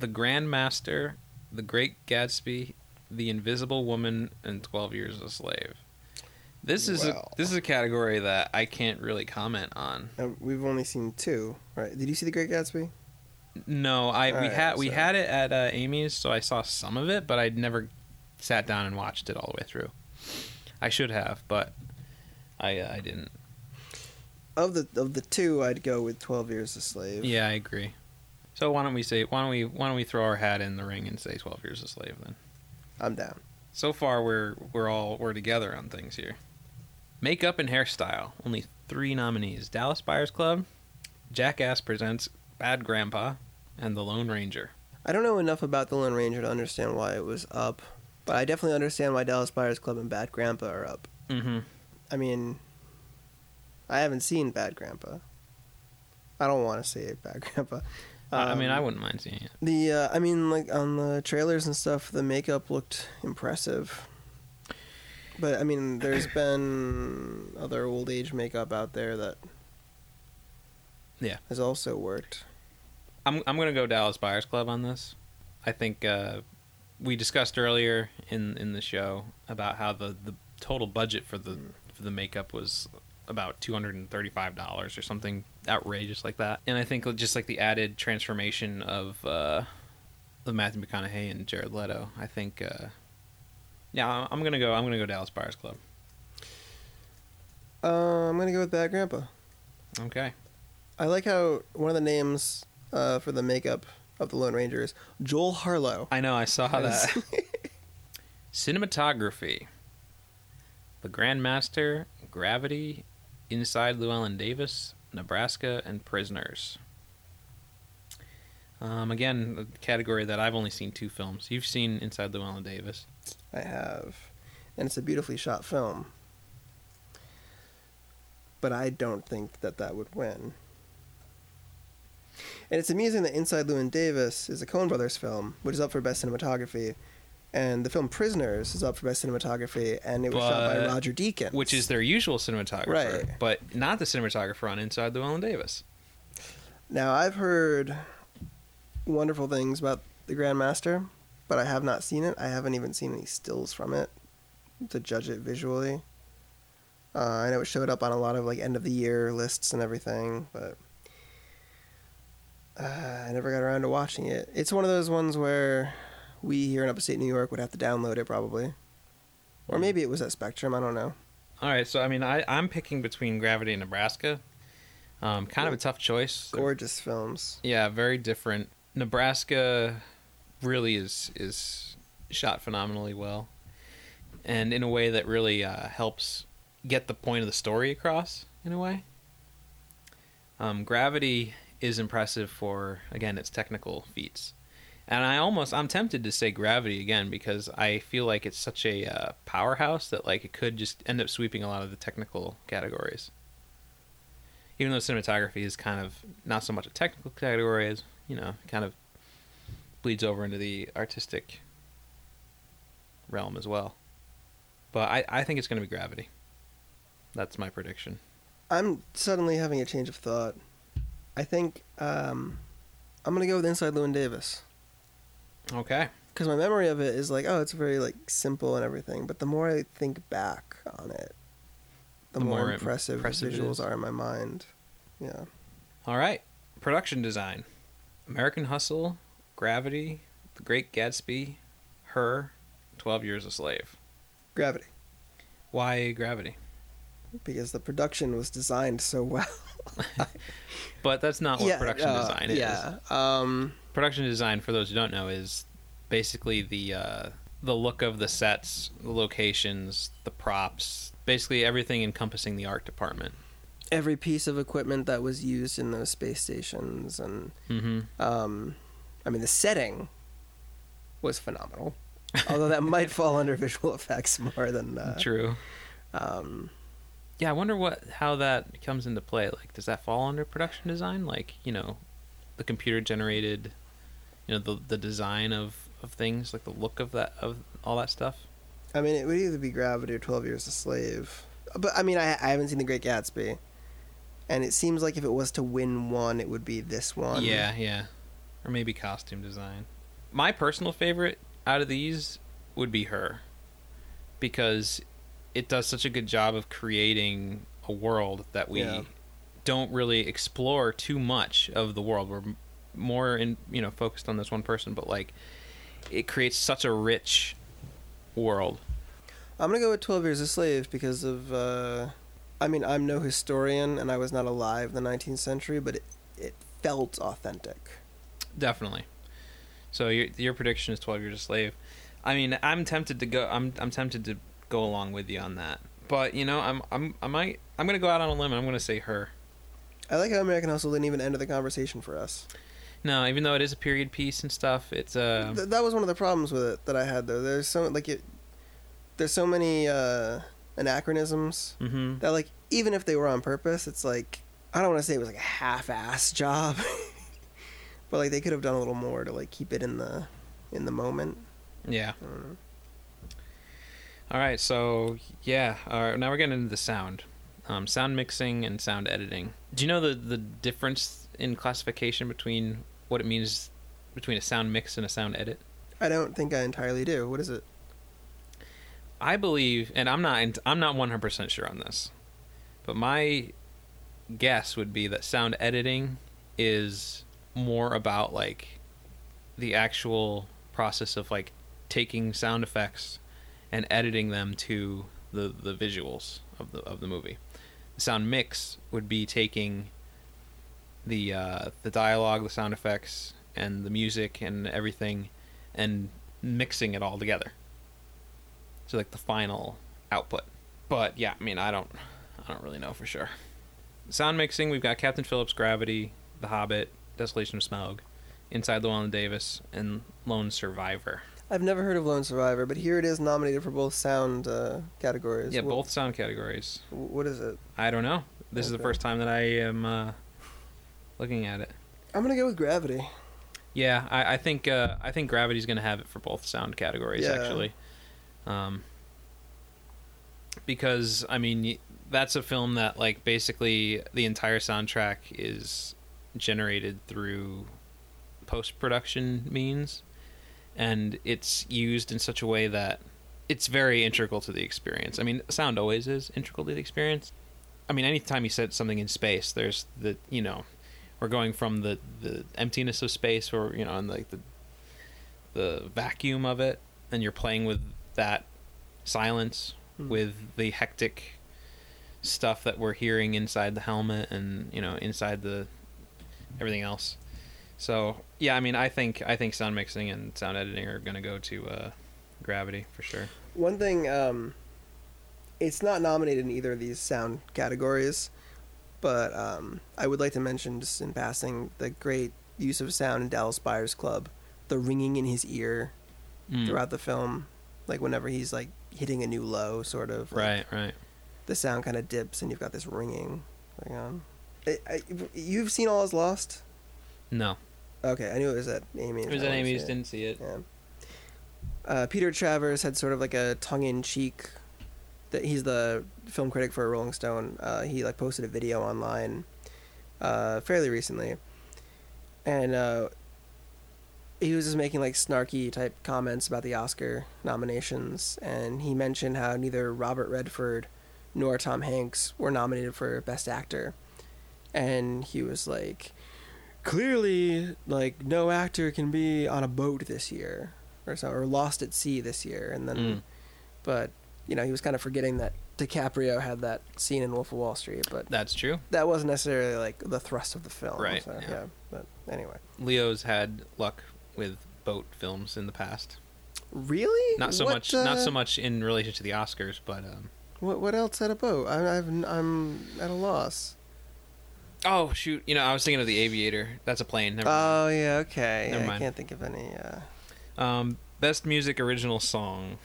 The Grandmaster, The Great Gatsby, The Invisible Woman, and Twelve Years a Slave. This is Well. a this is a category that I can't really comment on. Uh, we've only seen two, right? Did you see The Great Gatsby? No, I we Alright, had we had it at uh, Amy's, so I saw some of it, but I'd never sat down and watched it all the way through. I should have, but I uh, I didn't. Of the of the two, I'd go with Twelve Years a Slave. Yeah, I agree. So why don't we say why don't we why don't we throw our hat in the ring and say Twelve Years a Slave then? I'm down. So far we're we're all we're together on things here. Makeup and hairstyle, only three nominees: Dallas Buyers Club, Jackass Presents Bad Grandpa, and The Lone Ranger. I don't know enough about the Lone Ranger to understand why it was up, but I definitely understand why Dallas Buyers Club and Bad Grandpa are up. Mm-hmm. I mean, I haven't seen Bad Grandpa. I don't want to say it, Bad Grandpa. I mean, I Um, wouldn't mind seeing it. The uh, I mean, like on the trailers and stuff, the makeup looked impressive. But I mean, there's been other old age makeup out there that Yeah. has also worked. I'm I'm gonna go Dallas Buyers Club on this. I think uh, we discussed earlier in in the show about how the the total budget for the for the makeup was about two hundred and thirty five dollars or something outrageous like that. And I think just like the added transformation of uh, of Matthew McConaughey and Jared Leto, I think. Uh, yeah, I'm gonna go. I'm gonna go Dallas Buyers Club. Uh, I'm gonna go with Bad Grandpa. Okay. I like how one of the names uh, for the makeup of the Lone Ranger is Joel Harlow. I know. I saw that. Cinematography. The Grandmaster, Gravity, Inside Llewellyn Davis, Nebraska, and Prisoners. Um, again, a category that I've only seen two films. You've seen Inside Llewellyn Davis. I have, and it's a beautifully shot film. But I don't think that that would win. And it's amusing that Inside Llewellyn Davis is a Coen Brothers film, which is up for best cinematography, and the film Prisoners is up for best cinematography, and it was shot by Roger Deakins, Which is their usual cinematographer, Right. but not the cinematographer on Inside the Llewellyn Davis. Now I've heard wonderful things about the Grandmaster, but I have not seen it. I haven't even seen any stills from it to judge it visually. Uh, I know it showed up on a lot of like end of the year lists and everything, but uh, I never got around to watching it. It's one of those ones where we here in upstate New York would have to download it probably, or maybe it was at Spectrum. I don't know. All right, so I mean, I I'm picking between Gravity and Nebraska. Um, kind of a tough choice. Gorgeous films. Yeah, very different. Nebraska really is is shot phenomenally well, and in a way that really uh, helps get the point of the story across. In a way, um, Gravity is impressive for again its technical feats, and I almost I'm tempted to say Gravity again because I feel like it's such a uh, powerhouse that like it could just end up sweeping a lot of the technical categories. Even though cinematography is kind of not so much a technical category as you know, kind of bleeds over into the artistic realm as well. But I, I think it's going to be Gravity. That's my prediction. I'm suddenly having a change of thought. I think um, I'm gonna go with Inside Llewyn Davis Okay. because my memory of it is like, oh, it's very like simple and everything. But the more I think back on it, the, The more, more impressive, impressive visuals are in my mind. Yeah, All right. Production design American Hustle, Gravity, The Great Gatsby, Her, 12 Years a Slave. Gravity, Why Gravity? because the production was designed so well. But that's not what production uh, design is. Yeah. Um, production design for those who don't know is basically the uh, the look of the sets the locations the props basically everything encompassing the art department every piece of equipment that was used in those space stations and mm-hmm. um, I mean the setting was phenomenal. Although that might fall under visual effects more than uh, true um, yeah i wonder what how that comes into play like does that fall under production design like you know the computer generated you know the the design of of things like the look of that of all that stuff I mean, it would either be Gravity or Twelve Years a Slave. But I mean, I, I haven't seen The Great Gatsby, and it seems like if it was to win one, it would be this one. Yeah, yeah. Or maybe costume design. My personal favorite out of these would be her. Because it does such a good job of creating a world that we Yeah. don't really explore too much of the world. We're more in, you know, focused on this one person, but like it creates such a rich world. I'm gonna go with Twelve Years a Slave because of. Uh, I mean, I'm no historian, and I was not alive in the 19th century, but it it felt authentic. Definitely. So your your prediction is Twelve Years a Slave. I mean, I'm tempted to go. I'm I'm tempted to go along with you on that. But you know, I'm I'm I might I'm gonna go out on a limb. and I'm gonna say her. I like how American Hustle didn't even enter the conversation for us. No, even though it is a period piece and stuff, it's uh Th- that was one of the problems with it that I had though. There's so like it. There's so many uh, anachronisms hmm that like even if they were on purpose, it's like I don't want to say it was like a half-ass job, but like they could have done a little more to like keep it in the in the moment. yeah. I don't know. All right, so yeah, uh, now we're getting into the sound, um, sound mixing and sound editing. Do you know the the difference in classification between what it means between a sound mix and a sound edit? I don't think I entirely do. What is it? I believe, and I'm not I'm not 100 percent sure on this, but my guess would be that sound editing is more about like the actual process of like taking sound effects and editing them to the the visuals of the of the movie. The sound mix would be taking the uh, the dialogue, the sound effects, and the music and everything, and mixing it all together. So like the final output. But yeah, I mean, I don't, I don't really know for sure. Sound mixing, we've got Captain Phillips, Gravity, The Hobbit, Desolation of Smaug, Inside Llewellyn Davis, and Lone Survivor. I've never heard of Lone Survivor, but here it is nominated for both sound uh, categories. Yeah, Wh- both sound categories. What is it? I don't know. This is the first time that I am uh, looking at it. I'm gonna go with Gravity. Yeah, I, I think uh, I think Gravity's going to have it for both sound categories Yeah. actually, um, because I mean that's a film that like basically the entire soundtrack is generated through post production means, and it's used in such a way that it's very integral to the experience. I mean, sound always is integral to the experience. I mean, anytime you set something in space, there's the you know, we're going from the the emptiness of space, or you know, and like the the vacuum of it, and you're playing with that silence, Hmm. with the hectic stuff that we're hearing inside the helmet, and you know, inside the everything else. So yeah, I mean, I think I think sound mixing and sound editing are gonna go to uh, Gravity for sure. One thing, um, it's not nominated in either of these sound categories, but um, I would like to mention just in passing the great use of sound in Dallas Buyers Club, the ringing in his ear Mm. throughout the film, like whenever he's like hitting a new low, sort of. like, Right, right. The sound kind of dips, and you've got this ringing going on. I, I, you've seen All Is Lost? No, Okay, I knew it was at Amy. it was at Amy's. Didn't see it. Yeah. Uh, Peter Travers had sort of like a tongue-in-cheek. He's the film critic for Rolling Stone. Uh, he like posted a video online, uh, fairly recently, and uh, he was just making like snarky type comments about the Oscar nominations, and he mentioned how neither Robert Redford nor Tom Hanks were nominated for Best Actor, and he was like, clearly, like no actor can be on a boat this year, or so, or lost at sea this year, and then, Mm. but you know, he was kind of forgetting that DiCaprio had that scene in Wolf of Wall Street, but That's true. that wasn't necessarily like the thrust of the film, Right, So, yeah. yeah, but anyway, Leo's had luck with boat films in the past. really, Not so What, much. not uh, so much in relation to the Oscars, but um, What what else at a boat? I, I've I'm at a loss. oh shoot, you know, I was thinking of the Aviator. That's a plane. Never mind. Oh yeah, okay. Never Yeah, I can't think of any. Uh, Um, best music original song,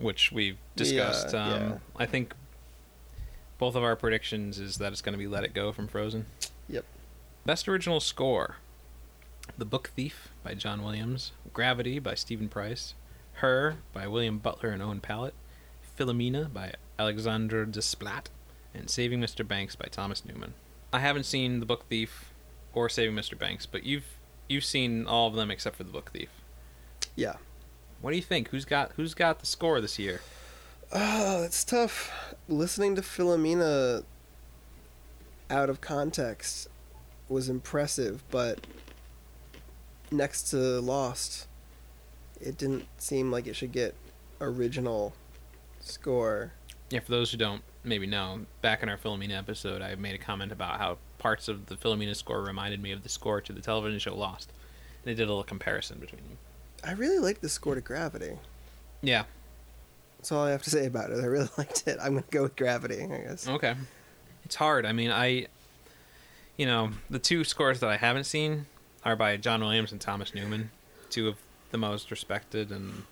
which we've discussed. Yeah, um, yeah. I think both of our predictions is that it's going to be "Let It Go" from Frozen. Yep. Best original score: "The Book Thief" by John Williams, "Gravity" by Steven Price, "Her" by William Butler and Owen Pallett, "Philomena" by Alexandre Desplat, and "Saving Mr. Banks" by Thomas Newman. I haven't seen "The Book Thief" or "Saving Mr. Banks," but you've you've seen all of them except for "The Book Thief." yeah. What do you think? Who's got who's got the score this year? Ah, oh, it's tough. Listening to Philomena out of context was impressive, but next to Lost, it didn't seem like it should get original score. Yeah, for those who don't maybe know, back in our Philomena episode, I made a comment about how parts of the Philomena score reminded me of the score to the television show Lost. And I did a little comparison between them. I really liked the score to Gravity. Yeah. That's all I have to say about it. I really liked it. I'm gonna go with Gravity. I guess. Okay. It's hard. I mean, I, you know, the two scores that I haven't seen are by John Williams and Thomas Newman, two of the most respected and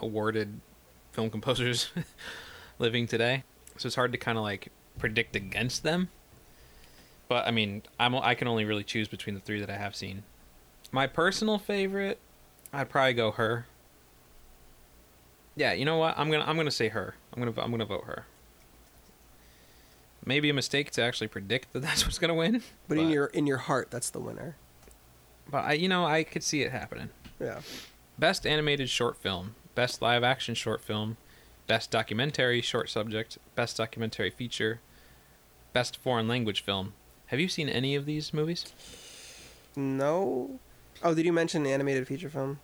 awarded film composers living today. So it's hard to kind of like predict against them. But I mean, I'm I can only really choose between the three that I have seen. My personal favorite, I'd probably go her. Yeah, you know what? I'm gonna I'm gonna say her. I'm gonna I'm gonna vote her. Maybe a mistake to actually predict that that's what's gonna win. But, in your in your heart, that's the winner. but I you know I could see it happening. Yeah. Best animated short film, best live action short film, best documentary short subject, best documentary feature, best foreign language film. Have you seen any of these movies? No. Oh, did you mention the animated feature film?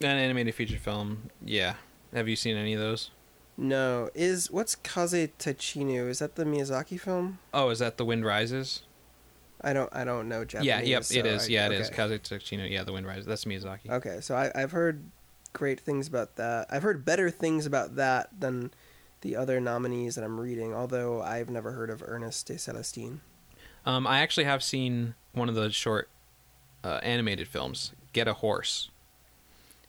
An animated feature film, yeah. Have you seen any of those? No. Is what's Kaze Tachinu? Is that the Miyazaki film? Oh, is that The Wind Rises? I don't. I don't know Japanese. yeah, yep, it so is. I- yeah, it is. okay. Kaze Tsuchino. Yeah, The Wind Rises. That's Miyazaki. Okay, so I, I've heard great things about that. I've heard better things about that than the other nominees that I'm reading. Although I've never heard of Ernest de Celestine. Um, I actually have seen one of the short uh, animated films, Get a Horse.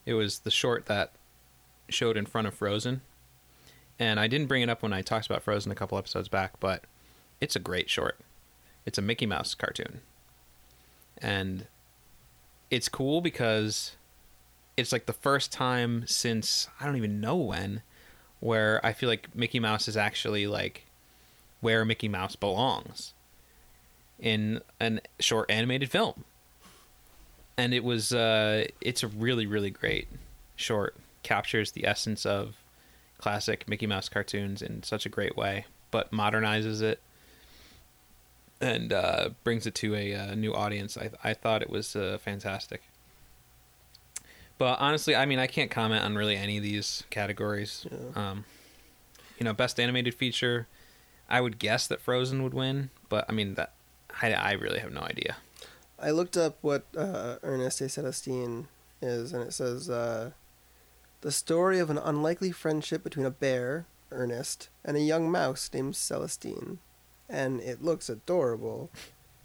It was the short that showed in front of Frozen. And I didn't bring it up when I talked about Frozen a couple episodes back, but it's a great short. It's a Mickey Mouse cartoon. And it's cool because it's like the first time since I don't even know when where I feel like Mickey Mouse is actually like where Mickey Mouse belongs in an short animated film. And it was uh it's a really really great short captures the essence of classic Mickey Mouse cartoons in such a great way, but modernizes it and uh, brings it to a, uh new audience. I I thought it was uh, fantastic. But honestly, I mean, I can't comment on really any of these categories. Yeah. Um, you know, best animated feature, I would guess that Frozen would win, but I mean that I, I really have no idea. I looked up what uh, Ernest A. Celestine is, and it says uh, the story of an unlikely friendship between a bear, Ernest, and a young mouse named Celestine, and it looks adorable.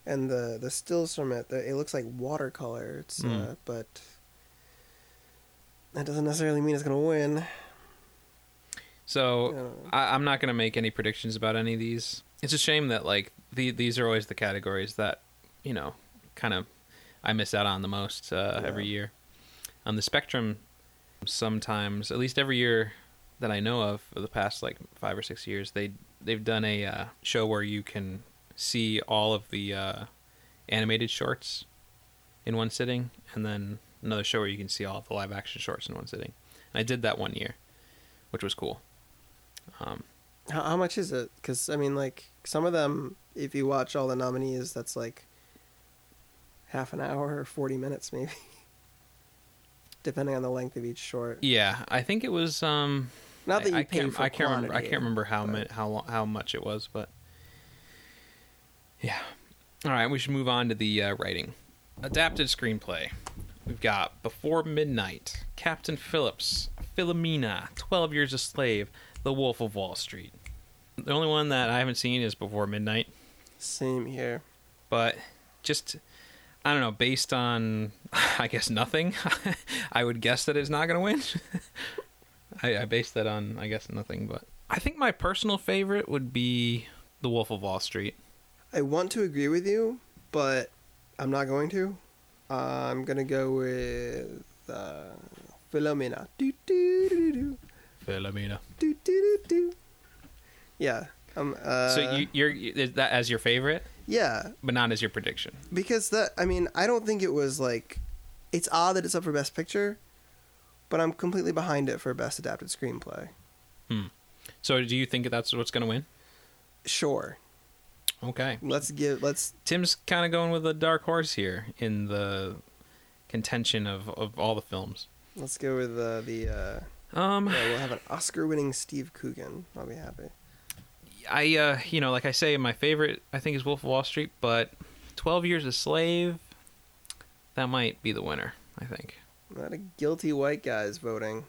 And the the stills from it, the, it looks like watercolor. It's uh, Mm. but that doesn't necessarily mean it's gonna win. So I, I'm not going to make any predictions about any of these. It's a shame that like the, these are always the categories that you know kind of I miss out on the most uh, Yeah. every year. On the spectrum, sometimes at least every year that I know of for the past like five or six years, they they've done a uh, show where you can see all of the uh, animated shorts in one sitting, and then another show where you can see all of the live action shorts in one sitting. And I did that one year, which was cool. Um, How, how much is it? Because I mean, like some of them, if you watch all the nominees, that's like half an hour or forty minutes, maybe, depending on the length of each short. Yeah, I think it was. Um, Not that you I, pay can't. for I can't remember. I can't remember how but- how lo- how much it was, but yeah. All right, we should move on to the uh, writing. Adapted screenplay. We've got Before Midnight, Captain Phillips, Philomena, Twelve Years a Slave, The Wolf of Wall Street. The only one that I haven't seen is Before Midnight, Same here. but just I don't know. Based on I guess nothing, I would guess that it's not going to win. I, I based that on I guess nothing, but I think my personal favorite would be The Wolf of Wall Street. I want to agree with you, but I'm not going to. Uh, I'm gonna go with uh, Philomena. Do, do, do, do, Philomena. do, do, do, do. Yeah. Um, uh, so you, you're is that as your favorite, yeah, but not as your prediction. because that I mean I don't think it was like it's odd that it's up for best picture, but I'm completely behind it for best adapted screenplay. Hmm. So do you think that's what's going to win? Sure, Okay. let's give let's Tim's kind of going with a dark horse here in the contention of, of all the films. let's go with uh, the uh, Um, yeah, we'll have an Oscar-winning Steve Coogan. I'll be happy. I uh you know like I say my favorite I think is Wolf of Wall Street, but Twelve Years a Slave that might be the winner. I think Not a guilty white guys voting.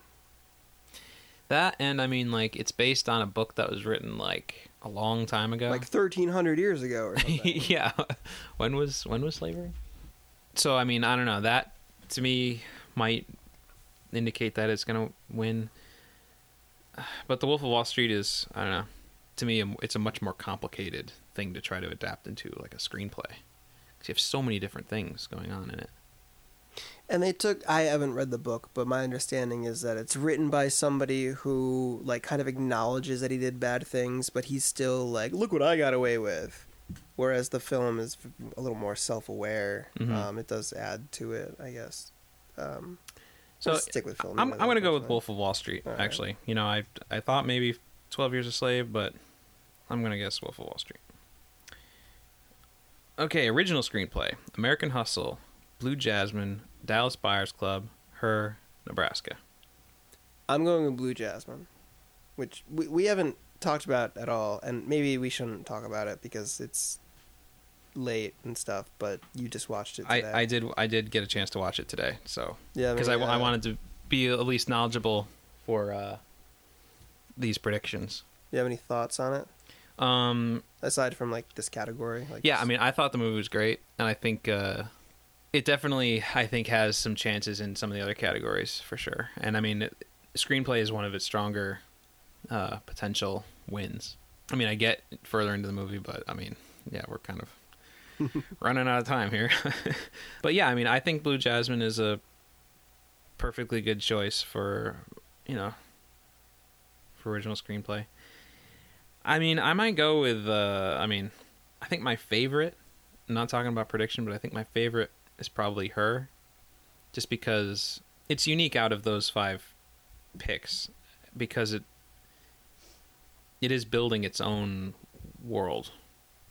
that and I mean like it's based on a book that was written like a long time ago. Like 1300 years ago or something. yeah, when was when was slavery? So I mean I don't know that to me might indicate that it's gonna win. But the Wolf of Wall Street is I don't know. To me, it's a much more complicated thing to try to adapt into like a screenplay. 'Cause you have so many different things going on in it. And they took I haven't read the book, but my understanding is that it's written by somebody who like kind of acknowledges that he did bad things, but he's still like, look what I got away with. Whereas the film is a little more self-aware. Mhm. Um, it does add to it, I guess. Um, So stick with film. I'm, I'm going to go with. Wolf of Wall Street. All right. Actually, you know, I I thought maybe Twelve Years a Slave, but I'm going to guess Wolf of Wall Street. Okay, original screenplay: American Hustle, Blue Jasmine, Dallas Buyers Club, Her, Nebraska. I'm going with Blue Jasmine, which we we haven't talked about at all, and maybe we shouldn't talk about it because it's late and stuff. But you just watched it today. I, I did I did get a chance to watch it today, so yeah, because I, mean, I wanted to be at least knowledgeable for uh, these predictions. You have any thoughts on it Um, aside from like this category? Like, Yeah, I mean, I thought the movie was great, and I think uh, it definitely, I think, has some chances in some of the other categories for sure. And I mean, it, screenplay is one of its stronger uh, potential wins. I mean, I get further into the movie, but I mean, yeah, we're kind of running out of time here. but yeah, I mean, I think Blue Jasmine is a perfectly good choice for you know for original screenplay. I mean, I might go with. Uh, I mean, I think my favorite. I'm not talking about prediction, but I think my favorite is probably her, just because it's unique out of those five picks, because it it is building its own world,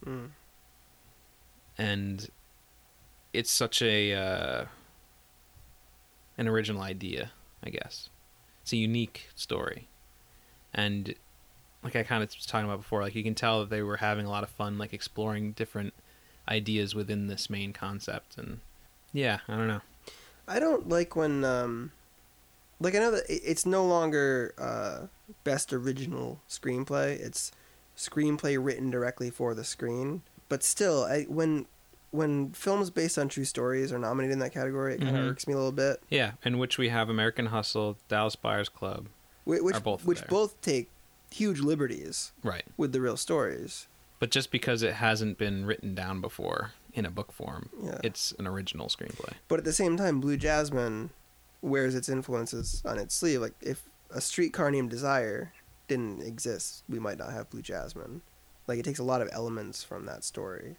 Mm. and it's such a uh, an original idea, I guess. It's a unique story, and like I kind of was talking about before, like you can tell that they were having a lot of fun, like exploring different ideas within this main concept, and yeah, I don't know. I don't like when, um, like I know that it's no longer uh, best original screenplay. It's screenplay written directly for the screen. But still, I, when when films based on true stories are nominated in that category, it kind of Mhm. irks me a little bit. Yeah, in which we have American Hustle, Dallas Buyers Club, Which Are both which there. both take huge liberties right? with the real stories. But just because it hasn't been written down before in a book form, Yeah. it's an original screenplay. But at the same time, Blue Jasmine wears its influences on its sleeve. Like if a streetcar named Desire didn't exist, we might not have Blue Jasmine. Like it takes a lot of elements from that story.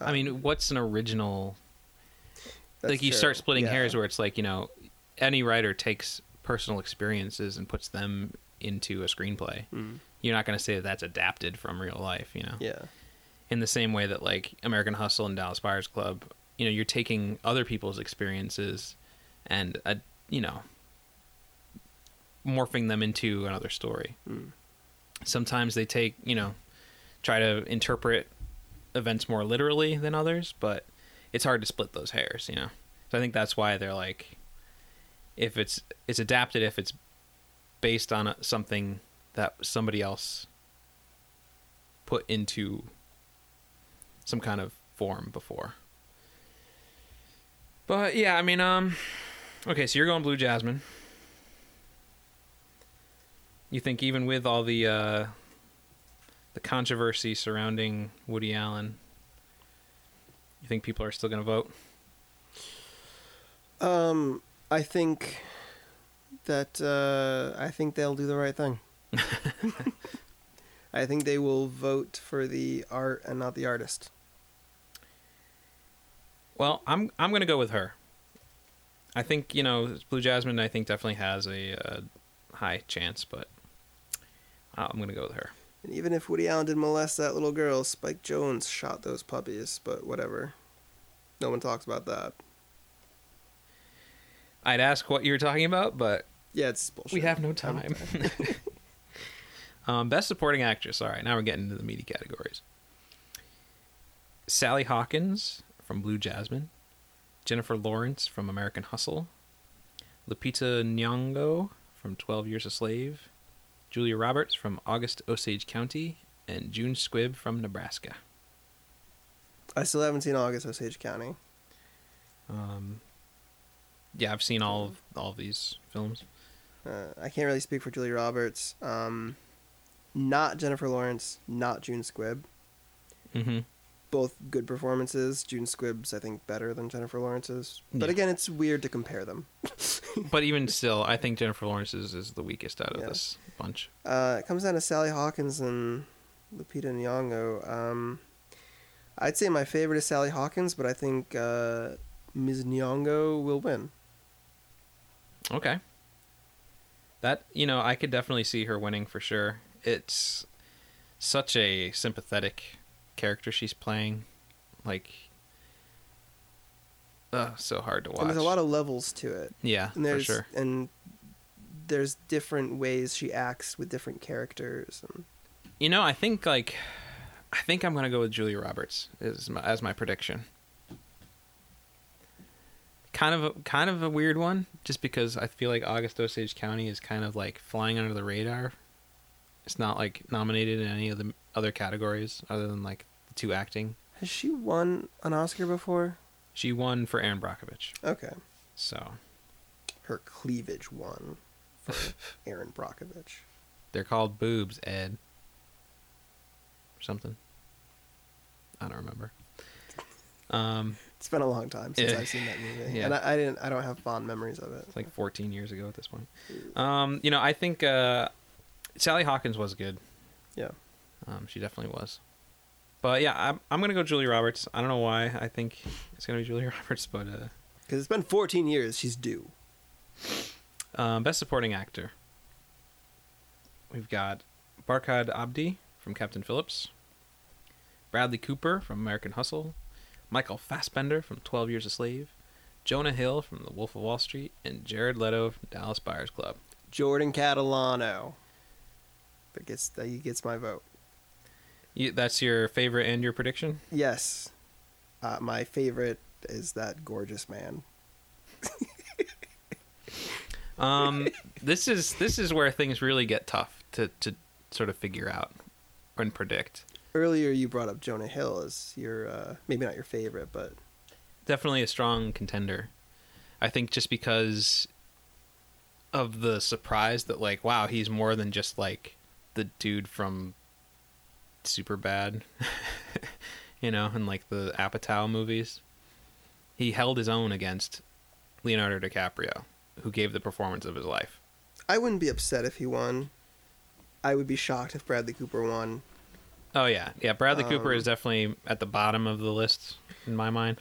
I Um, mean, what's an original? like you true. start splitting Yeah. hairs where it's like you know, any writer takes personal experiences and puts them into a screenplay. Mm. You're not going to say that that's adapted from real life, you know. Yeah. In the same way that like American Hustle and Dallas Buyers Club, you know, you're taking other people's experiences and uh, you know, morphing them into another story. Mm. sometimes they take you know try to interpret events more literally than others but it's hard to split those hairs you know so i think that's why they're like if it's it's adapted if it's based on something that somebody else put into some kind of form before but yeah i mean um okay so you're going blue jasmine you think even with all the uh, the controversy surrounding Woody Allen, you think people are still going to vote? Um, I think that uh, I think they'll do the right thing. I think they will vote for the art and not the artist. Well, I'm I'm going to go with her. I think you know Blue Jasmine. I think definitely has a, uh high chance, but I'm going to go with her. And even if Woody Allen did molest that little girl, Spike Jonze shot those puppies. But whatever, no one talks about that. I'd ask what you were talking about, but Yeah, it's bullshit. we have no time. um, best supporting actress. All right, now we're getting into the meaty categories. Sally Hawkins from Blue Jasmine, Jennifer Lawrence from American Hustle, Lupita Nyong'o from Twelve Years a Slave, Julia Roberts from August Osage County, and June Squibb from Nebraska. I still haven't seen August Osage County. Um, yeah, I've seen all of all of these films. Uh, I can't really speak for Julie Roberts. Um, not Jennifer Lawrence, not June Squibb. Mm-hmm. Both good performances. June Squibb's, I think, better than Jennifer Lawrence's. But Yeah. again, it's weird to compare them. But even still, I think Jennifer Lawrence's is the weakest out of Yeah. this bunch. Uh, it comes down to Sally Hawkins and Lupita Nyong'o. Um, I'd say my favorite is Sally Hawkins, but I think uh, Ms. Nyong'o will win. Okay. That you know, I could definitely see her winning for sure. It's such a sympathetic character she's playing. Like uh, so hard to watch. And there's a lot of levels to it. Yeah, And for there's sure. and there's different ways she acts with different characters. And You know, I think like I think I'm going to go with Julia Roberts as my, as my prediction. Kind of a, kind of a weird one just because I feel like August Osage County is kind of like flying under the radar. It's not like nominated in any of the other categories other than like the two acting. has she won an Oscar before? She won for Erin Brockovich. Okay, So, her cleavage won for Erin Brockovich. they're called boobs, Ed. Or something. I don't remember. Um It's been a long time since Yeah. I've seen that movie, Yeah. and I, I didn't. I don't have fond memories of it. It's like 14 years ago at this point. Um, you know, I think uh, Sally Hawkins was good. Yeah. Um, she definitely was. But yeah, I'm I'm gonna go Julie Roberts. I don't know why. I think it's gonna be Julie Roberts, but uh, Because it's been 14 years. She's due. um, best supporting actor. We've got Barkhad Abdi from Captain Phillips, Bradley Cooper from American Hustle, Michael Fassbender from 12 Years a Slave, Jonah Hill from The Wolf of Wall Street, and Jared Leto from Dallas Buyers Club. Jordan Catalano. That gets that he gets my vote. You, that's your favorite and your prediction? Yes. Uh, my favorite is that gorgeous man. Um, this is this is where things really get tough to, to sort of figure out and predict. Earlier, you brought up Jonah Hill as your uh, maybe not your favorite, but Definitely a strong contender. I think just because of the surprise that like, wow, he's more than just like the dude from Super Bad, you know, and like the Apatow movies. He held his own against Leonardo DiCaprio, who gave the performance of his life. I wouldn't be upset if he won. I would be shocked if Bradley Cooper won. Oh yeah, yeah. Bradley Cooper Um, is definitely at the bottom of the list in my mind.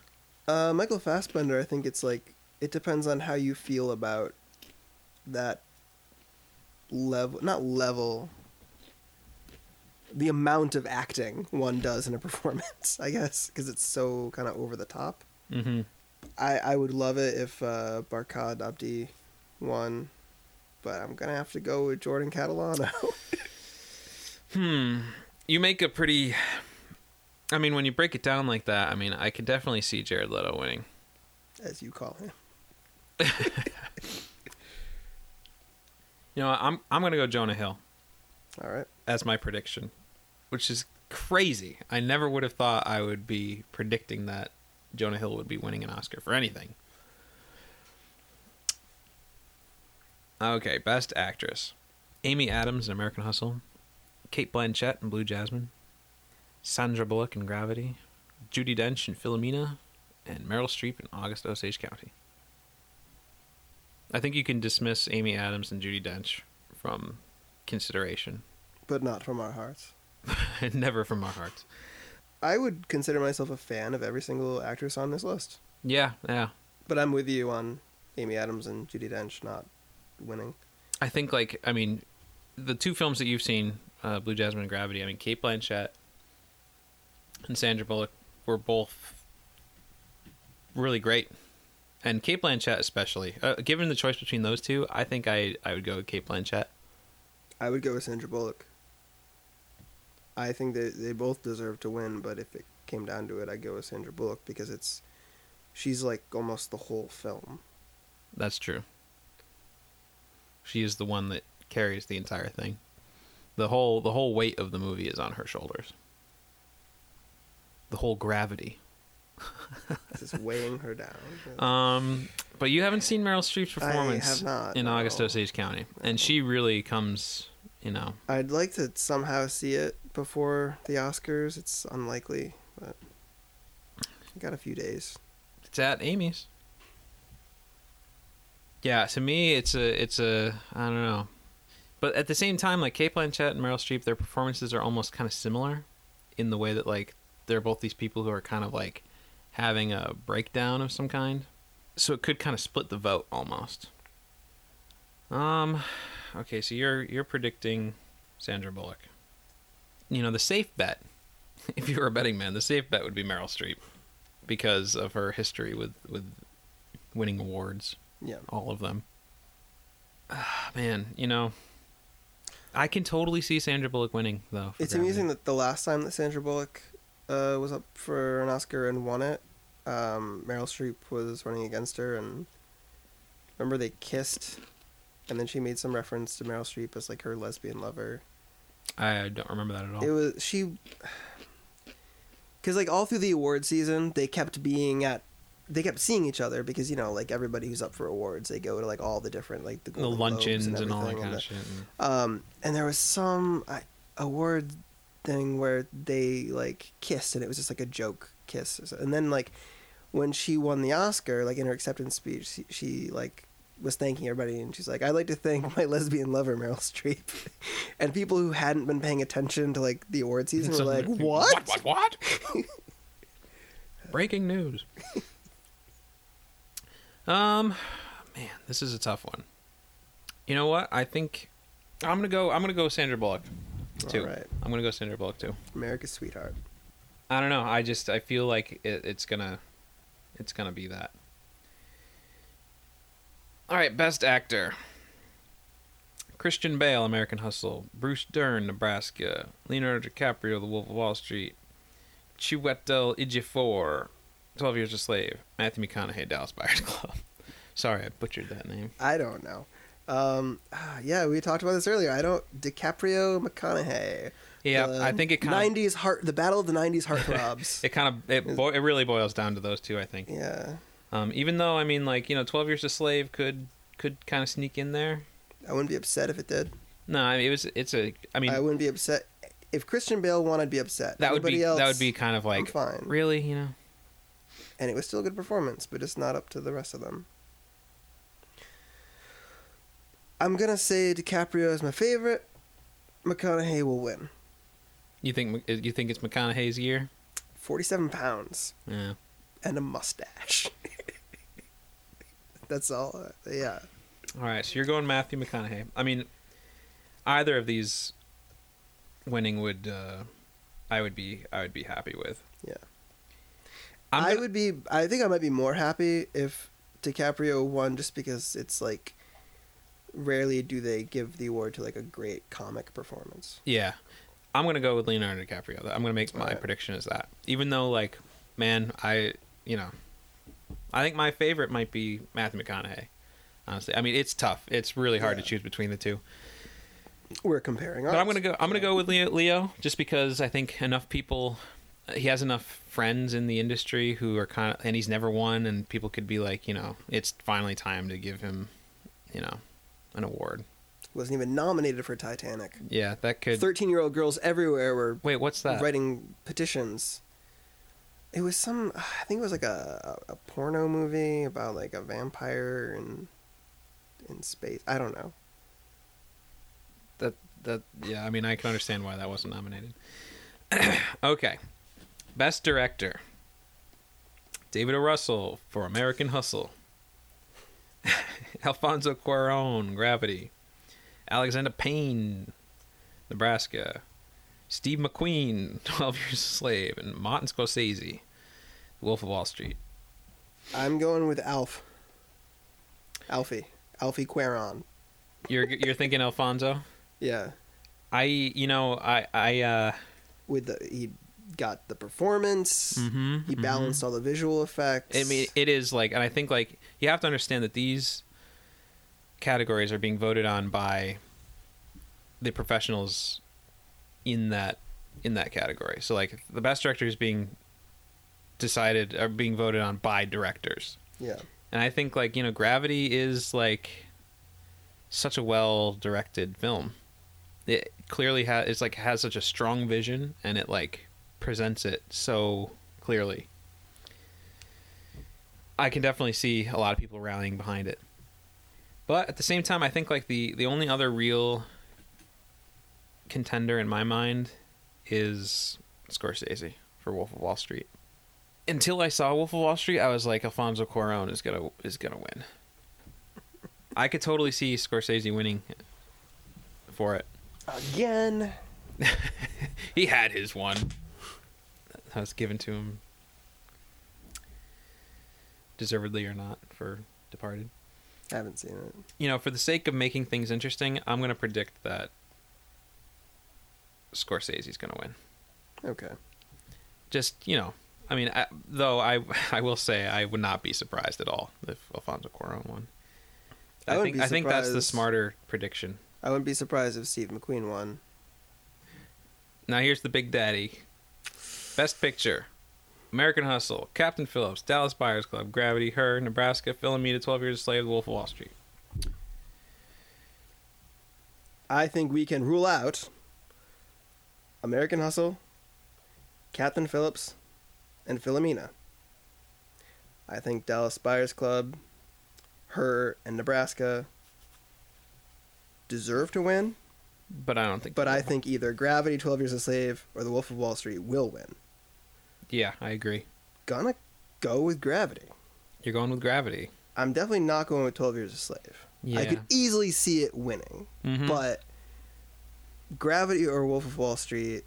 Uh, Michael Fassbender, I think it's like it depends on how you feel about that level, not level, the amount of acting one does in a performance. I guess because it's so kind of over the top. hmm I I would love it if uh, Barkhad Abdi won, but I'm gonna have to go with Jordan Catalano. Hmm. You make a pretty. I mean, when you break it down like that, I mean, I could definitely see Jared Leto winning. as you call him. You know, I'm I'm gonna go Jonah Hill All right. as my prediction, which is crazy. I never would have thought I would be predicting that Jonah Hill would be winning an Oscar for anything. Okay, best actress: Amy Adams in American Hustle, Cate Blanchett in Blue Jasmine, Sandra Bullock in Gravity, Judi Dench in Philomena, and Meryl Streep in August Osage County. I think you can dismiss Amy Adams and Judi Dench from consideration. But not from our hearts. Never from our hearts. I would consider myself a fan of every single actress on this list. Yeah, yeah. But I'm with you on Amy Adams and Judi Dench not winning. I think like I mean, the two films that you've seen, uh, Blue Jasmine and Gravity. I mean, Cate Blanchett and Sandra Bullock were both really great, and Cate Blanchett especially. Uh, given the choice between those two, I think I I would go with Cate Blanchett. I would go with Sandra Bullock. I think that they both deserve to win, but if it came down to it, I'd go with Sandra Bullock because it's she's like almost the whole film. That's true. She is the one that carries the entire thing. The whole the whole weight of the movie is on her shoulders. The whole gravity. It's just weighing her down. Um, but you haven't seen Meryl Streep's performance not, in no. August Osage County, and she really comes, you know. I'd like to somehow see it before the Oscars. It's unlikely, but I got a few days. It's at Amy's. Yeah, to me, it's a, it's a, I don't know, but at the same time, like Cate Blanchett and Meryl Streep, their performances are almost kind of similar, in the way that like they're both these people who are kind of like having a breakdown of some kind, so it could kind of split the vote almost. Um, okay, so you're you're predicting Sandra Bullock. You know, the safe bet, if you were a betting man, the safe bet would be Meryl Streep because of her history with with winning awards, Yeah. all of them. Ah, man, you know, I can totally see Sandra Bullock winning though. It's Gravity. amusing that the last time that Sandra Bullock uh, was up for an Oscar and won it, um, Meryl Streep was running against her, and remember they kissed, and then she made some reference to Meryl Streep as like her lesbian lover. I don't remember that at all. It was she, because like all through the award season, they kept being at, they kept seeing each other because you know like everybody who's up for awards, they go to like all the different like the, the luncheons and, all that kind the- of shit. and- um, and there was some uh, award thing where they like kissed, and it was just like a joke kiss. And then like when she won the Oscar, like in her acceptance speech, she, she like was thanking everybody, and she's like, "I'd like to thank my lesbian lover, Meryl Streep." and people who hadn't been paying attention to like the award season were like, "What?" What? What? what? Breaking news. Um, man, this is a tough one. You know what? I think I'm gonna go. I'm gonna go Sandra Bullock. Two. All right. I'm gonna go Sandra Bullock too. America's Sweetheart. I don't know. I just I feel like it, it's gonna it's gonna be that. All right, best actor. Christian Bale, American Hustle. Bruce Dern, Nebraska. Leonardo DiCaprio, The Wolf of Wall Street. Chiwetel Ejiofor, Twelve Years a Slave. Matthew McConaughey, Dallas Buyers Club. Sorry, I butchered that name. I don't know. Um, ah, yeah, we talked about this earlier. I don't. DiCaprio, McConaughey. Yeah, The I think it kind of '90s heart. The battle of the '90s heartthrobs. it kind of it, bo- it really boils down to those two. I think. yeah, Um, even though I mean, like you know, Twelve Years a Slave could could kind of sneak in there. I wouldn't be upset if it did. No, I mean, it was. It's a. I mean, I wouldn't be upset if Christian Bale won. I'd be upset. that would be else, that would be kind of I'm like fine. really, you know. And it was still a good performance, but it's not up to the rest of them. I'm gonna say DiCaprio is my favorite. McConaughey will win. You think you think it's McConaughey's year? Forty-seven pounds Yeah. and a mustache. That's all. Yeah. All right, so you're going Matthew McConaughey. I mean, either of these winning would uh, I would be I would be happy with. Yeah. I'm I gonna- would be. I think I might be more happy if DiCaprio won, just because it's like rarely do they give the award to like a great comic performance. Yeah. I'm going to go with Leonardo DiCaprio. I'm going to make my Alright. prediction as that. Even though like man, I you know, I think my favorite might be Matthew McConaughey. Honestly. I mean, it's tough. It's really hard Yeah. to choose between the two. We're comparing. But I'm gonna go. I'm gonna go with Leo, Leo, just because I think enough people. He has enough friends in the industry who are kind of, and he's never won, and people could be like, you know, it's finally time to give him, you know, an award. Wasn't even nominated for Titanic. Yeah, that could. Thirteen-year-old girls everywhere were Wait, what's that? writing petitions. It was some. I think it was like a, a porno movie about like a vampire in in space. I don't know. That that yeah. I mean, I can understand why that wasn't nominated. okay, best director. David O. Russell for American Hustle. Alfonso Cuarón, Gravity. Alexander Payne, Nebraska. Steve McQueen, Twelve Years a Slave, and Martin Scorsese, Wolf of Wall Street. I'm going with Alf. Alfie. Alfie Cuaron. You're you're thinking Alfonso? Yeah. I you know I I uh With the he got the performance. mhm, He mhm. balanced all the visual effects. I mean, it is like, and I think like you have to understand that these categories are being voted on by the professionals in that in that category. So like the best director is being decided are being voted on by directors. yeah. And I think like, you know, Gravity is like such a well directed film. It clearly has it's like has such a strong vision and it like presents it so clearly. I can definitely see a lot of people rallying behind it. But at the same time I think like the the only other real contender in my mind is Scorsese for Wolf of Wall Street until I saw Wolf of Wall Street, I was like, Alfonso Cuarón is gonna is gonna win. I could totally see Scorsese winning for it. Again. He had his one. That was given to him, deservedly or not, for Departed. I haven't seen it. You know, for the sake of making things interesting, I'm gonna predict that Scorsese's gonna win. Okay. Just you know, I mean, I, though I I will say I would not be surprised at all if Alfonso Cuarón won. I I, think I think that's the smarter prediction. I wouldn't be surprised if Steve McQueen won. Now here's the big daddy. Best picture. American Hustle, Captain Phillips, Dallas Buyers Club, Gravity, Her, Nebraska, Philomena, 12 Years a Slave, The Wolf of Wall Street. I think we can rule out American Hustle, Captain Phillips, and Philomena. I think Dallas Buyers Club, her, and Nebraska deserve to win, But I don't think. but I think either Gravity, 12 Years a Slave, or The Wolf of Wall Street will win. Yeah, I agree. Gonna go with Gravity. You're going with Gravity. I'm definitely not going with 12 Years a Slave. Yeah. I could easily see it winning, Mhm. but Gravity or Wolf of Wall Street.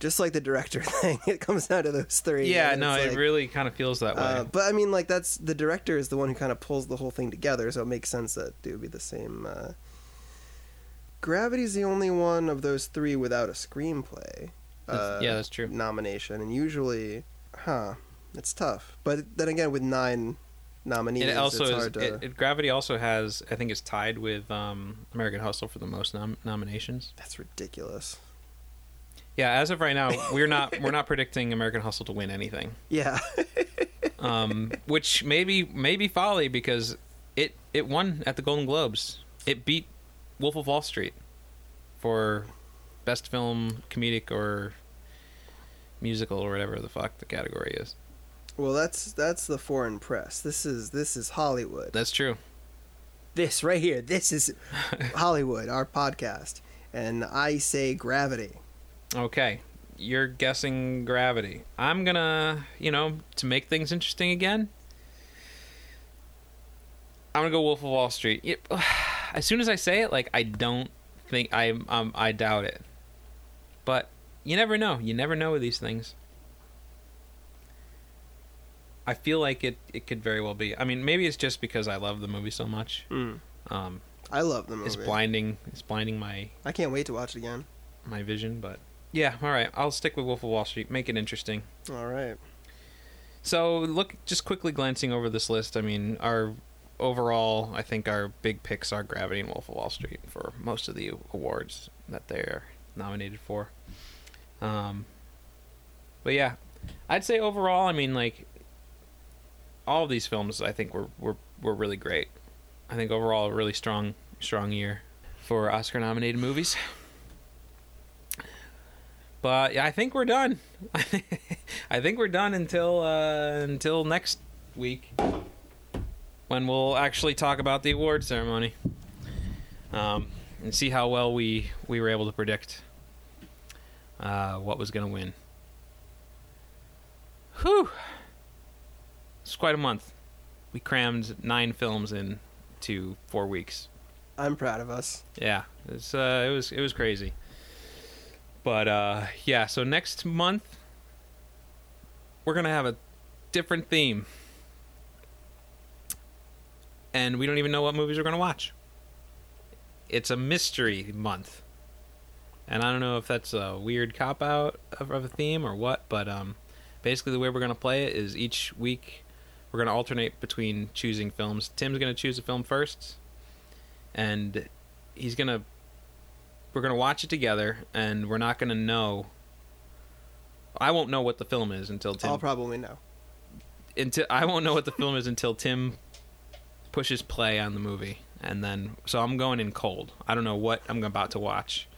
Just like the director thing, it comes down to those three. Yeah, no, it's it really kind of feels that way. Uh, but I mean, like that's the director is the one who kind of pulls the whole thing together, so it makes sense that it would be the same. Uh... Gravity's the only one of those three without a screenplay. That's- uh, yeah, that's true. Nomination, and usually, huh? It's tough. But then again, with nine nominees, it also it's is. hard to. It, it, Gravity also has, I think, is tied with um, American Hustle for the most nom- nominations. That's ridiculous. Yeah, as of right now, we're not we're not predicting American Hustle to win anything. Yeah, um, which maybe maybe folly because it it won at the Golden Globes. It beat Wolf of Wall Street for best film, comedic or musical or whatever the fuck the category is. well, that's that's the foreign press. This is this is Hollywood. That's true. This right here. This is Hollywood, our podcast, and I say Gravity. Okay, you're guessing Gravity. I'm gonna, you know, to make things interesting again. I'm gonna go Wolf of Wall Street. Yep. As soon as I say it, like I don't think I um I doubt it, but you never know. You never know with these things. I feel like it it could very well be. I mean, maybe it's just because I love the movie so much. Mm. Um, I love the movie. it's blinding. It's blinding my I can't wait to watch it again. my vision, but yeah. All right, I'll stick with Wolf of Wall Street. Make it interesting. All right. So, look, just quickly glancing over this list, I mean, our overall, I think our big picks are Gravity and Wolf of Wall Street for most of the awards that they're nominated for. Um, but yeah, I'd say overall, I mean, like, all of these films, I think were were were really great. I think overall, a really strong strong year for Oscar-nominated movies. But yeah, I think we're done. I think we're done until uh, until next week when we'll actually talk about the award ceremony um, and see how well we we were able to predict uh, what was going to win. Whew! It's quite a month. We crammed nine films in to four weeks. I'm proud of us. Yeah, it's uh, it was it was crazy. But uh, yeah, so next month we're gonna have a different theme, and we don't even know what movies we're gonna watch. It's a mystery month, and I don't know if that's a weird cop out of, of a theme or what. But um, basically, the way we're gonna play it is each week we're gonna alternate between choosing films. Tim's gonna choose a film first, and he's gonna we're gonna watch it together and we're not gonna know i won't know what the film is until tim I'll probably know. until i won't know what the film is until tim pushes play on the movie and then so i'm going in cold i don't know what i'm about to watch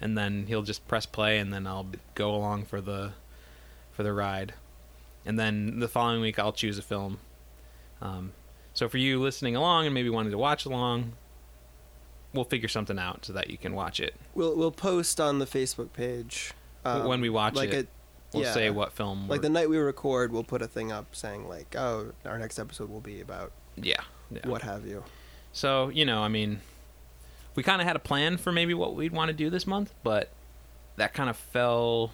and then he'll just press play and then i'll go along for the for the ride and then the following week i'll choose a film um, so for you listening along and maybe wanting to watch along we'll figure something out so that you can watch it We'll we'll post on the Facebook page um, when we watch like it. A, we'll yeah. say what film. like the night we record. We'll put a thing up saying like, oh, our next episode will be about yeah, yeah. what have you. So you know, I mean, we kind of had a plan for maybe what we'd want to do this month, but that kind of fell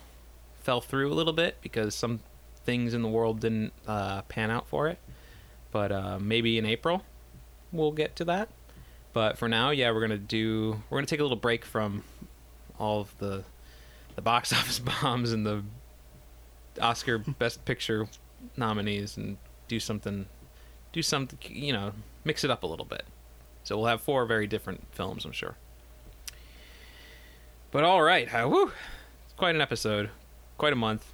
fell through a little bit because some things in the world didn't uh, pan out for it. But uh, maybe in April we'll get to that. But for now, yeah, we're gonna do. We're gonna take a little break from all of the the box office bombs and the Oscar Best Picture nominees and do something, do something, you know, mix it up a little bit. So we'll have four very different films, I'm sure. But all right, uh, woo, it's quite an episode, quite a month.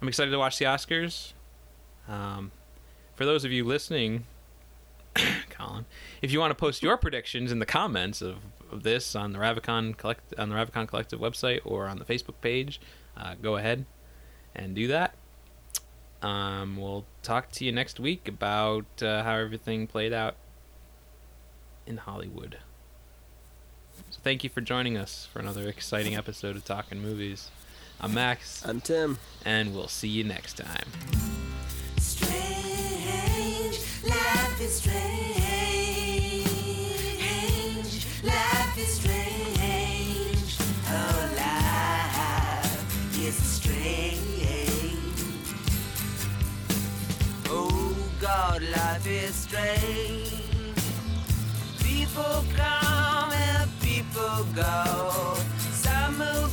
I'm excited to watch the Oscars. Um, for those of you listening, Colin, if you want to post your predictions in the comments of, of this on the Ravicon collect on the Ravicon Collective website or on the Facebook page, uh, go ahead and do that. Um, we'll talk to you next week about uh, how everything played out in Hollywood. So thank you for joining us for another exciting episode of Talking Movies. I'm Max, I'm Tim. and we'll see you next time. Strange, life is strange. Life is strange. thought life is strange. People come and people go. Some move